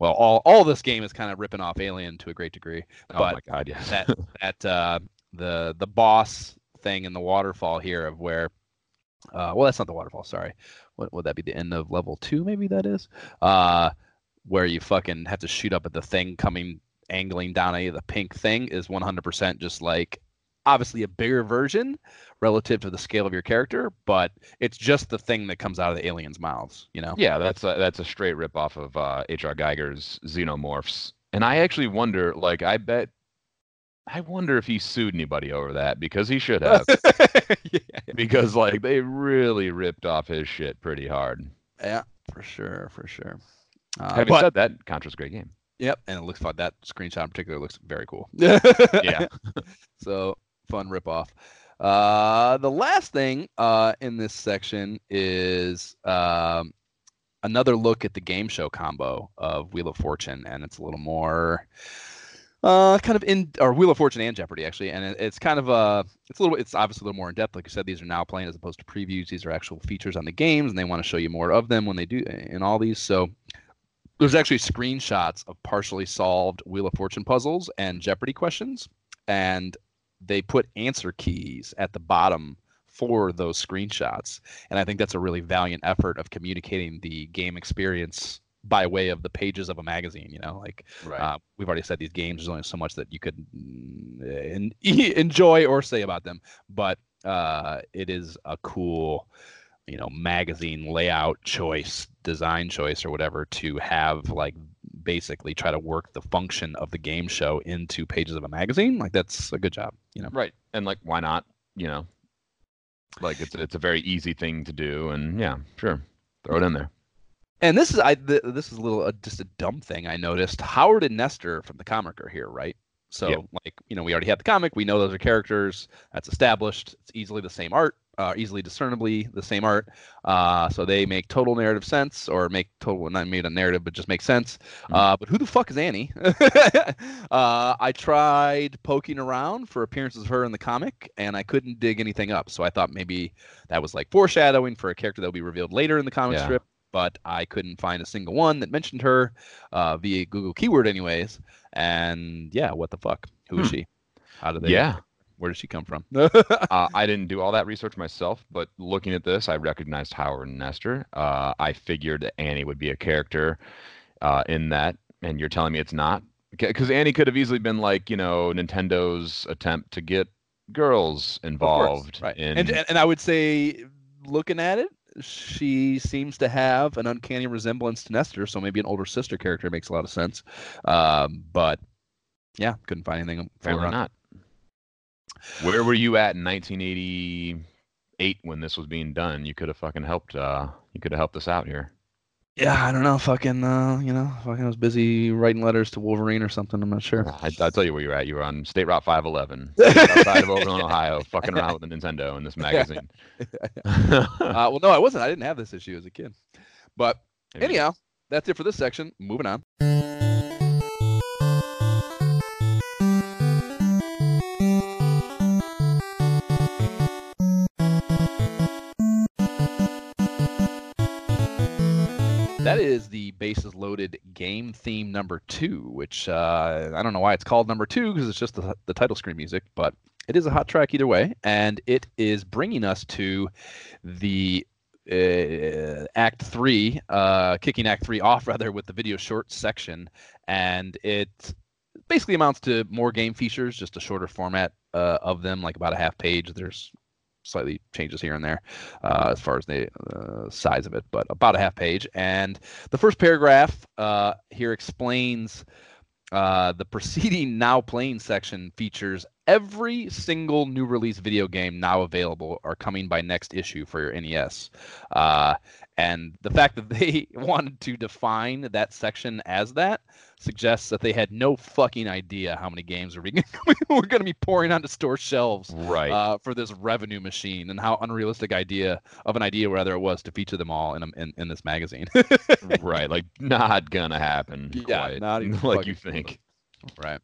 Well, all all this game is kind of ripping off Alien to a great degree, Oh but my god, yes. that that uh, the the boss thing in the waterfall here of where uh, well that's not the waterfall sorry what would that be the end of level two maybe that is uh, where you fucking have to shoot up at the thing coming angling down at you the pink thing is 100% just like obviously a bigger version relative to the scale of your character, but it's just the thing that comes out of the aliens' mouths, you know? Yeah, that's a, that's a straight rip off of uh, H.R. Giger's Xenomorphs. And I actually wonder, like, I bet, I wonder if he sued anybody over that because he should have. *laughs* yeah, because like they really ripped off his shit pretty hard. yeah, for sure, for sure. Uh, Having but- said that, Contra's a great game. Yep, and it looks fun. That screenshot in particular looks very cool. Yeah. *laughs* so fun ripoff. Uh, the last thing uh, in this section is um, another look at the game show combo of Wheel of Fortune, and it's a little more uh, kind of in or Wheel of Fortune and Jeopardy actually, and it, it's kind of uh it's a little it's obviously a little more in depth. Like you said, these are now playing as opposed to previews. These are actual features on the games, and they want to show you more of them when they do in all these. So there's actually screenshots of partially solved Wheel of Fortune puzzles and Jeopardy questions, and they put answer keys at the bottom for those screenshots. And I think that's a really valiant effort of communicating the game experience by way of the pages of a magazine. You know, like Right. uh, we've already said these games. There's only so much that you could mm, en- *laughs* enjoy or say about them, but uh, it is a cool, you know, magazine layout choice, design choice, or whatever to have like basically try to work the function of the game show into pages of a magazine. Like that's a good job. You know. right. And like, why not? You know, like it's it's a very easy thing to do, and yeah, sure, throw it in there. And this is I th- this is a little uh, just a dumb thing I noticed. Howard and Nestor from the comic are here, right? So Yep. like you know we already had the comic, we know those are characters. That's established. It's easily the same art, uh, easily discernibly the same art. Uh, so they make total narrative sense, or make total not made a narrative, but just make sense. Mhm. Uh, but who the fuck is Annie? *laughs* uh, I tried poking around for appearances of her in the comic, and I couldn't dig anything up. So I thought maybe that was like foreshadowing for a character that will be revealed later in the comic Yeah. strip but I couldn't find a single one that mentioned her uh, via Google keyword, anyways. And yeah, what the fuck? Who is Hmm. she? How did they? Yeah. Where does she come from? *laughs* uh, I didn't do all that research myself, but looking at this, I recognized Howard and Nestor. Uh, I figured that Annie would be a character uh, in that, and you're telling me it's not? Because Annie could have easily been like, you know, Nintendo's attempt to get girls Of course, involved. right? In, And, and I would say, looking at it, she seems to have an uncanny resemblance to Nestor, so maybe an older sister character makes a lot of sense. Um, but yeah, couldn't find anything. apparently not. Where were you at in 1988 when this was being done? You could have fucking helped. Uh, you could have helped us out here. Yeah, I don't know. Fucking, uh, you know, fucking I was busy writing letters to Wolverine or something. I'm not sure. I, I'll tell you where you're at. You were on State Route 511 *laughs* outside of Oberlin, Ohio, fucking around with a Nintendo in this *laughs* magazine. *laughs* Uh, well, no, I wasn't. I didn't have this issue as a kid. But Maybe. anyhow, that's it for this section. Moving on. Is the bases loaded game theme number two, which uh, I don't know why it's called number two because it's just the, the title screen music, but it is a hot track either way. And it is bringing us to the uh, Act Three, uh, kicking Act Three off *laughs* rather with the video short section, and it basically amounts to more game features, just a shorter format uh, of them, like about a half page. There's slightly changes here and there uh, as far as the uh, size of it, but about a half page. And the first paragraph uh, here explains uh, the preceding *laughs* now playing section features every single new release video game now available are coming by next issue for your NES. Uh, and the fact that *laughs* they wanted to define that section as that suggests that they had no fucking idea how many games were, being, *laughs* were going to be pouring onto store shelves Right. uh, for this revenue machine and how unrealistic idea of an idea rather it was to feature them all in a, in, in this magazine. *laughs* right. Like, not gonna happen. Yeah, quite, not even *laughs* like you think. right.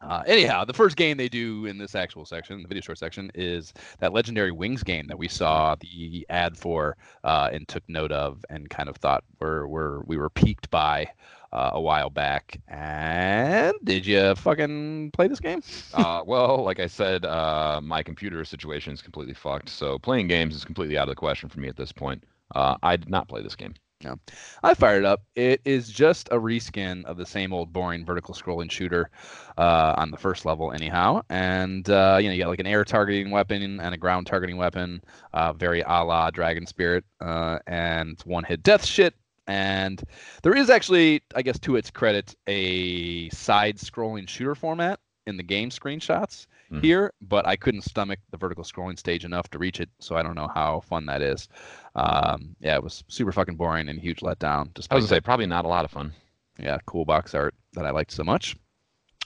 Uh, anyhow, the first game they do in this actual section, the video short section, is that legendary Wings game that we saw the ad for uh, and took note of and kind of thought we're, we're we were peaked by uh, a while back. And did you fucking play this game? uh, well, like I said, uh, my computer situation is completely fucked. So playing games is completely out of the question for me at this point. Uh, I did not play this game. No, I fired it up. It is just a reskin of the same old boring vertical scrolling shooter uh, on the first level, anyhow. And uh, you know, you got like an air targeting weapon and a ground targeting weapon, uh, very a la Dragon Spirit, uh, and one hit death shit. And there is actually, I guess, to its credit, a side scrolling shooter format in the game screenshots mm-hmm. here, but I couldn't stomach the vertical scrolling stage enough to reach it, so I don't know how fun that is. Um, yeah, it was super fucking boring and huge letdown. I was gonna say probably not a lot of fun. Yeah, cool box art that I liked so much,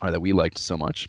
or that we liked so much.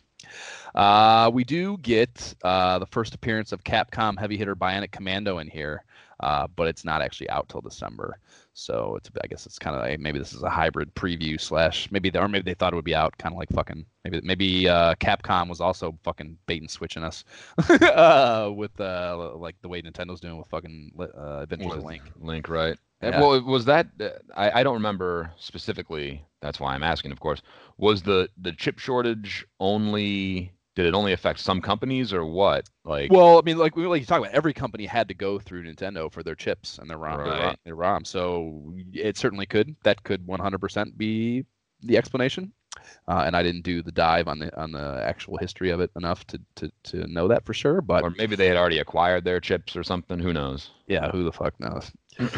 Uh, we do get uh, the first appearance of Capcom heavy hitter Bionic Commando in here, uh, but it's not actually out till December. So it's I guess it's kind of like maybe this is a hybrid preview slash maybe they, or maybe they thought it would be out, kind of like fucking maybe maybe uh, Capcom was also fucking bait and switching us *laughs* uh, with uh, like the way Nintendo's doing with fucking uh, Adventures of Link. Link, right? Yeah. Well, was that uh, I, I don't remember specifically. That's why I'm asking, of course. Was the the chip shortage only did it only affect some companies or what? Like, well, I mean, like we like you talk about, every company had to go through Nintendo for their chips and their ROM, right. their, ROM their ROM. So it certainly could. That could 100% be the explanation. Uh, and I didn't do the dive on the on the actual history of it enough to, to to know that for sure. But or maybe they had already acquired their chips or something. Who knows? Yeah, who the fuck knows? *coughs*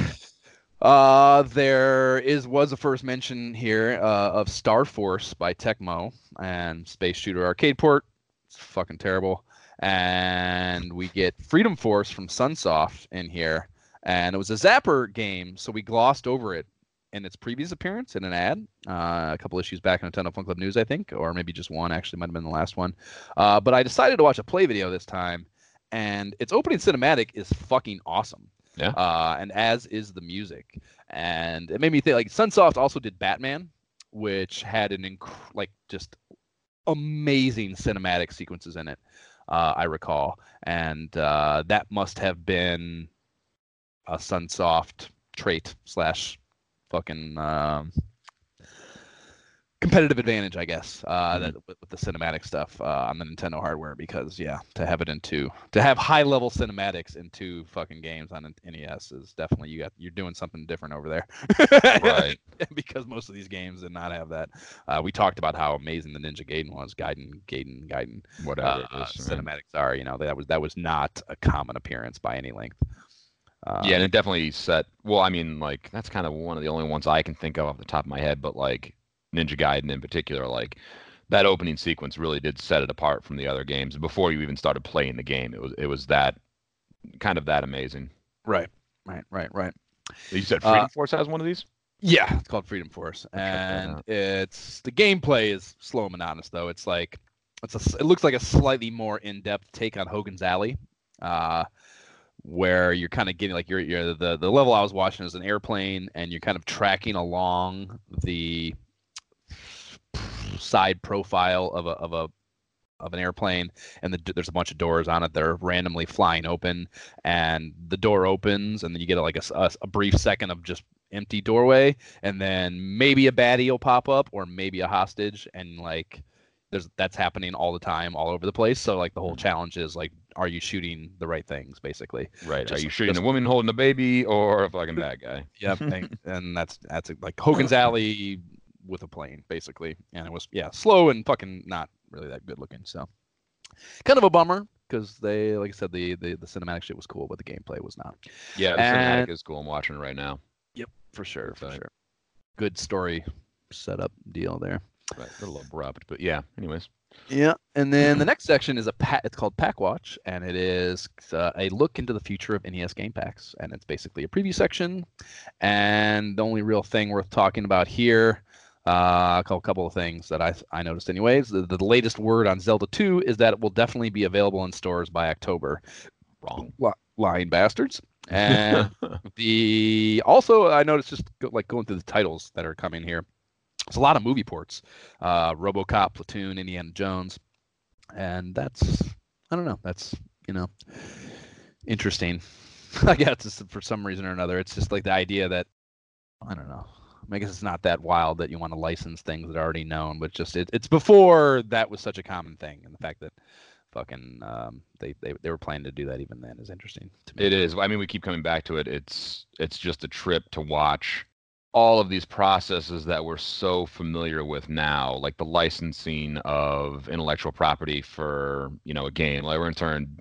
Uh, there is was a first mention here uh, of Star Force by Tecmo and Space Shooter Arcade Port it's fucking terrible. And we get Freedom Force from Sunsoft in here. And it was a Zapper game, so we glossed over it in its previous appearance in an ad, uh, a couple issues back in Nintendo Fun Club News, I think, or maybe just one. Actually, might have been the last one. Uh, but I decided to watch a play video this time, and its opening cinematic is fucking awesome. Yeah. Uh, and as is the music, and it made me think like Sunsoft also did Batman, which had an inc- like just amazing cinematic sequences in it. Uh, I recall, and uh, that must have been a Sunsoft trait slash fucking um, competitive advantage, I guess, uh, mm-hmm. that, with, with, the cinematic stuff uh, on the Nintendo hardware. Because yeah, to have it into to have high level cinematics into fucking games on NES is definitely you got you're doing something different over there. *laughs* right. because most of these games did not have that. Uh, we talked about how amazing the Ninja Gaiden was, Gaiden, Gaiden, Gaiden. Whatever uh, cinematics are, you know, that was that was not a common appearance by any length. Um, yeah, and it definitely set. Well, I mean, like that's kind of one of the only ones I can think of off the top of my head. But like Ninja Gaiden in particular, like that opening sequence really did set it apart from the other games. Before you even started playing the game, it was it was that kind of that amazing. Right, right, right, right. You said Freedom uh, Force has one of these. Yeah, it's called Freedom Force, and it's the gameplay is slow and monotonous though. It's like it's a it looks like a slightly more in depth take on Hogan's Alley. Uh, where you're kind of getting like you're, you're the the level I was watching is an airplane and you're kind of tracking along the side profile of a of a of an airplane and the, there's a bunch of doors on it that are randomly flying open and the door opens and then you get a, like a, a, a, brief second of just empty doorway and then maybe a baddie will pop up or maybe a hostage and like there's that's happening all the time all over the place. So like the whole mm-hmm. challenge is like are you shooting the right things basically? Right. Just, are you shooting just, a woman holding a baby or a fucking bad guy? Yep *laughs* and, and that's that's like hogan's *laughs* alley with a plane basically, and it was yeah slow and fucking not really that good looking. So kind of a bummer because they like I said the, the the cinematic shit was cool, but the gameplay was not. Yeah, the and, cinematic is cool. I'm watching it right now. Yep, for sure, for sure. Good story setup deal there. Right, a little abrupt, but yeah. Anyways. Yeah, and then the next section is a pack. It's called Pack Watch, and it is uh, a look into the future of NES game packs, and it's basically a preview section. And the only real thing worth talking about here uh, a couple of things that I I noticed, anyways. The, the latest word on Zelda 2 is that it will definitely be available in stores by October. Wrong, L- lying bastards. *laughs* And the also I noticed just go, like going through the titles that are coming here. It's a lot of movie ports. Uh, RoboCop, Platoon, Indiana Jones, and that's I don't know. That's you know interesting. *laughs* I guess for some reason or another, it's just like the idea that I don't know. I guess it's not that wild that you want to license things that are already known, but just it, it's before that was such a common thing, and the fact that fucking um, they, they they were planning to do that even then is interesting to me. It is. I mean, we keep coming back to it. It's it's just a trip to watch all of these processes that we're so familiar with now, like the licensing of intellectual property for you know a game. Like we're to turn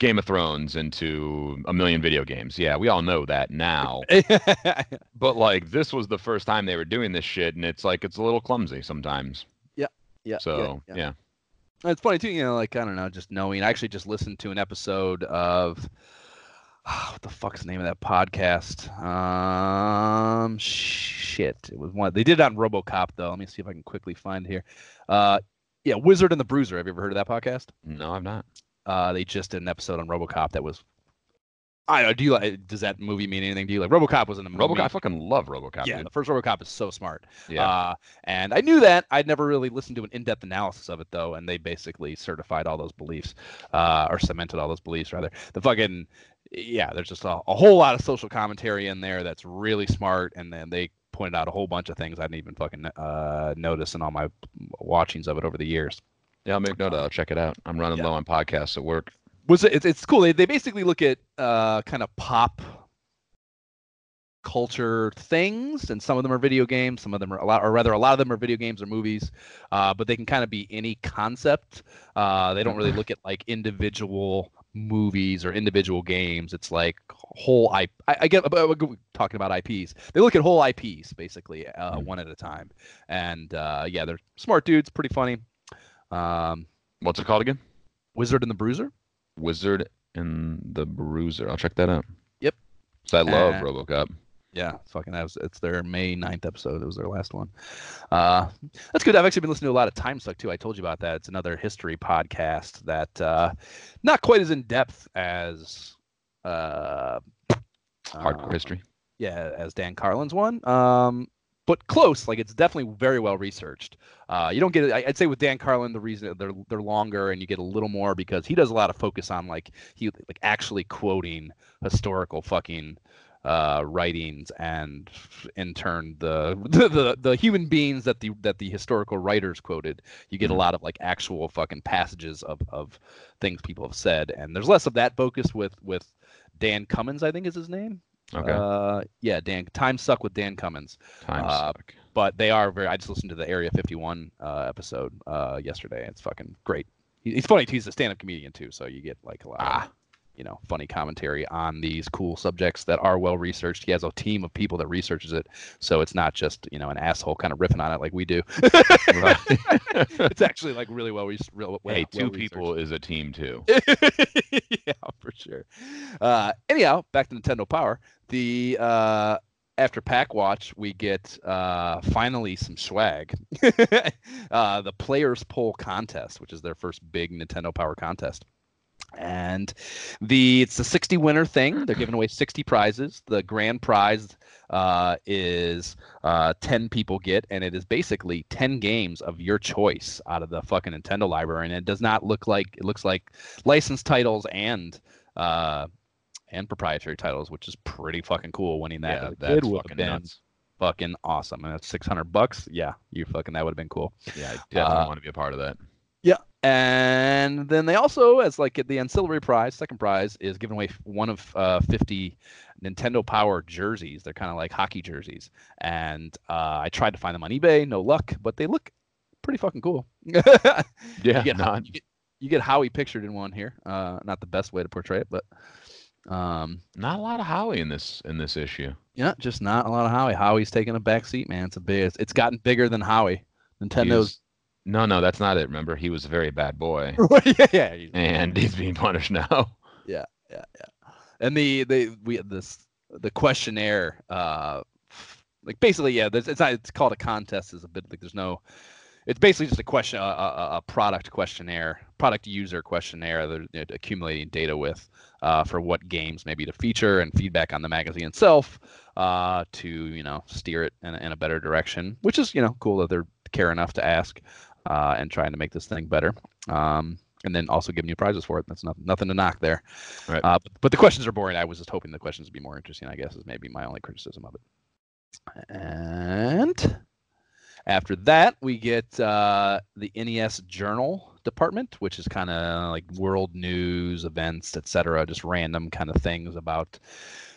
Game of Thrones into a million video games. Yeah, we all know that now. *laughs* but like this was the first time they were doing this shit, and it's like it's a little clumsy sometimes. Yeah. Yeah. So yeah. yeah. It's funny too, you know, like I don't know, just knowing. I actually just listened to an episode of what the fuck's the name of that podcast? Um, shit, it was one. They did it on RoboCop though. Let me see if I can quickly find here. Uh, yeah, Wizard and the Bruiser. Have you ever heard of that podcast? No, I'm not. Uh, they just did an episode on RoboCop that was. I don't know. Do you like? Does that movie mean anything to you? Like RoboCop was in the movie. RoboCop. I fucking love RoboCop. Yeah, dude. the first RoboCop is so smart. Yeah. Uh, and I knew that. I'd never really listened to an in-depth analysis of it though, and they basically certified all those beliefs, uh, or cemented all those beliefs rather. The fucking yeah, there's just a, a whole lot of social commentary in there that's really smart, and then they pointed out a whole bunch of things I didn't even fucking uh, notice in all my watchings of it over the years. Yeah, I'll make note. of it. I'll check it out. I'm running Yeah. low on podcasts at work. was it, it's, cool. They, they basically look at uh, kind of pop culture things, and some of them are video games, some of them are a lot, or rather, a lot of them are video games or movies. Uh, but they can kind of be any concept. Uh, they don't really look at like individual movies or individual games. It's like whole I I, I get uh, talking about IPs. They look at whole IPs basically, uh, Mhm. one at a time. And uh, yeah, they're smart dudes, pretty funny. Um, What's it called again? Wizard and the Bruiser. Wizard and the Bruiser. I'll check that out. Yep. So I love RoboCop. Yeah, it's fucking that was it's their May 9th episode. It was their last one. Uh that's good. I've actually been listening to a lot of Time Suck too. I told you about that. It's another history podcast that uh not quite as in depth as uh Hardcore uh, history. yeah, as Dan Carlin's one. Um, but close. Like it's definitely very well researched. Uh, you don't get I'd say with Dan Carlin, the reason they're they're longer and you get a little more because he does a lot of focus on like he like actually quoting historical fucking uh writings and in turn the, *laughs* the the the human beings that the that the historical writers quoted you get a Mhm. lot of like actual fucking passages of of things people have said and there's less of that focus with with Dan Cummins I think is his name Okay. uh, yeah, Dan. Time suck with Dan Cummins. Time uh, suck. But they are very. I just listened to the Area 51 uh, episode uh, yesterday. It's fucking great. He, he's funny. He's a stand-up comedian too, so you get like a lot. Ah. Of, you know, funny commentary on these cool subjects that are well researched. He has a team of people that researches it, so it's not just you know an asshole kind of riffing on it like we do. *laughs* It's actually like really well, res- real, well hey, two well people is a team too. *laughs* yeah, for sure. Uh, anyhow, back to Nintendo Power. The uh, after Pack Watch, we get uh, finally some swag. *laughs* uh, the Players Poll Contest, which is their first big Nintendo Power contest. And the it's a 60 winner thing. They're giving away 60 prizes. The grand prize uh, is uh, 10 people get, and it is basically 10 games of your choice out of the fucking Nintendo library. And it does not look like it looks like licensed titles and uh, and proprietary titles, which is pretty fucking cool. Winning that yeah, that's kid would have fucking nuts. fucking awesome. And that's 600 bucks. Yeah, you fucking that would have been cool. Yeah, I definitely Uh, want to be a part of that. And then they also, as like the ancillary prize, second prize is giving away one of uh, 50 Nintendo Power jerseys. They're kind of like hockey jerseys. And uh, I tried to find them on eBay, no luck, but they look pretty fucking cool. *laughs* Yeah, you, get, not, you, get, you get Howie pictured in one here. Uh, not the best way to portray it, but um, not a lot of Howie in this in this issue. yeah, just not a lot of Howie. Howie's taking a back seat, man. It's a big. It's, it's gotten bigger than Howie. Nintendo's. No, no, that's not it. Remember, he was a very bad boy, *laughs* yeah, yeah. he's- and he's being punished now. *laughs* yeah, yeah, yeah. And the the we this the questionnaire, uh, like basically, yeah. There's, it's not. It's called a contest. Is a bit like there's no. It's basically just a question, a, a, a product questionnaire, product user questionnaire. They're you know, accumulating data with uh, for what games maybe to feature and feedback on the magazine itself uh, to you know steer it in, in a better direction. Which is you know cool that they're care enough to ask uh, and trying to make this thing better. Um, and then also giving you prizes for it. That's not, nothing to knock there. Right. Uh, but, but the questions are boring. I was just hoping the questions would be more interesting. I guess is maybe my only criticism of it. And after that, we get uh, the NES Journal department, which is kind of like world news, events, etc., just random kind of things about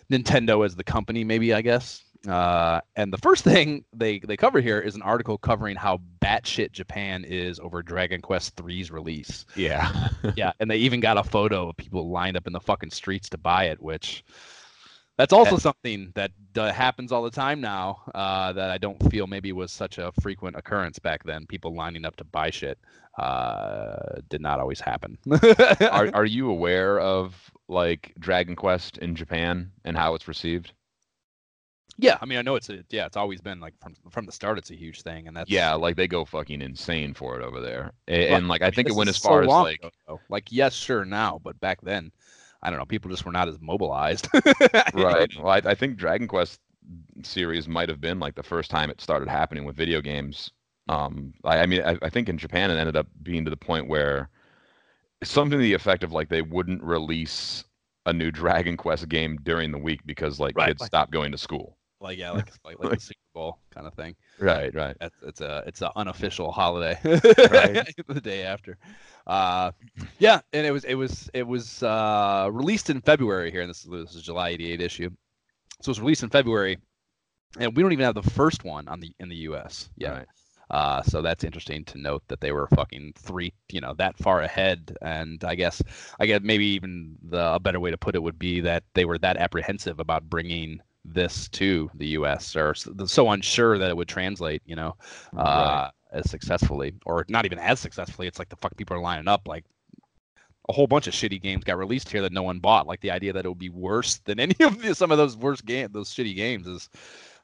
Nintendo as the company, maybe I guess. Uh, and the first *laughs* thing they they cover here is an article covering how batshit Japan is over Dragon Quest III's release. Yeah. *laughs* yeah, and they even got a photo of people lined up in the fucking streets to buy it, which that's also something that uh, happens all the time now. Uh, that I don't feel maybe was such a frequent occurrence back then. People lining up to buy shit uh, did not always happen. *laughs* are Are you aware of like Dragon Quest in Japan and how it's received? Yeah, I mean, I know it's a, yeah, it's always been like from from the start, it's a huge thing, and that's yeah, like they go fucking insane for it over there, and, and like I think it went as so far as like ago, like yes, sure now, but back then, I don't know, people just were not as mobilized. *laughs* right. Well, I, I think Dragon Quest series might have been like the first time it started happening with video games. Um, I, I mean, I, I think in Japan it ended up being to the point where something to the effect of like they wouldn't release a new Dragon Quest game during the week because like Right, kids stopped going to school. Like yeah, like like, like *laughs* the Super Bowl kind of thing. Right, right. That's it's a it's an unofficial holiday. Right. *laughs* the day after. Uh, yeah, and it was it was it was uh, released in February here, and this is this is July '88 issue. So it was released in February, and we don't even have the first one on the in the U.S. yet. Right. Uh, so that's interesting to note that they were fucking three, you know, that far ahead. And I guess, I guess maybe even the a better way to put it would be that they were that apprehensive about bringing this to the U.S. or so unsure that it would translate, you know, uh, as successfully, or not even as successfully. It's like the fuck people are lining up like. A whole bunch of shitty games got released here that no one bought. Like the idea that it would be worse than *laughs* any of the, some of those worst game, those shitty games is,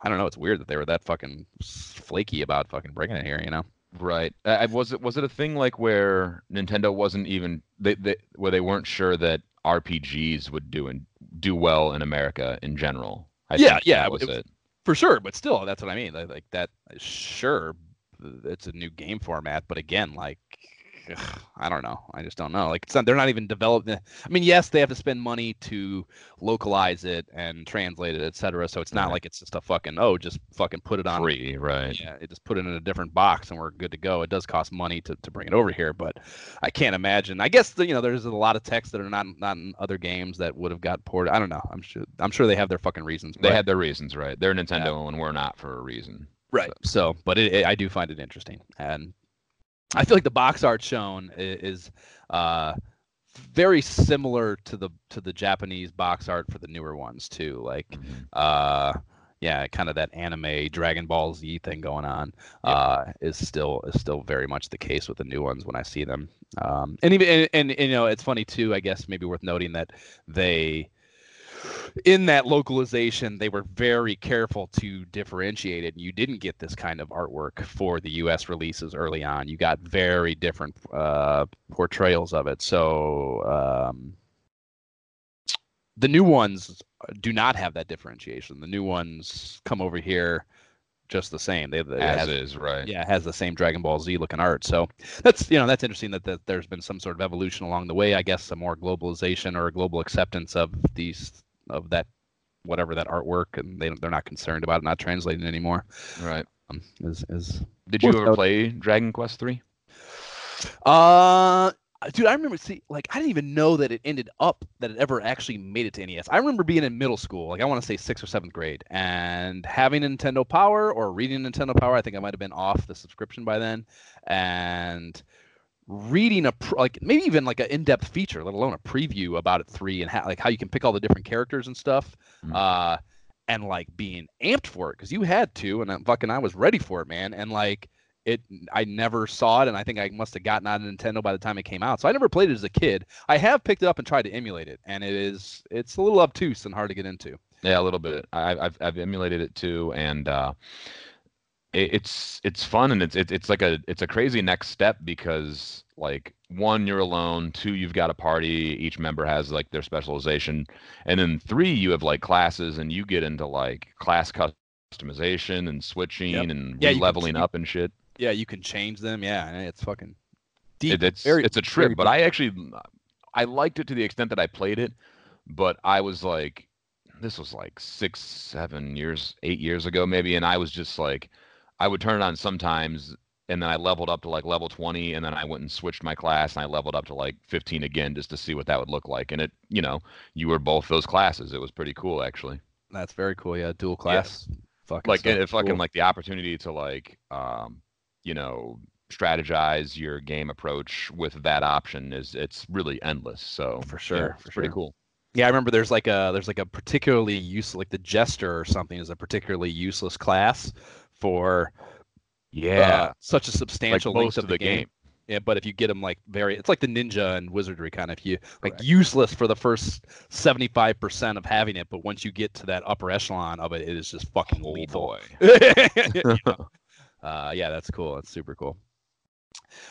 I don't know. It's weird that they were that fucking flaky about fucking bringing it here. You know? Right. I, I- was it was it a thing like where Nintendo wasn't even they, they where they weren't sure that RPGs would do and do well in America in general. I Yeah, yeah, that was it it. For sure, but still, that's what I mean. Like, like that, sure, it's a new game format, but again, like, ugh, I don't know. I just don't know. Like, it's not. They're not even developing. Eh, I mean, yes, they have to spend money to localize it and translate it, etc. So it's not Right. like it's just a fucking oh, just fucking put it on Free, right. Yeah, it just put it in a different box and we're good to go. It does cost money to, to bring it over here, but I can't imagine. I guess the, you know there's a lot of texts that are not not in other games that would have got ported. I don't know. I'm sure I'm sure they have their fucking reasons. They had their reasons, right? They're Nintendo and we're not for a reason. right. So, but it, it- I do find it interesting, and I feel like the box art shown is uh, very similar to the to the Japanese box art for the newer ones too. Like Mhm. uh yeah kind of that anime dragon ball z thing going on Yep. uh is still is still very much the case with the new ones when i see them um and even and, and, you know it's funny too i guess maybe worth noting that they in that localization they were very careful to differentiate it you didn't get this kind of artwork for the us releases early on you got very different uh portrayals of it so um the new ones do not have that differentiation. The new ones come over here just the same. They, they As is, right. yeah, it has the same Dragon Ball Z looking art. So that's you know that's interesting that, that there's been some sort of evolution along the way. I guess some more globalization or global acceptance of these of that whatever that artwork, and they they're not concerned about it not translating anymore. Right. Um, is is Did you ever play Dragon Quest 3? Uh, dude, I remember see, like I didn't even know that it ended up that it ever actually made it to NES. I remember being in middle school, like I want to say sixth or seventh grade, and having Nintendo Power or reading Nintendo Power. I think I might have been off the subscription by then, and reading a pr- like maybe even like an in-depth feature, let alone a preview about it three and how like how you can pick all the different characters and stuff. Mm. Uh, and like being amped for it because you had to, and I, fucking I was ready for it, man. And like it I never saw it and I think I must have gotten out of Nintendo by the time it came out. So I never played it as a kid. I have picked it up and tried to emulate it and it is it's a little obtuse and hard to get into. Yeah, a little bit. I, I've I've emulated it too, and uh, it's it's fun and it's it's it's like a it's a crazy next step because like one you're alone, two you've got a party, each member has like their specialization, and then three you have like classes and you get into like class customization and switching Yep. and Yeah, leveling up and shit. Yeah, you can change them. Yeah, it's fucking deep. It, it's very- it's a trip, but I actually mm, I liked it to the extent that I played it, but I was like, this was like six, seven years, eight years ago maybe, and I was just like, I would turn it on sometimes, and then I leveled up to like level 20, and then I went and switched my class, and I leveled up to like 15 again just to see what that would look like. And it, you know, you were both those classes. It was pretty cool actually. That's very cool. Yeah, dual class. Fucking Like it, fucking Cool. like the opportunity to like, um, you know, strategize your game approach with that option is it's really endless. So For yeah, sure, it's for pretty sure. cool. Yeah, I remember there's like a there's like a particularly useless like the jester or something is a particularly useless class for Yeah, uh, such a like substantial most length of the game. Yeah, but if you get them like very, it's like the ninja and wizardry kind of. You like Correct. useless for the first seventy five percent of having it, but once you get to that upper echelon of it, it is just fucking Oh lethal. boy. *laughs* You *laughs* know? uh, yeah, that's cool. That's super cool.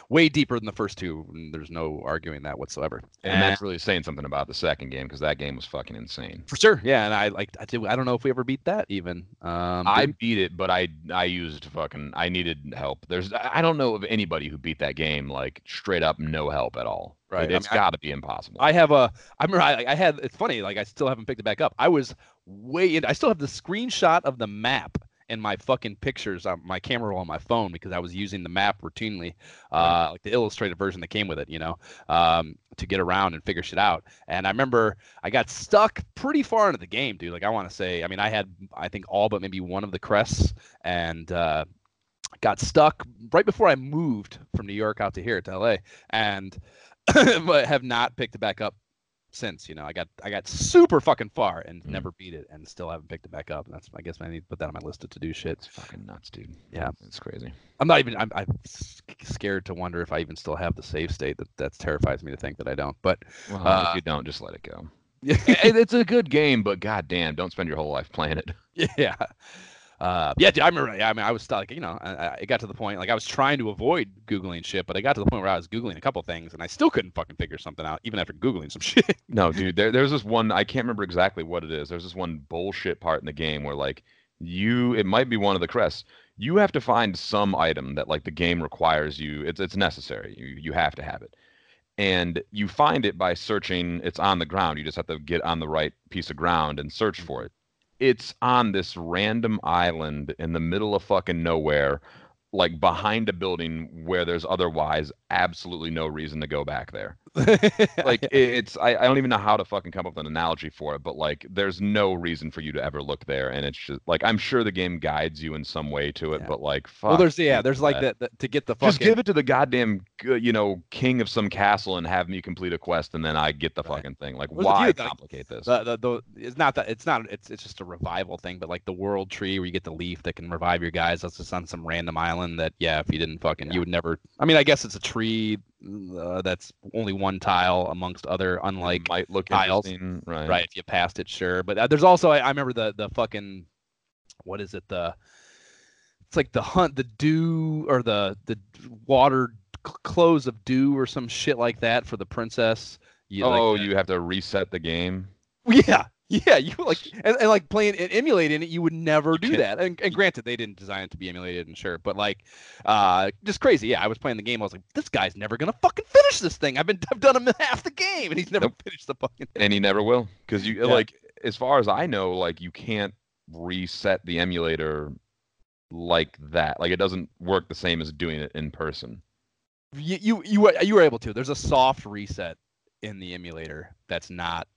Way deeper than the first two. and There's no arguing that whatsoever. And that's really saying something about the second game because that game was fucking insane. for sure. Yeah, and I like I did. I don't know if we ever beat that even. Um, I beat it, but I I used fucking I needed help. There's I don't know of anybody who beat that game like straight up no help at all. Right, It, I has mean, got to be impossible. I have a. I remember I, I had. It's funny. Like I still haven't picked it back up. I was way in. I still have the screenshot of the map in my fucking pictures on my camera roll on my phone because I was using the map routinely, uh, like the illustrated version that came with it, you know, um, to get around and figure shit out. And I remember I got stuck pretty far into the game, dude. Like I want to say, I mean, I had I think all but maybe one of the crests, and uh, got stuck right before I moved from New York out to here to LA, and *clears throat* have not picked it back up since. You know, I got I got super fucking far and Mm. never beat it, and still haven't picked it back up. And that's I guess I need to put that on my list of to do shit. it's fucking nuts, dude. Yeah. it's crazy. I'm not even I'm, I'm scared to wonder if I even still have the save state. That that terrifies me to think that I don't. But Well, Uh, if you don't, just let it go. *laughs* yeah, it's a good game, but goddamn, don't spend your whole life playing it. *laughs* yeah. Uh, yeah, dude, I remember. Yeah, I mean, I was stuck. You know, I, I, it got to the point like I was trying to avoid googling shit, but I got to the point where I was googling a couple things, and I still couldn't fucking figure something out, even after googling some *laughs* shit. No, dude, there, there's this one I can't remember exactly what it is. There's this one bullshit part in the game where like you it might be one of the crests. You have to find some item that like the game requires you. It's it's necessary. You you have to have it. And you find it by searching. It's on the ground. You just have to get on the right piece of ground and search for it. It's on this random island in the middle of fucking nowhere, like behind a building where there's otherwise absolutely no reason to go back there *laughs* like it's I, I don't even know how to fucking come up with an analogy for it but like there's no reason for you to ever look there and it's just like i'm sure the game guides you in some way to it Yeah. but like fuck well, there's yeah, there's like that. to get the fucking just give it to the goddamn you know king of some castle and have me complete a quest and then i get the Right. fucking thing like why complicate this the, the, the it's not that it's not it's it's just a revival thing, but like the world tree where you get the leaf that can revive your guys. That's just on some random island that yeah, if you didn't fucking Yeah. you would never. I mean, I guess it's a tree uh, that's only one tile amongst other unlike might look tiles. right. Right if you passed it sure. But uh, there's also I, I remember the the fucking what is it the it's like the hunt the dew or the the water c- clothes of dew or some shit like that for the princess. You, like, oh the- you have to reset the game? *laughs* Yeah yeah you like and, and like playing and emulating it you would never do can't- that and, and granted they didn't design it to be emulated and sure but like uh just crazy yeah i was playing the game i was like this guy's never gonna fucking finish this thing i've been i've done him *laughs* half the game and he's never Nope. finished the fucking Thing. and he never will because you Yeah. like as far as i know like you can't reset the emulator like that like it doesn't work the same as doing it in person you you you you were able to. There's a soft reset in the emulator that's not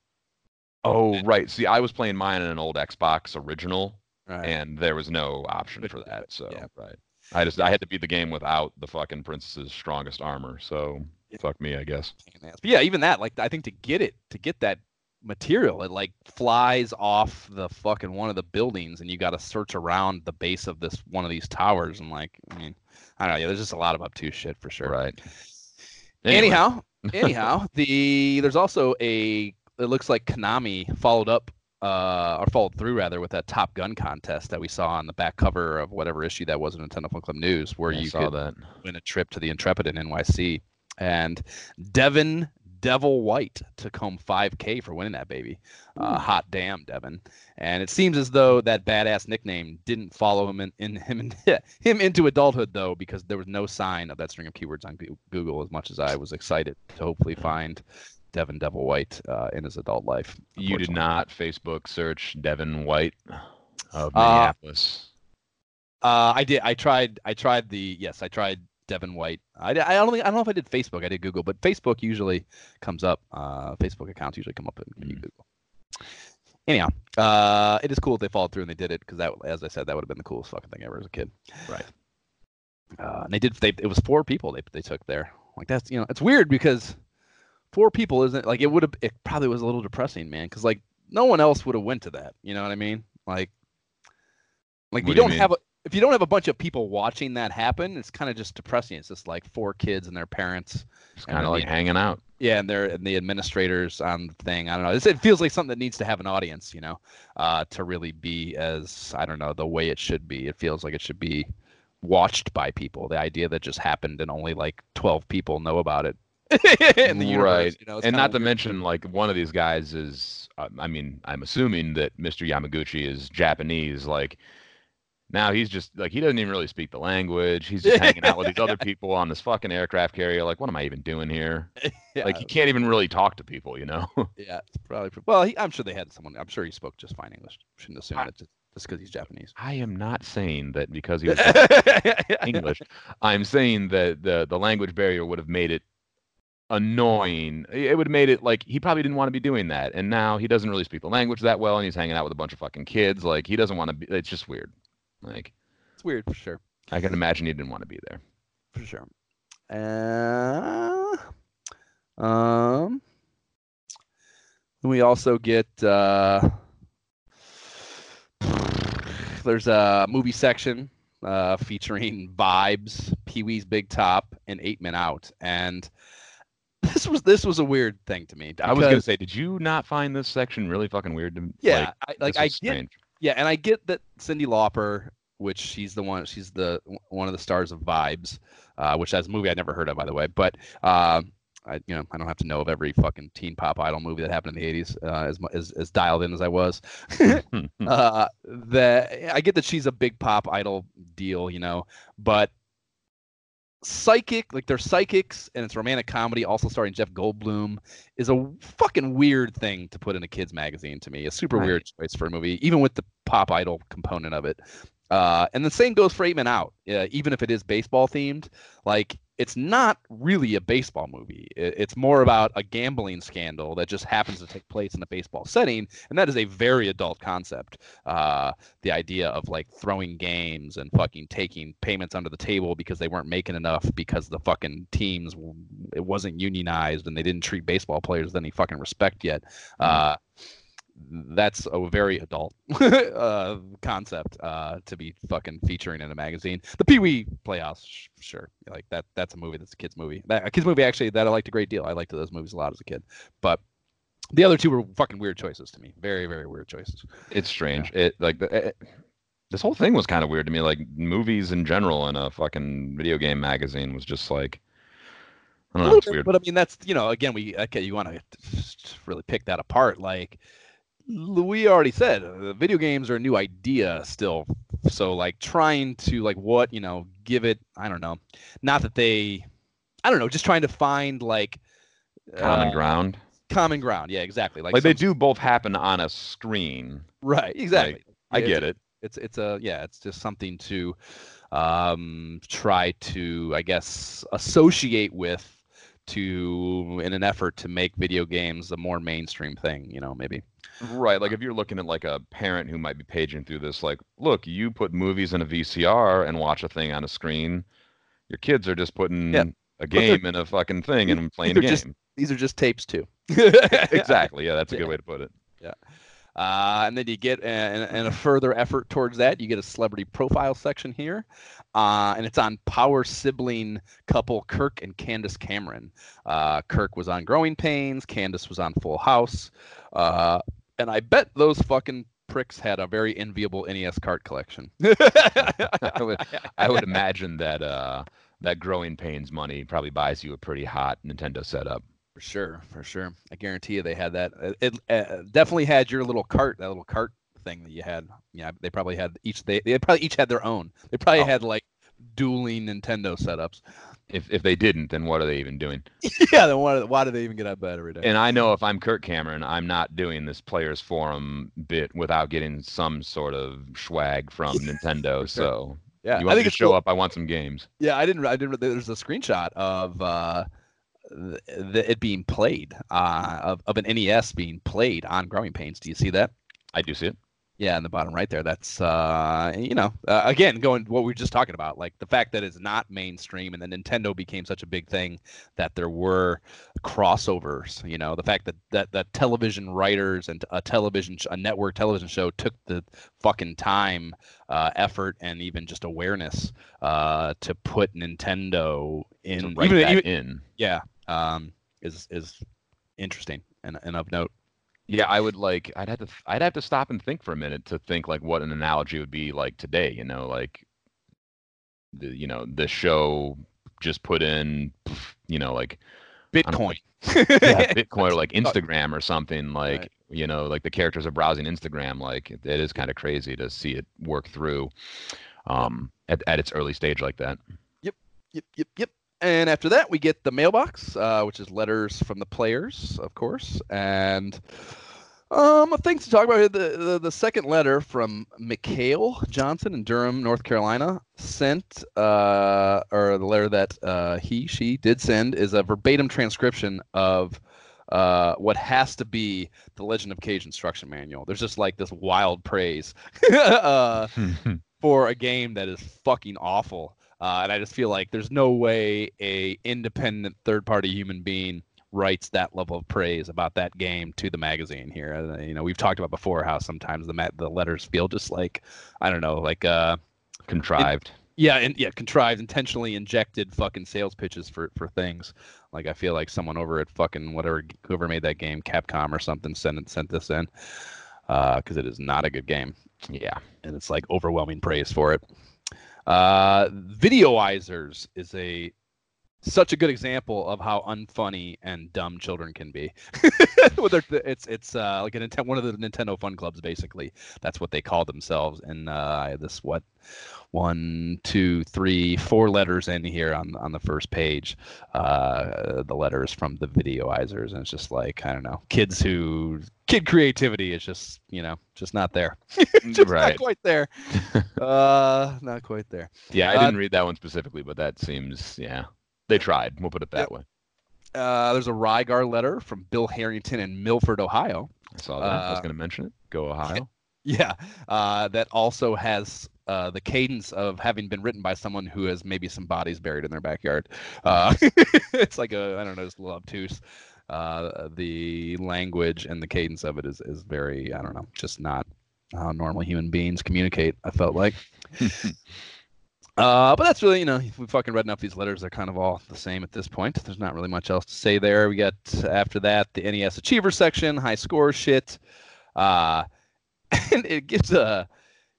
oh right see i was playing mine in an old xbox original right. and there was no option for that so yeah. right i just i had to beat the game without the fucking princess's strongest armor so Yeah. fuck me i guess pain in the ass. But yeah, even that, like I think to get it, to get that material, it like flies off the fucking one of the buildings, and you got to search around the base of this one of these towers, and like, I mean, I don't know. Yeah, there's just a lot of obtuse shit for sure. right Anyway, Anyhow, anyhow, *laughs* the there's also a. It looks like Konami followed up. Uh, or followed through rather with that Top Gun contest that we saw on the back cover of whatever issue that was in Nintendo Fun Club News, where I you saw could that win a trip to the Intrepid in NYC. And Devin Devil White took home 5K for winning that baby. Uh, hot damn, Devin. And it seems as though that badass nickname didn't follow him in, in him in, *laughs* him into adulthood though, because there was no sign of that string of keywords on Google. As much as I was excited to hopefully find Devin Devil White uh, in his adult life. you did not facebook search devin white of Uh, minneapolis Uh, I did. I tried. I tried the. Yes, I tried Devin White. I, I don't think I don't know if I did Facebook. I did Google, but Facebook usually comes up. Uh, Facebook accounts usually come up when you Mhm. Google. Anyhow, uh, it is cool that they followed through and they did it because that, as I said, that would have been the coolest fucking thing ever as a kid. Right. Uh, and they did. They it was four people they they took there. Like that's you know it's weird because four people isn't like it would have. It probably was a little depressing, man. Because like no one else would have went to that. You know what I mean? Like like What you do don't mean? have a if you don't have a bunch of people watching that happen, it's kind of just depressing. It's just like four kids and their parents. It's kind of like the- hanging out. Yeah, and they're and the administrators on the thing. I don't know. It's, it feels like something that needs to have an audience, you know, uh, to really be as I don't know the way it should be. It feels like it should be watched by people. The idea that just happened and only like twelve people know about it *laughs* in the universe, Right. you know, and not to mention, like one of these guys is. Uh, I mean, I'm assuming that Mr. Yamaguchi is Japanese. Like now, he's just like he doesn't even really speak the language. He's just hanging out with these other *laughs* people on this fucking aircraft carrier. Like, what am I even doing here? *laughs* yeah, Like, he can't even really talk to people. You know? yeah, it's probably well. He, I'm sure they had someone. I'm sure he spoke just fine English. Shouldn't assume I- that just just because he's Japanese. I am not saying that because he was English. I'm saying that the the language barrier would have made it annoying. It would have made it like he probably didn't want to be doing that, and now he doesn't really speak the language that well, and he's hanging out with a bunch of fucking kids. Like he doesn't want to be. It's just weird. Like It's weird for sure. I can imagine he didn't want to be there. for sure. Uh, um, we also get uh, there's a movie section uh, featuring Vibes, Pee Wee's Big Top, and Eight Men Out, and this was this was a weird thing to me. I was gonna say, did you not find this section really fucking weird? To, yeah, like, I, like I get strange. yeah, and I get that Cyndi Lauper, which she's the one, she's the one of the stars of Vibes, uh, which that's a movie I'd never heard of, by the way. But uh, I, you know, I don't have to know of every fucking teen pop idol movie that happened in the '80s, uh, as, as as dialed in as I was. *laughs* *laughs* uh, that I get that she's a big pop idol deal, you know, but psychic, like they're psychics, and it's romantic comedy, also starring Jeff Goldblum, is a fucking weird thing to put in a kids magazine to me. A super Right. weird choice for a movie, even with the pop idol component of it. Uh, and the same goes for Eight Men Out. Uh, even if it is baseball themed, like it's not really a baseball movie. It's more about a gambling scandal that just happens to take place in a baseball setting, and that is a very adult concept. Uh, the idea of like throwing games and fucking taking payments under the table because they weren't making enough because the fucking teams it wasn't unionized and they didn't treat baseball players with any fucking respect yet. Uh, that's a very adult *laughs* uh, concept uh, to be fucking featuring in a magazine. The Pee Wee Playhouse, sh- sure, like that. That's a movie. That's a kids movie. That, a kids movie actually that I liked a great deal. I liked those movies a lot as a kid, but the other two were fucking weird choices to me. Very, very weird choices. it's strange. It like the, it, this whole thing was kind of weird to me. Like movies in general in a fucking video game magazine was just like I don't know. It's bit, weird. But I mean, that's you know, again, we okay, you want to really pick that apart. Like we already said, uh, video games are a new idea still. So like trying to like what you know, give it. I don't know. Not that they, I don't know, just trying to find like Common uh, ground. Common ground. Yeah, exactly. Like, Like, they do both happen on a screen. Right. Exactly. I Yeah, get it. it's it's a yeah it's just something to um try to i guess associate with to in an effort to make video games a more mainstream thing you know maybe Right. Like if you're looking at like a parent who might be paging through this, like, look, you put movies in a VCR and watch a thing on a screen. Your kids are just putting Yeah. a game in a fucking thing and *laughs* playing a game. just- these are just tapes too exactly. Yeah, that's a *laughs* Yeah. good way to put it. Uh, and then you get, and, and a further effort towards that, you get a celebrity profile section here. Uh, and it's on power sibling couple Kirk and Candace Cameron. Uh, Kirk was on Growing Pains, Candace was on Full House. Uh, and I bet those fucking pricks had a very enviable NES cart collection. *laughs* I would, I would *laughs* imagine that uh, that growing pains money probably buys you a pretty hot Nintendo setup. For sure, for sure. I guarantee you they had that. Uh, It, uh, definitely had your little cart, that little cart thing that you had. Yeah, they probably had each. They they probably each had their own. They probably Oh. had like dueling Nintendo setups. If if they didn't, then what are they even doing? *laughs* yeah, then why, why do they even get of bed every day? And I know if I'm Kirk Cameron, I'm not doing this players forum bit without getting some sort of swag from *laughs* Nintendo. So Yeah, You I want me think to show cool. up? I want some games. Yeah, I didn't. I didn't. There's a screenshot of uh, the, the, it being played uh, of of an NES being played on Growing Pains. Do you see that? I do see it. Yeah, in the bottom right there. That's uh, you know, uh, again, going what we were just talking about, like the fact that it's not mainstream, and then Nintendo became such a big thing that there were crossovers. You know, the fact that that, that television writers and a television, sh- a network television show took the fucking time, uh, effort, and even just awareness uh, to put Nintendo To in. write even, that even- in. yeah, um, is is interesting and, and of note. Yeah, I would like. I'd have to. I'd have to stop and think for a minute to think like what an analogy would be like today. You know, like the you know the show just put in, you know, like know, Bitcoin. *laughs* yeah, *laughs* Bitcoin or like Instagram or something. Like Right. you know, like the characters are browsing Instagram. Like it, it is kind of crazy to see it work through, um, at at its early stage like that. Yep, yep, yep, yep. And after that, we get the mailbox, uh, which is letters from the players, of course, and um, things to talk about. here. The, the the second letter from Mikhail Johnson in Durham, North Carolina, sent, uh, or the letter that uh, he she did send is a verbatim transcription of. Uh, what has to be the Legend of Kage instruction manual. There's just like this wild praise *laughs* uh, *laughs* for a game that is fucking awful. Uh, and I just feel like there's no way a independent third party human being writes that level of praise about that game to the magazine here. Uh, you know, we've talked about before how sometimes the ma- the letters feel just like I don't know, like uh Contrived. yeah, and yeah, contrived, intentionally injected fucking sales pitches for for things. Like I feel like someone over at fucking whatever whoever made that game, Capcom or something, sent sent this in because it is not a good game Yeah. and it's like overwhelming praise for it. Uh, Videoizers is a such a good example of how unfunny and dumb children can be. *laughs* It's it's uh, like a Nintendo, one of the Nintendo fun clubs basically. That's what they call themselves. And uh, this what one, two, three, four letters in here on on the first page. Uh, the letters from the Videoizers, and it's just like I don't know, kids who kid creativity is just you know just not there. *laughs* just right. not quite there. *laughs* uh, not quite there. Yeah, I Uh, didn't read that one specifically, but that seems yeah. They tried. We'll put it that Yep. way. Uh, there's a Rygar letter from Bill Harrington in Milford, Ohio. I saw that. I was Uh, going to mention it. Go Ohio. *laughs* Yeah, uh, that also has uh, the cadence of having been written by someone who has maybe some bodies buried in their backyard. Uh, *laughs* it's like a I don't know, it's a little obtuse. Uh, the language and the cadence of it is is very I don't know, just not how normal human beings communicate. I felt like. *laughs* Uh, but that's really, you know, we fucking read enough these letters. They're kind of all the same at this point. There's not really much else to say there. We got after that the NES Achiever section, high score shit. Uh, *laughs* and it gives a.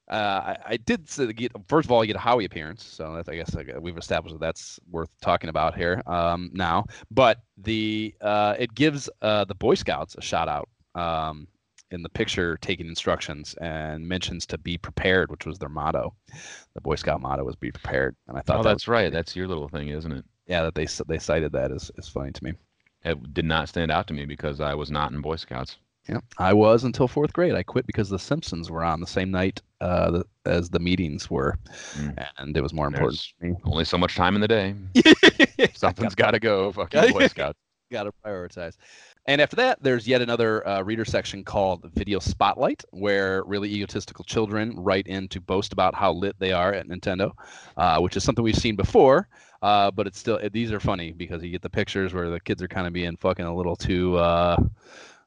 Uh, I, I did get first of all, you get a Howie appearance, so I guess we've established that that's worth talking about here um, now. But the uh, it gives uh, the Boy Scouts a shout out um, in the picture, taking instructions and mentions to be prepared, which was their motto. The Boy Scout motto was "Be prepared," and I thought Oh, that that's right. That's your little thing, isn't it? yeah, that they they cited that is is funny to me. It did not stand out to me because I was not in Boy Scouts. Yeah, I was until fourth grade. I quit because The Simpsons were on the same night uh, as the meetings were, Mm. and it was more important only so much time in the day. *laughs* Something's got to go. Fucking *laughs* Boy Scouts. got to prioritize. And after that, there's yet another uh, reader section called Video Spotlight, where really egotistical children write in to boast about how lit they are at Nintendo, uh, which is something we've seen before. Uh, but it's still these are funny because you get the pictures where the kids are kind of being fucking a little too, uh,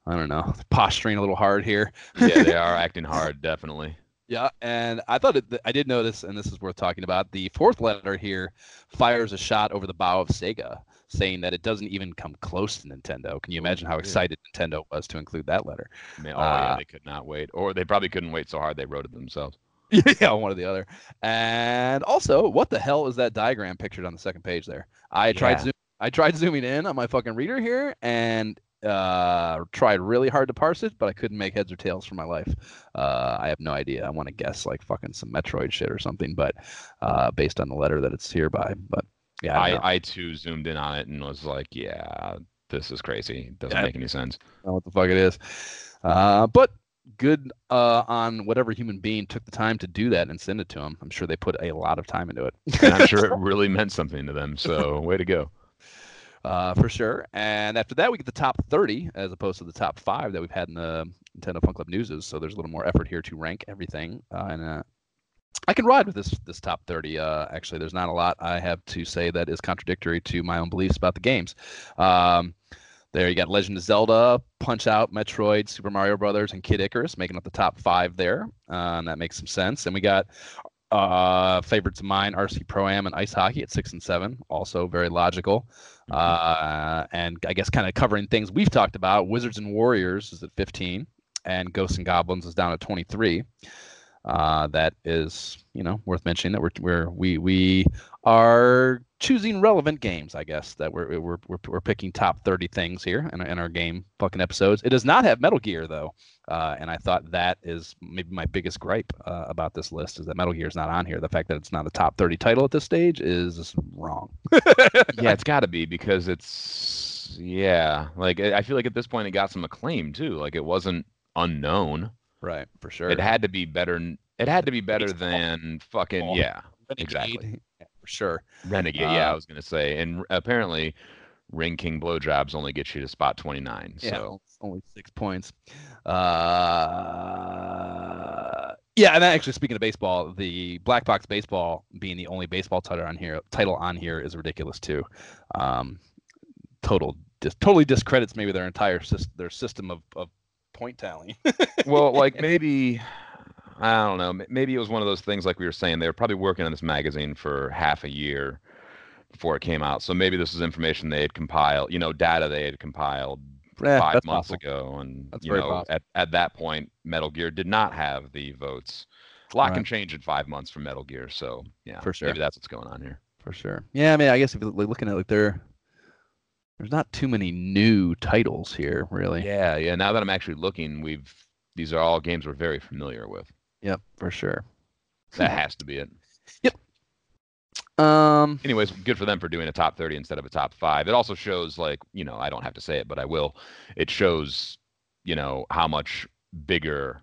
I don't know, posturing a little hard here. Yeah, they *laughs* are acting hard, definitely. Yeah, and I thought it, I did notice, and this is worth talking about. The fourth letter here fires a shot over the bow of Sega, saying that it doesn't even come close to Nintendo. Can you imagine how yeah. excited Nintendo was to include that letter? Man, oh yeah, Uh, they could not wait, or they probably couldn't wait so hard they wrote it themselves. *laughs* yeah, one or the other. And also, what the hell is that diagram pictured on the second page there? I tried Yeah. zoom, I tried zooming in on my fucking reader here and uh tried really hard to parse it, but I couldn't make heads or tails for my life. Uh I have no idea. I want to guess like fucking some Metroid shit or something, but uh based on the letter that it's here by. But yeah, I. I, I too zoomed in on it and was like, yeah, this is crazy. It doesn't Yeah. make any sense. know what the fuck it is. Uh, but good uh, on whatever human being took the time to do that and send it to them. I'm sure they put a lot of time into it. *laughs* and I'm sure it *laughs* really meant something to them. So way to go. *laughs* Uh, for sure. And after that, we get the top 30 as opposed to the top five that we've had in the Nintendo Fun Club Newses. So there's a little more effort here to rank everything. Uh, and uh, I can ride with this this top 30. Uh, actually, there's not a lot I have to say that is contradictory to my own beliefs about the games. Um, there you got Legend of Zelda, Punch Out, Metroid, Super Mario Brothers, and Kid Icarus making up the top five there. Uh, and that makes some sense. And we got uh, favorites of mine, RC Pro Am and Ice Hockey at six and seven, also very logical. Uh, and I guess kind of covering things we've talked about. Wizards and Warriors is at 15, and Ghosts and Goblins is down at 23. Uh, that is, you know, worth mentioning that we're, we're we we are choosing relevant games. I guess that we're we're we're, we're picking top 30 things here in, in our game fucking episodes. It does not have Metal Gear though, uh, and I thought that is maybe my biggest gripe uh, about this list is that Metal Gear is not on here. The fact that it's not a top 30 title at this stage is wrong. *laughs* yeah, it's *laughs* got to be because it's yeah. Like I feel like at this point it got some acclaim too. Like it wasn't unknown. Right, for sure. It had to be better. It had to be better than fucking yeah. Renegade, exactly. yeah, for sure. Renegade, yeah, I Uh, was gonna say, and apparently, Ring King blowjobs only get you to spot twenty nine. Yeah, So only six points. Uh, yeah, and actually speaking of baseball, the black box baseball being the only baseball title on here, title on here is ridiculous too. Um, total, dis- totally discredits maybe their entire sys- their system of, of point tally. well, like *laughs* maybe I don't know. Maybe it was one of those things like we were saying. They were probably working on this magazine for half a year before it came out. So maybe this is information they had compiled, you know, data they had compiled Yeah, five months possible. ago, and That's you know, possible. at at that point, Metal Gear did not have the votes. A lot can change in five months for Metal Gear. So yeah, For sure. maybe that's what's going on here. for sure. Yeah, I mean, I guess if you're looking at like there, there's not too many new titles here, really. Yeah, yeah. Now that I'm actually looking, we've these are all games we're very familiar with. Yep, for sure. That has to be it. *laughs* Yep. Um, anyways, good for them for doing a top 30 instead of a top five. It also shows, like, you know, I don't have to say it, but I will. It shows, you know, how much bigger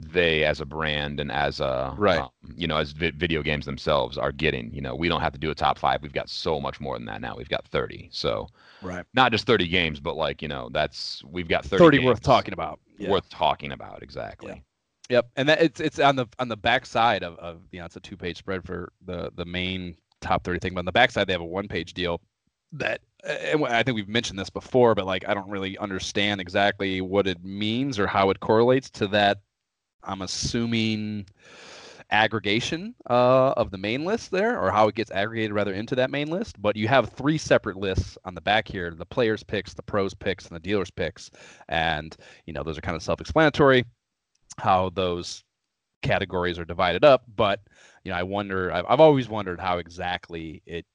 they as a brand and as a, Right. um, you know, as vi- video games themselves are getting. You know, we don't have to do a top five. We've got so much more than that now. We've got 30. So right. not just 30 games, but like, you know, that's, we've got 30, 30 worth talking about. Yeah. Worth talking about. Exactly. Yep, and that it's it's on the on the back side of, of you know it's a two page spread for the the main top thirty thing, but on the back side they have a one page deal that and I think we've mentioned this before, but like I don't really understand exactly what it means or how it correlates to that. I'm assuming aggregation uh, of the main list there, or how it gets aggregated rather into that main list. But you have three separate lists on the back here: the players' picks, the pros' picks, and the dealers' picks. And you know those are kind of self-explanatory how those categories are divided up. But you know, I wonder. I've, I've always wondered how exactly it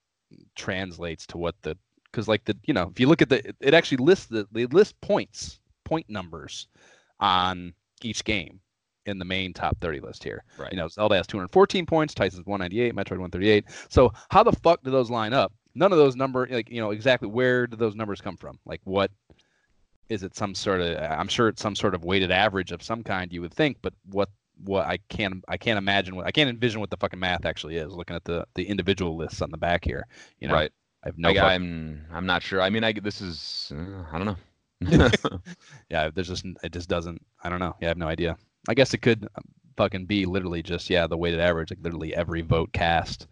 translates to what the because like the you know if you look at the it actually lists the they list points point numbers on each game in the main top 30 list here. Right. You know, Zelda has 214 points, Tyson's 198, Metroid 138. So how the fuck do those line up? None of those number like you know exactly where do those numbers come from? Like what is it some sort of I'm sure it's some sort of weighted average of some kind you would think, but what what I can't I can't imagine what I can't envision what the fucking math actually is looking at the the individual lists on the back here. You know, right. I have no I, fuck- I'm, I'm not sure. I mean, I, this is, uh, I don't know. *laughs* *laughs* yeah, there's just it just doesn't. I don't know. Yeah, I have no idea. I guess it could um, fucking be literally just yeah the weighted average, like literally every vote cast,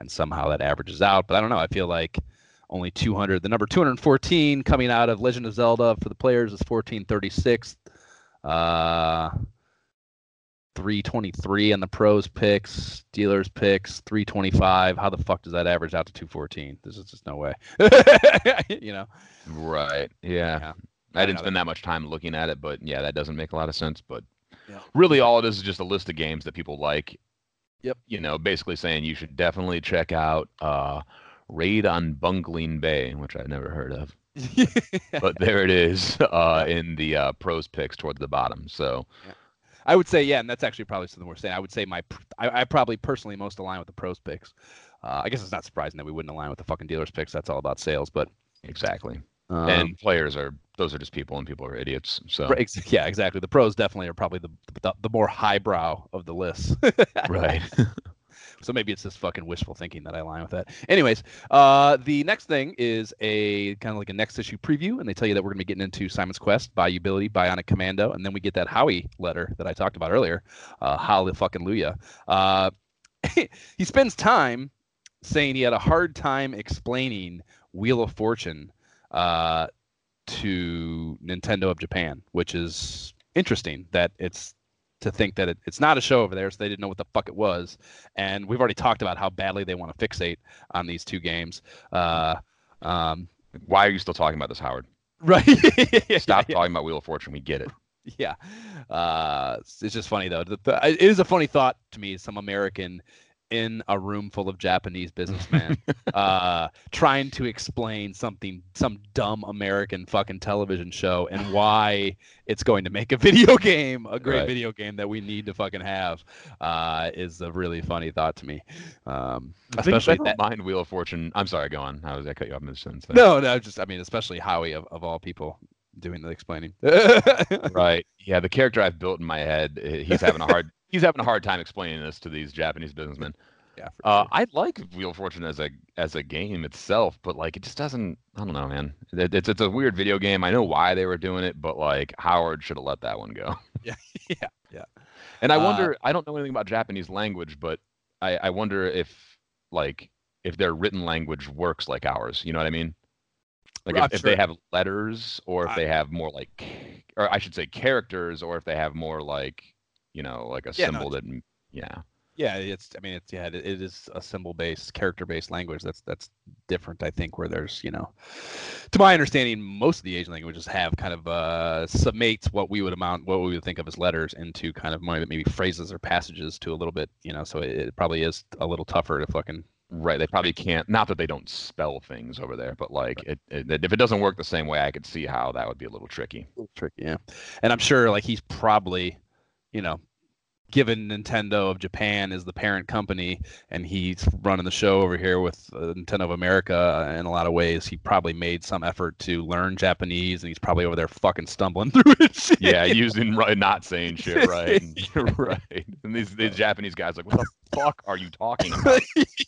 and somehow that averages out. But I don't know. I feel like only 200. The number 214 coming out of Legend of Zelda for the players is 1436. Uh, 323 on the pros picks, dealers picks 325. How the fuck does that average out to 214? This is just no way. *laughs* you know. Right. Yeah. Yeah. I didn't spend that much time looking at it, but yeah, that doesn't make a lot of sense. But Yeah. really, all it is is just a list of games that people like. Yep. You know, basically saying you should definitely check out uh, Raid on Bungling Bay, which I've never heard of. *laughs* But there it is uh, in the uh, pros picks towards the bottom. So I would say, yeah, and that's actually probably something we're saying. I would say my, I, I probably personally most align with the pros picks. Uh, I guess it's not surprising that we wouldn't align with the fucking dealers picks. That's all about sales, but exactly. Um, and players are those are just people, and people are idiots. So right, ex- yeah, exactly. The pros definitely are probably the the, the more highbrow of the list. *laughs* right. *laughs* So maybe it's just fucking wishful thinking that I align with that. Anyways, uh, the next thing is a kind of like a next issue preview, and they tell you that we're going to be getting into Simon's Quest, Bayou-Billy, Bionic Commando, and then we get that Howie letter that I talked about earlier. Uh, Hallelujah fucking Luya. Uh, *laughs* he spends time saying he had a hard time explaining Wheel of Fortune uh, to Nintendo of Japan, which is interesting that it's to think that it, it's not a show over there, so they didn't know what the fuck it was. And we've already talked about how badly they want to fixate on these two games. Uh, um, Why are you still talking about this, Howard? right? *laughs* Stop yeah, talking about Wheel of Fortune. We get it. yeah. Uh, it's it's just funny though. The, the, it is a funny thought to me. Some American in a room full of Japanese businessmen *laughs* uh, trying to explain something, some dumb American fucking television show, and why it's going to make a *laughs* video game, a great Right. video game that we need to fucking have, uh, is a really funny thought to me. Um, especially that. mind Wheel of Fortune. I'm sorry, go on. I was I cut you off mid sentence. No, no, just I mean, especially Howie of, of all people doing the explaining. *laughs* Right. Yeah, the character I've built in my head, eh, he's having a hard he's having a hard time explaining this to these Japanese businessmen. yeah. for Uh. I like Wheel of Fortune as a as a game itself, but like it just doesn't. I don't know, man. It, it's it's a weird video game. I know why they were doing it, but like Howard should have let that one go. *laughs* yeah, *laughs* yeah. yeah. And I Uh, wonder. I don't know anything about Japanese language, but I I wonder if like if their written language works like ours. You know what I mean? Like if, if they have letters, or if I- they have more like, or I should say characters, or if they have more like, you know, like a Yeah, no, symbol that, yeah. Yeah, it's. I mean, it's yeah. It, it is a symbol-based, character-based language. That's that's different. I think where there's, you know, to my understanding, most of the Asian languages have kind of uh, summates what we would amount, what we would think of as letters, into kind of more maybe phrases or passages to a little bit. You know, so it, it probably is a little tougher to fucking. Right. They probably can't. Not that they don't spell things over there, but like it, it, if it doesn't work the same way, I could see how that would be a little tricky. tricky. Yeah, and I'm sure like he's probably, you know, given Nintendo of Japan is the parent company and he's running the show over here with uh, Nintendo of America in a lot of ways, he probably made some effort to learn Japanese and he's probably over there fucking stumbling *laughs* through it. Yeah, using right, not saying shit *laughs* right, *laughs* and- right. And these these Japanese guys like, what the fuck are you talking about?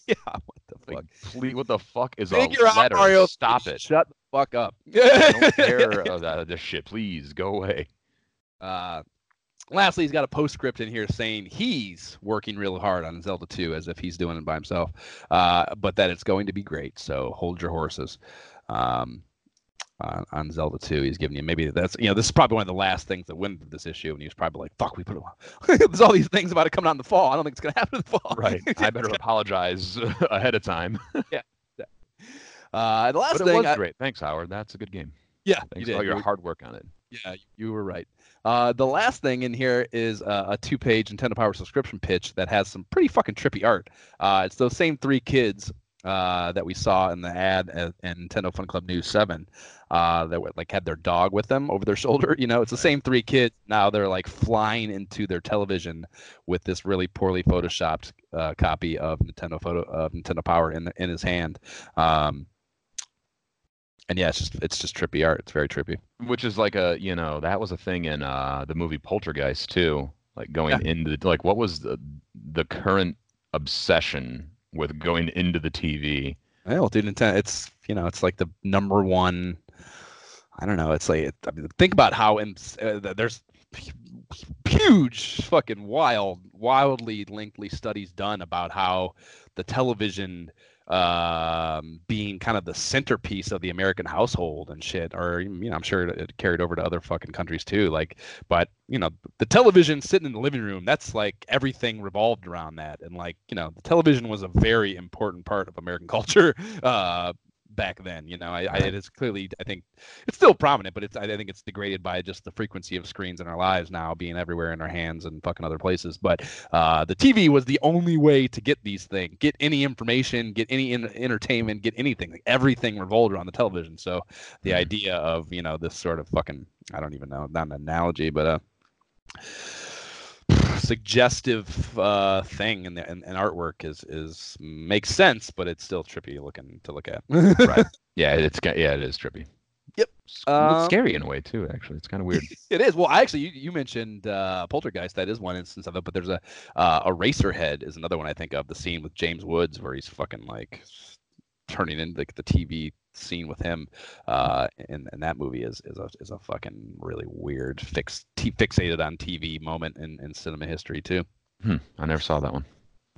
yeah. What the fuck? Like, please, what the fuck is Figure a letter? Mario. Stop it. Shut the fuck up. I don't care of that, this shit. Please go away. Uh, lastly, he's got a postscript in here saying he's working real hard on Zelda 2 as if he's doing it by himself, uh, but that it's going to be great. So hold your horses. Um, on, on Zelda 2, he's giving you maybe that's you know this is probably one of the last things that went into this issue, and he was probably like, "Fuck, we put it. on." *laughs* There's all these things about it coming out in the fall. I don't think it's gonna happen in the fall." Right. *laughs* I better apologize *laughs* ahead of time. Uh, the last But it thing, was I- great. Thanks, Howard. That's a good game. yeah, you Thanks did. for all your hard work on it. Yeah, you were right. Uh, the last thing in here is uh, a two-page Nintendo Power subscription pitch that has some pretty fucking trippy art. Uh, it's those same three kids uh, that we saw in the ad at, in Nintendo Fun Club News Seven uh, that like had their dog with them over their *laughs* shoulder. You know, it's the same three kids. Now they're like flying into their television with this really poorly photoshopped uh, copy of Nintendo photo of Nintendo Power in in his hand. Um, and yeah, it's just it's just trippy art. It's very trippy. Which is like a, you know, that was a thing in uh, the movie Poltergeist too. Like going into like, what was the the current obsession with going into the TV? Well, dude, Nintendo, it's you know, it's like the number one. I don't know. It's like I mean, think about how in, uh, there's huge, fucking wild, wildly lengthy studies done about how the television um being kind of the centerpiece of the american household and shit or you know i'm sure it, carried over to other fucking countries too like but you know the television sitting in the living room that's like everything revolved around that and like you know the television was a very important part of american *laughs* culture uh back then you know I, I it is clearly i think it's still prominent but it's i think it's degraded by just the frequency of screens in our lives now being everywhere in our hands and fucking other places but uh the tv was the only way to get these things get any information get any in- entertainment get anything like everything revolved around the television so the Mhm. idea of you know this sort of fucking i don't even know not an analogy but uh suggestive uh thing in the in, in artwork is is makes sense but it's still trippy looking to look at Right. *laughs* Yeah, it's yeah, it is trippy. Yep. It's Um, scary in a way too. Actually, it's kind of weird. *laughs* It is. Well, I actually, you, you mentioned uh, Poltergeist. That is one instance of it. But there's a uh, Eraserhead is another one I think of. The scene with James Woods where he's fucking like turning into the, the TV scene with him. Uh, and, and that movie is is a is a fucking really weird fix t- fixated on TV moment in, in cinema history too. hmm, I never saw that one.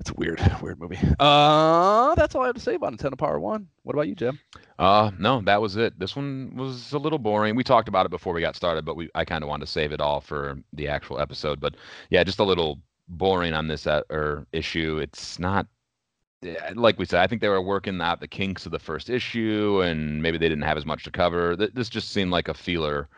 It's a weird, *laughs* weird movie. Uh, that's all I have to say about Nintendo Power One. What about you, Jim? Uh, no, that was it. This one was a little boring. We talked about it before we got started, but we I kind of wanted to save it all for the actual episode. But yeah, just a little boring on this uh, or issue. It's not like we said. I think they were working out the kinks of the first issue, and maybe they didn't have as much to cover. This just seemed like a feeler.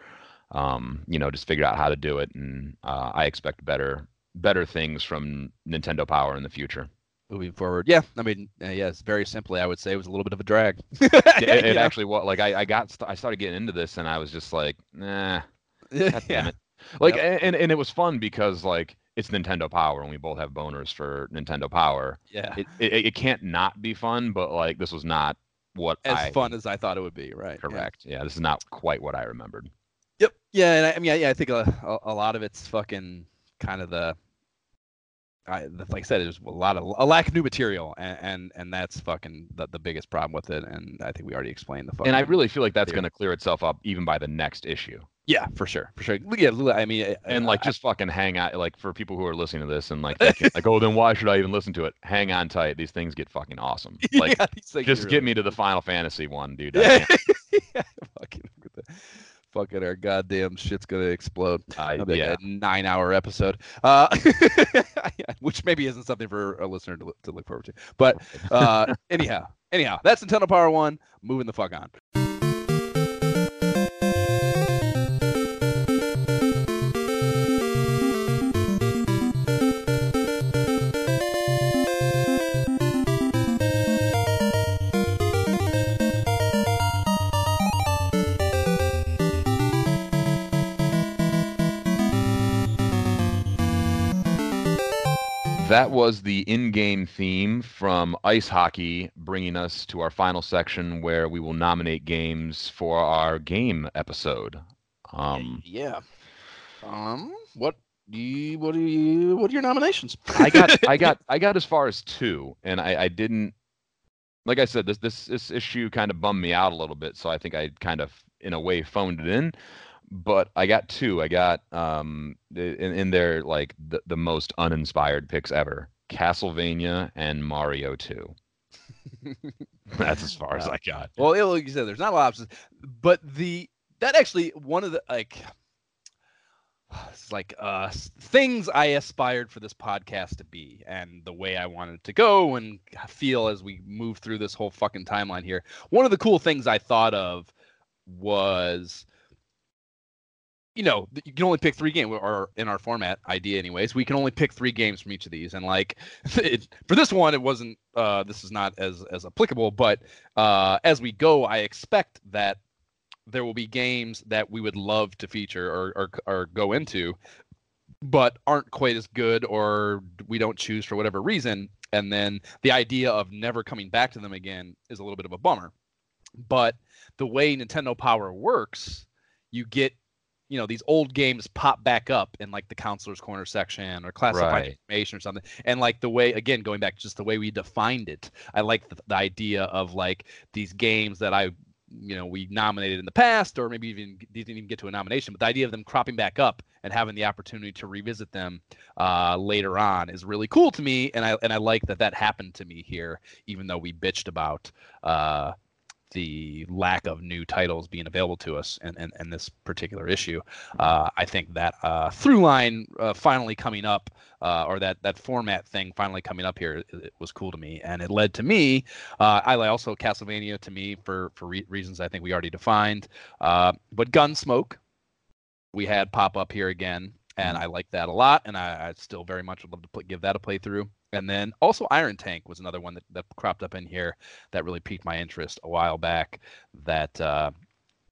Um, you know, just figured out how to do it, and uh, I expect better better things from Nintendo Power in the future. Moving forward, yeah. I mean, uh, yes. Very simply, I would say it was a little bit of a drag. *laughs* it, it know? actually was like I, I got st- I started getting into this, and I was just like, nah. *laughs* God damn yeah. it. Like Yep. and, and it was fun because like it's Nintendo Power and we both have boners for Nintendo Power. Yeah. It it, it can't not be fun, but like this was not what as I fun as I thought it would be, right? correct. Yeah. this is not quite what I remembered. Yep. Yeah, and I, I mean, yeah, I think a, a, a lot of it's fucking kind of the. I, the- like I said, there's a lot of a lack of new material, and and, and that's fucking the, the biggest problem with it. And I think we already explained the fucking. And I really feel like that's going to clear itself up even by the next issue. Yeah, for sure, for sure. Yeah, I mean, uh, And like I- just fucking hang out like for people who are listening to this and like thinking, like oh then why should I even listen to it? Hang on tight. These things get fucking awesome. *laughs* Like yeah, just are get really- me to the Final Fantasy one, dude. *laughs* Yeah, fucking, fucking our goddamn shit's gonna explode. That'll be yeah. like a nine-hour episode, uh, *laughs* which maybe isn't something for a listener to, look- to look forward to. But uh, anyhow, anyhow, that's Nintendo Power One. Moving the fuck on. That was the in-game theme from Ice Hockey, bringing us to our final section where we will nominate games for our game episode. Um, yeah. Um. What do you? What do you? What are your nominations? I got, *laughs* I got, I got as far as two, and I, I didn't. Like I said, this this this issue kind of bummed me out a little bit, so I think I kind of, in a way, phoned it in. But I got two. I got um in in there like the the most uninspired picks ever: Castlevania and Mario Two. *laughs* That's as far as I got. Well, yeah, like you said, there's not a lot of options, but the that actually one of the like it's like uh things I aspired for this podcast to be and the way I wanted it to go and feel as we move through this whole fucking timeline here. One of the cool things I thought of was you know, you can only pick three games, or in our format idea, anyways. We can only pick three games from each of these, and like, *laughs* it, for this one, it wasn't. Uh, this is not as as applicable, but uh, as we go, I expect that there will be games that we would love to feature or or, or go into, but aren't quite as good, or we don't choose for whatever reason, and then the idea of never coming back to them again is a little bit of a bummer. But the way Nintendo Power works, you get you know these old games pop back up in like the counselor's corner section or classified Right. information or something and like the way again going back just the way we defined it i like the, the idea of like these games that i you know we nominated in the past or maybe even didn't even get to a nomination but the idea of them cropping back up and having the opportunity to revisit them uh, later on is really cool to me and i and i like that that happened to me here even though we bitched about uh, the lack of new titles being available to us and, in, in this particular issue. Uh, I think that uh, through line uh, finally coming up, uh, or that that format thing finally coming up here, it, it was cool to me, and it led to me. Uh, I also Castlevania to me for for re- reasons I think we already defined, uh, but Gunsmoke we had pop up here again, and I like that a lot, and I, I still very much would love to pl- give that a playthrough. And then also Iron Tank was another one that, that cropped up in here that really piqued my interest a while back. That uh,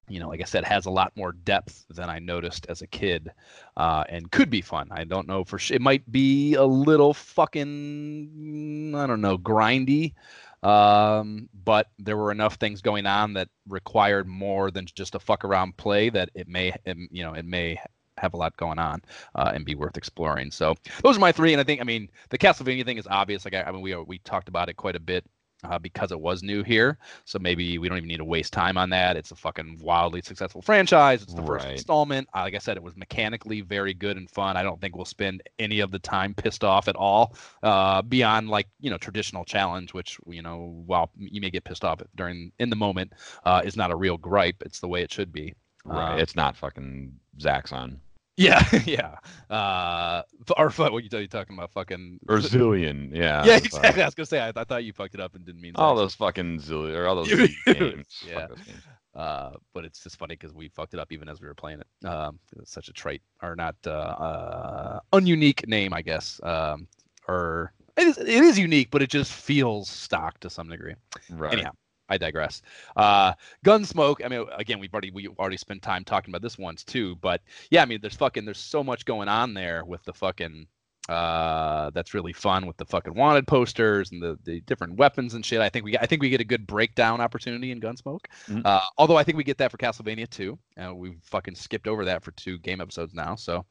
you know, like I said, has a lot more depth than I noticed as a kid, uh, and could be fun. I don't know for sure. It might be a little fucking, I don't know, grindy, Um, but there were enough things going on that required more than just a fuck around play that it may, it, you know, it may have a lot going on uh, and be worth exploring. So those are my three, and I think I mean the Castlevania thing is obvious. Like I, I mean we we talked about it quite a bit uh, because it was new here. So maybe we don't even need to waste time on that. It's a fucking wildly successful franchise. It's the first installment. Uh, like I said, it was mechanically very good and fun. I don't think we'll spend any of the time pissed off at all uh, beyond like you know traditional challenge, which you know while you may get pissed off during in the moment, uh, is not a real gripe. It's the way it should be. Right. Uh, it's not fucking Zaxxon Yeah, *laughs* yeah. Uh, or what you you talking about? Fucking *laughs* or Zillion. Yeah. yeah, exactly. I was gonna say I, I thought you fucked it up and didn't mean all that. those fucking Zillion or all those *laughs* games. Yeah. those games. Uh, but it's just funny because we fucked it up even as we were playing it. Um, it's such a trait, or not uh, uh, ununique name, I guess. Um, or it is, it is unique, but it just feels stock to some degree. Right. Anyhow, I digress. Uh, Gunsmoke. I mean, again, we've already we already spent time talking about this once too. But yeah, I mean, there's fucking there's so much going on there with the fucking. Uh, that's really fun with the fucking wanted posters and the, the different weapons and shit. I think we I think we get a good breakdown opportunity in Gunsmoke. Mhm. Uh, although I think we get that for Castlevania too. Uh, we've fucking skipped over that for two game episodes now, so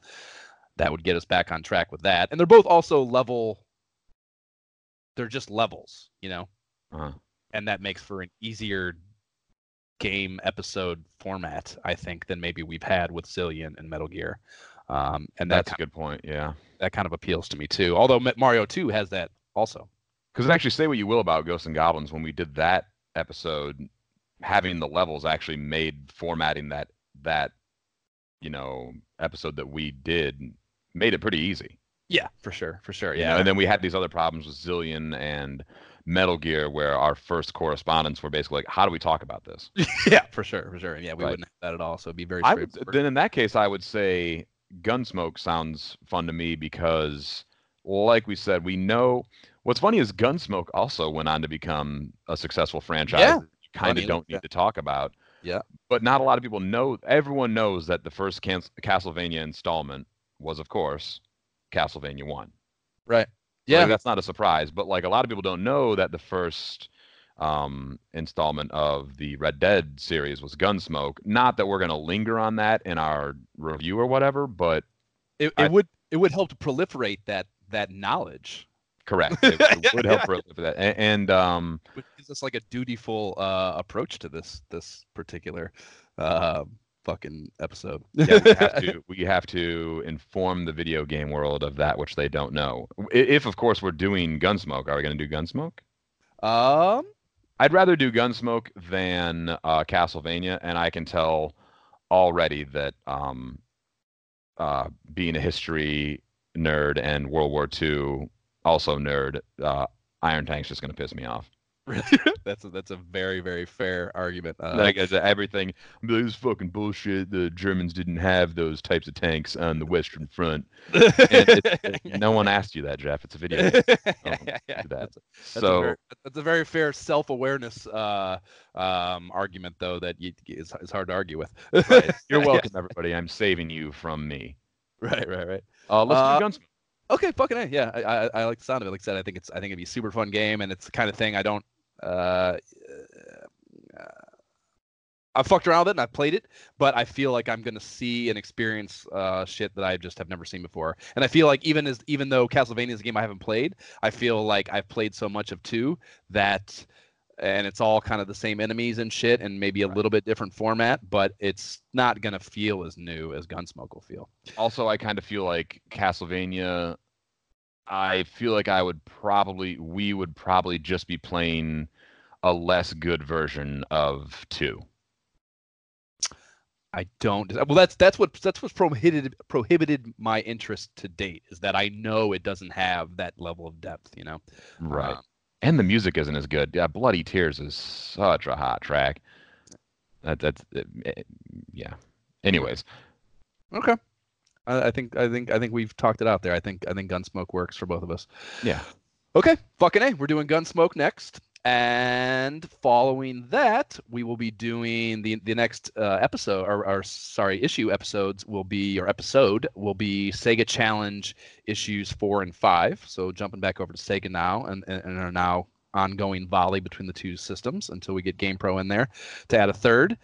that would get us back on track with that. And they're both also level. They're just levels, you know Uh-huh. And that makes for an easier game episode format, I think, than maybe we've had with Zillion and Metal Gear. Um, and that That's a good point. Yeah. that kind of appeals to me too. Although Mario 2 has that also. Because actually, say what you will about Ghosts and Goblins, when we did that episode, having the levels actually made formatting that that you know episode that we did made it pretty easy. Yeah, for sure, for sure. you know? Yeah, And then we had these other problems with Zillion and Metal Gear, where our first correspondence were basically like, "How do we talk about this?" *laughs* yeah, for sure, for sure. Yeah, we Right. wouldn't have that at all. So it'd be very I would, then in that case, I would say Gunsmoke sounds fun to me because, like we said, we know. What's funny is Gunsmoke also went on to become a successful franchise. Yeah. that you kind of don't yeah. need to talk about. Yeah. But not a lot of people know. Everyone knows that the first Castlevania installment was, of course, Castlevania One. right. Yeah, Yeah, that's not a surprise. But like a lot of people don't know that the first um, installment of the Red Dead series was Gunsmoke. Not that we're going to linger on that in our review or whatever, but it, it I- would it would help to proliferate that that knowledge. correct. *laughs* It, it would help for that. And, and um, Which gives us like a dutiful uh, approach to this this particular uh, fucking episode. yeah, we have *laughs* to we have to inform the video game world of that which they don't know. If of course we're doing Gunsmoke, are we going to do Gunsmoke? um, I'd rather do Gunsmoke than uh, Castlevania, and I can tell already that um, uh, being a history nerd and World War II also nerd, uh, Iron Tank's just going to piss me off. *laughs* *laughs* that's a, that's a very very fair argument. Uh, like as everything, this is fucking bullshit. The Germans didn't have those types of tanks on the Western Front. *laughs* No one asked you that, Jeff. It's a video. game. yeah, yeah. That. That's, that's a So very, that's a very fair self-awareness uh, um, argument, though, that you, it's, it's hard to argue with. right. you're welcome, everybody. I'm saving you from me. right, right, right. Uh, let's Uh, do Gunsmoke. Okay, fucking a, yeah. I, I I like the sound of it. Like I said, I think it's I think it'd be a super fun game, and it's the kind of thing I don't. Uh, I've fucked around with it and I've played it, but I feel like I'm gonna see and experience uh, shit that I just have never seen before. And I feel like even as even though Castlevania is a game I haven't played, I feel like I've played so much of two that, and it's all kind of the same enemies and shit, and maybe a Right. little bit different format, but it's not gonna feel as new as Gunsmoke will feel. also i kind of feel like castlevania i feel like i would probably we would probably just be playing a less good version of two I don't. Well, that's that's what that's what's prohibited prohibited my interest to date is that I know it doesn't have that level of depth. You know. Um, and the music isn't as good yeah bloody tears is such a hot track that, that's eh, eh, yeah anyways okay. I, I think I think I think we've talked it out there. I think I think Gunsmoke works for both of us. yeah Okay, fucking a. We're doing Gunsmoke next, and following that, we will be doing the the next uh, episode, or, or sorry, issue episodes will be or episode will be Sega Challenge issues four and five. So jumping back over to Sega now, and and, and are now ongoing volley between the two systems until we get GamePro in there to add a third.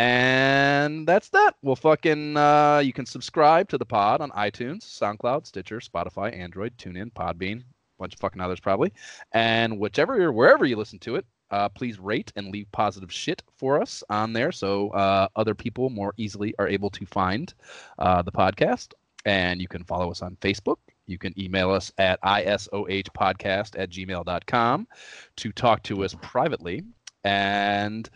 And that's that. Well, fucking, uh, you can subscribe to the pod on iTunes, SoundCloud, Stitcher, Spotify, Android, TuneIn, Podbean, bunch of fucking others probably, and whichever or wherever you listen to it. Uh, please rate and leave positive shit for us on there so uh, other people more easily are able to find uh, the podcast. And you can follow us on Facebook. You can email us at isohpodcast at gmail.com to talk to us privately. And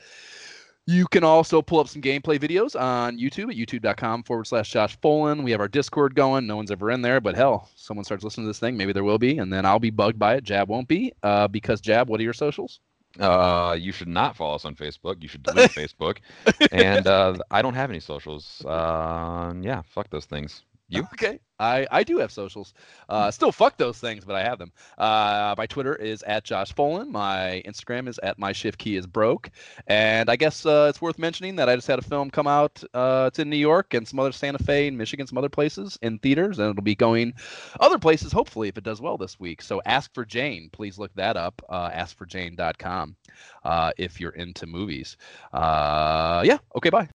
you can also pull up some gameplay videos on YouTube at youtube.com forward slash Josh Folan. We have our Discord going. No one's ever in there, but hell, someone starts listening to this thing. Maybe there will be. And then I'll be bugged by it. Jab won't be. Uh, because, Jab, what are your socials? Uh, you should not follow us on Facebook. You should delete *laughs* Facebook. And uh, I don't have any socials. Uh, yeah, fuck those things. You? Okay. I, I do have socials. Uh, still fuck those things, but I have them. Uh, my Twitter is at Josh Folan. My Instagram is at my shift key is broke. And I guess uh, it's worth mentioning that I just had a film come out. Uh, it's in New York and some other Santa Fe and Michigan, some other places in theaters, and it'll be going other places hopefully if it does well this week. So Ask for Jane. Please look that up. Uh, askforjane.com uh, if you're into movies. Yeah. Okay. Bye.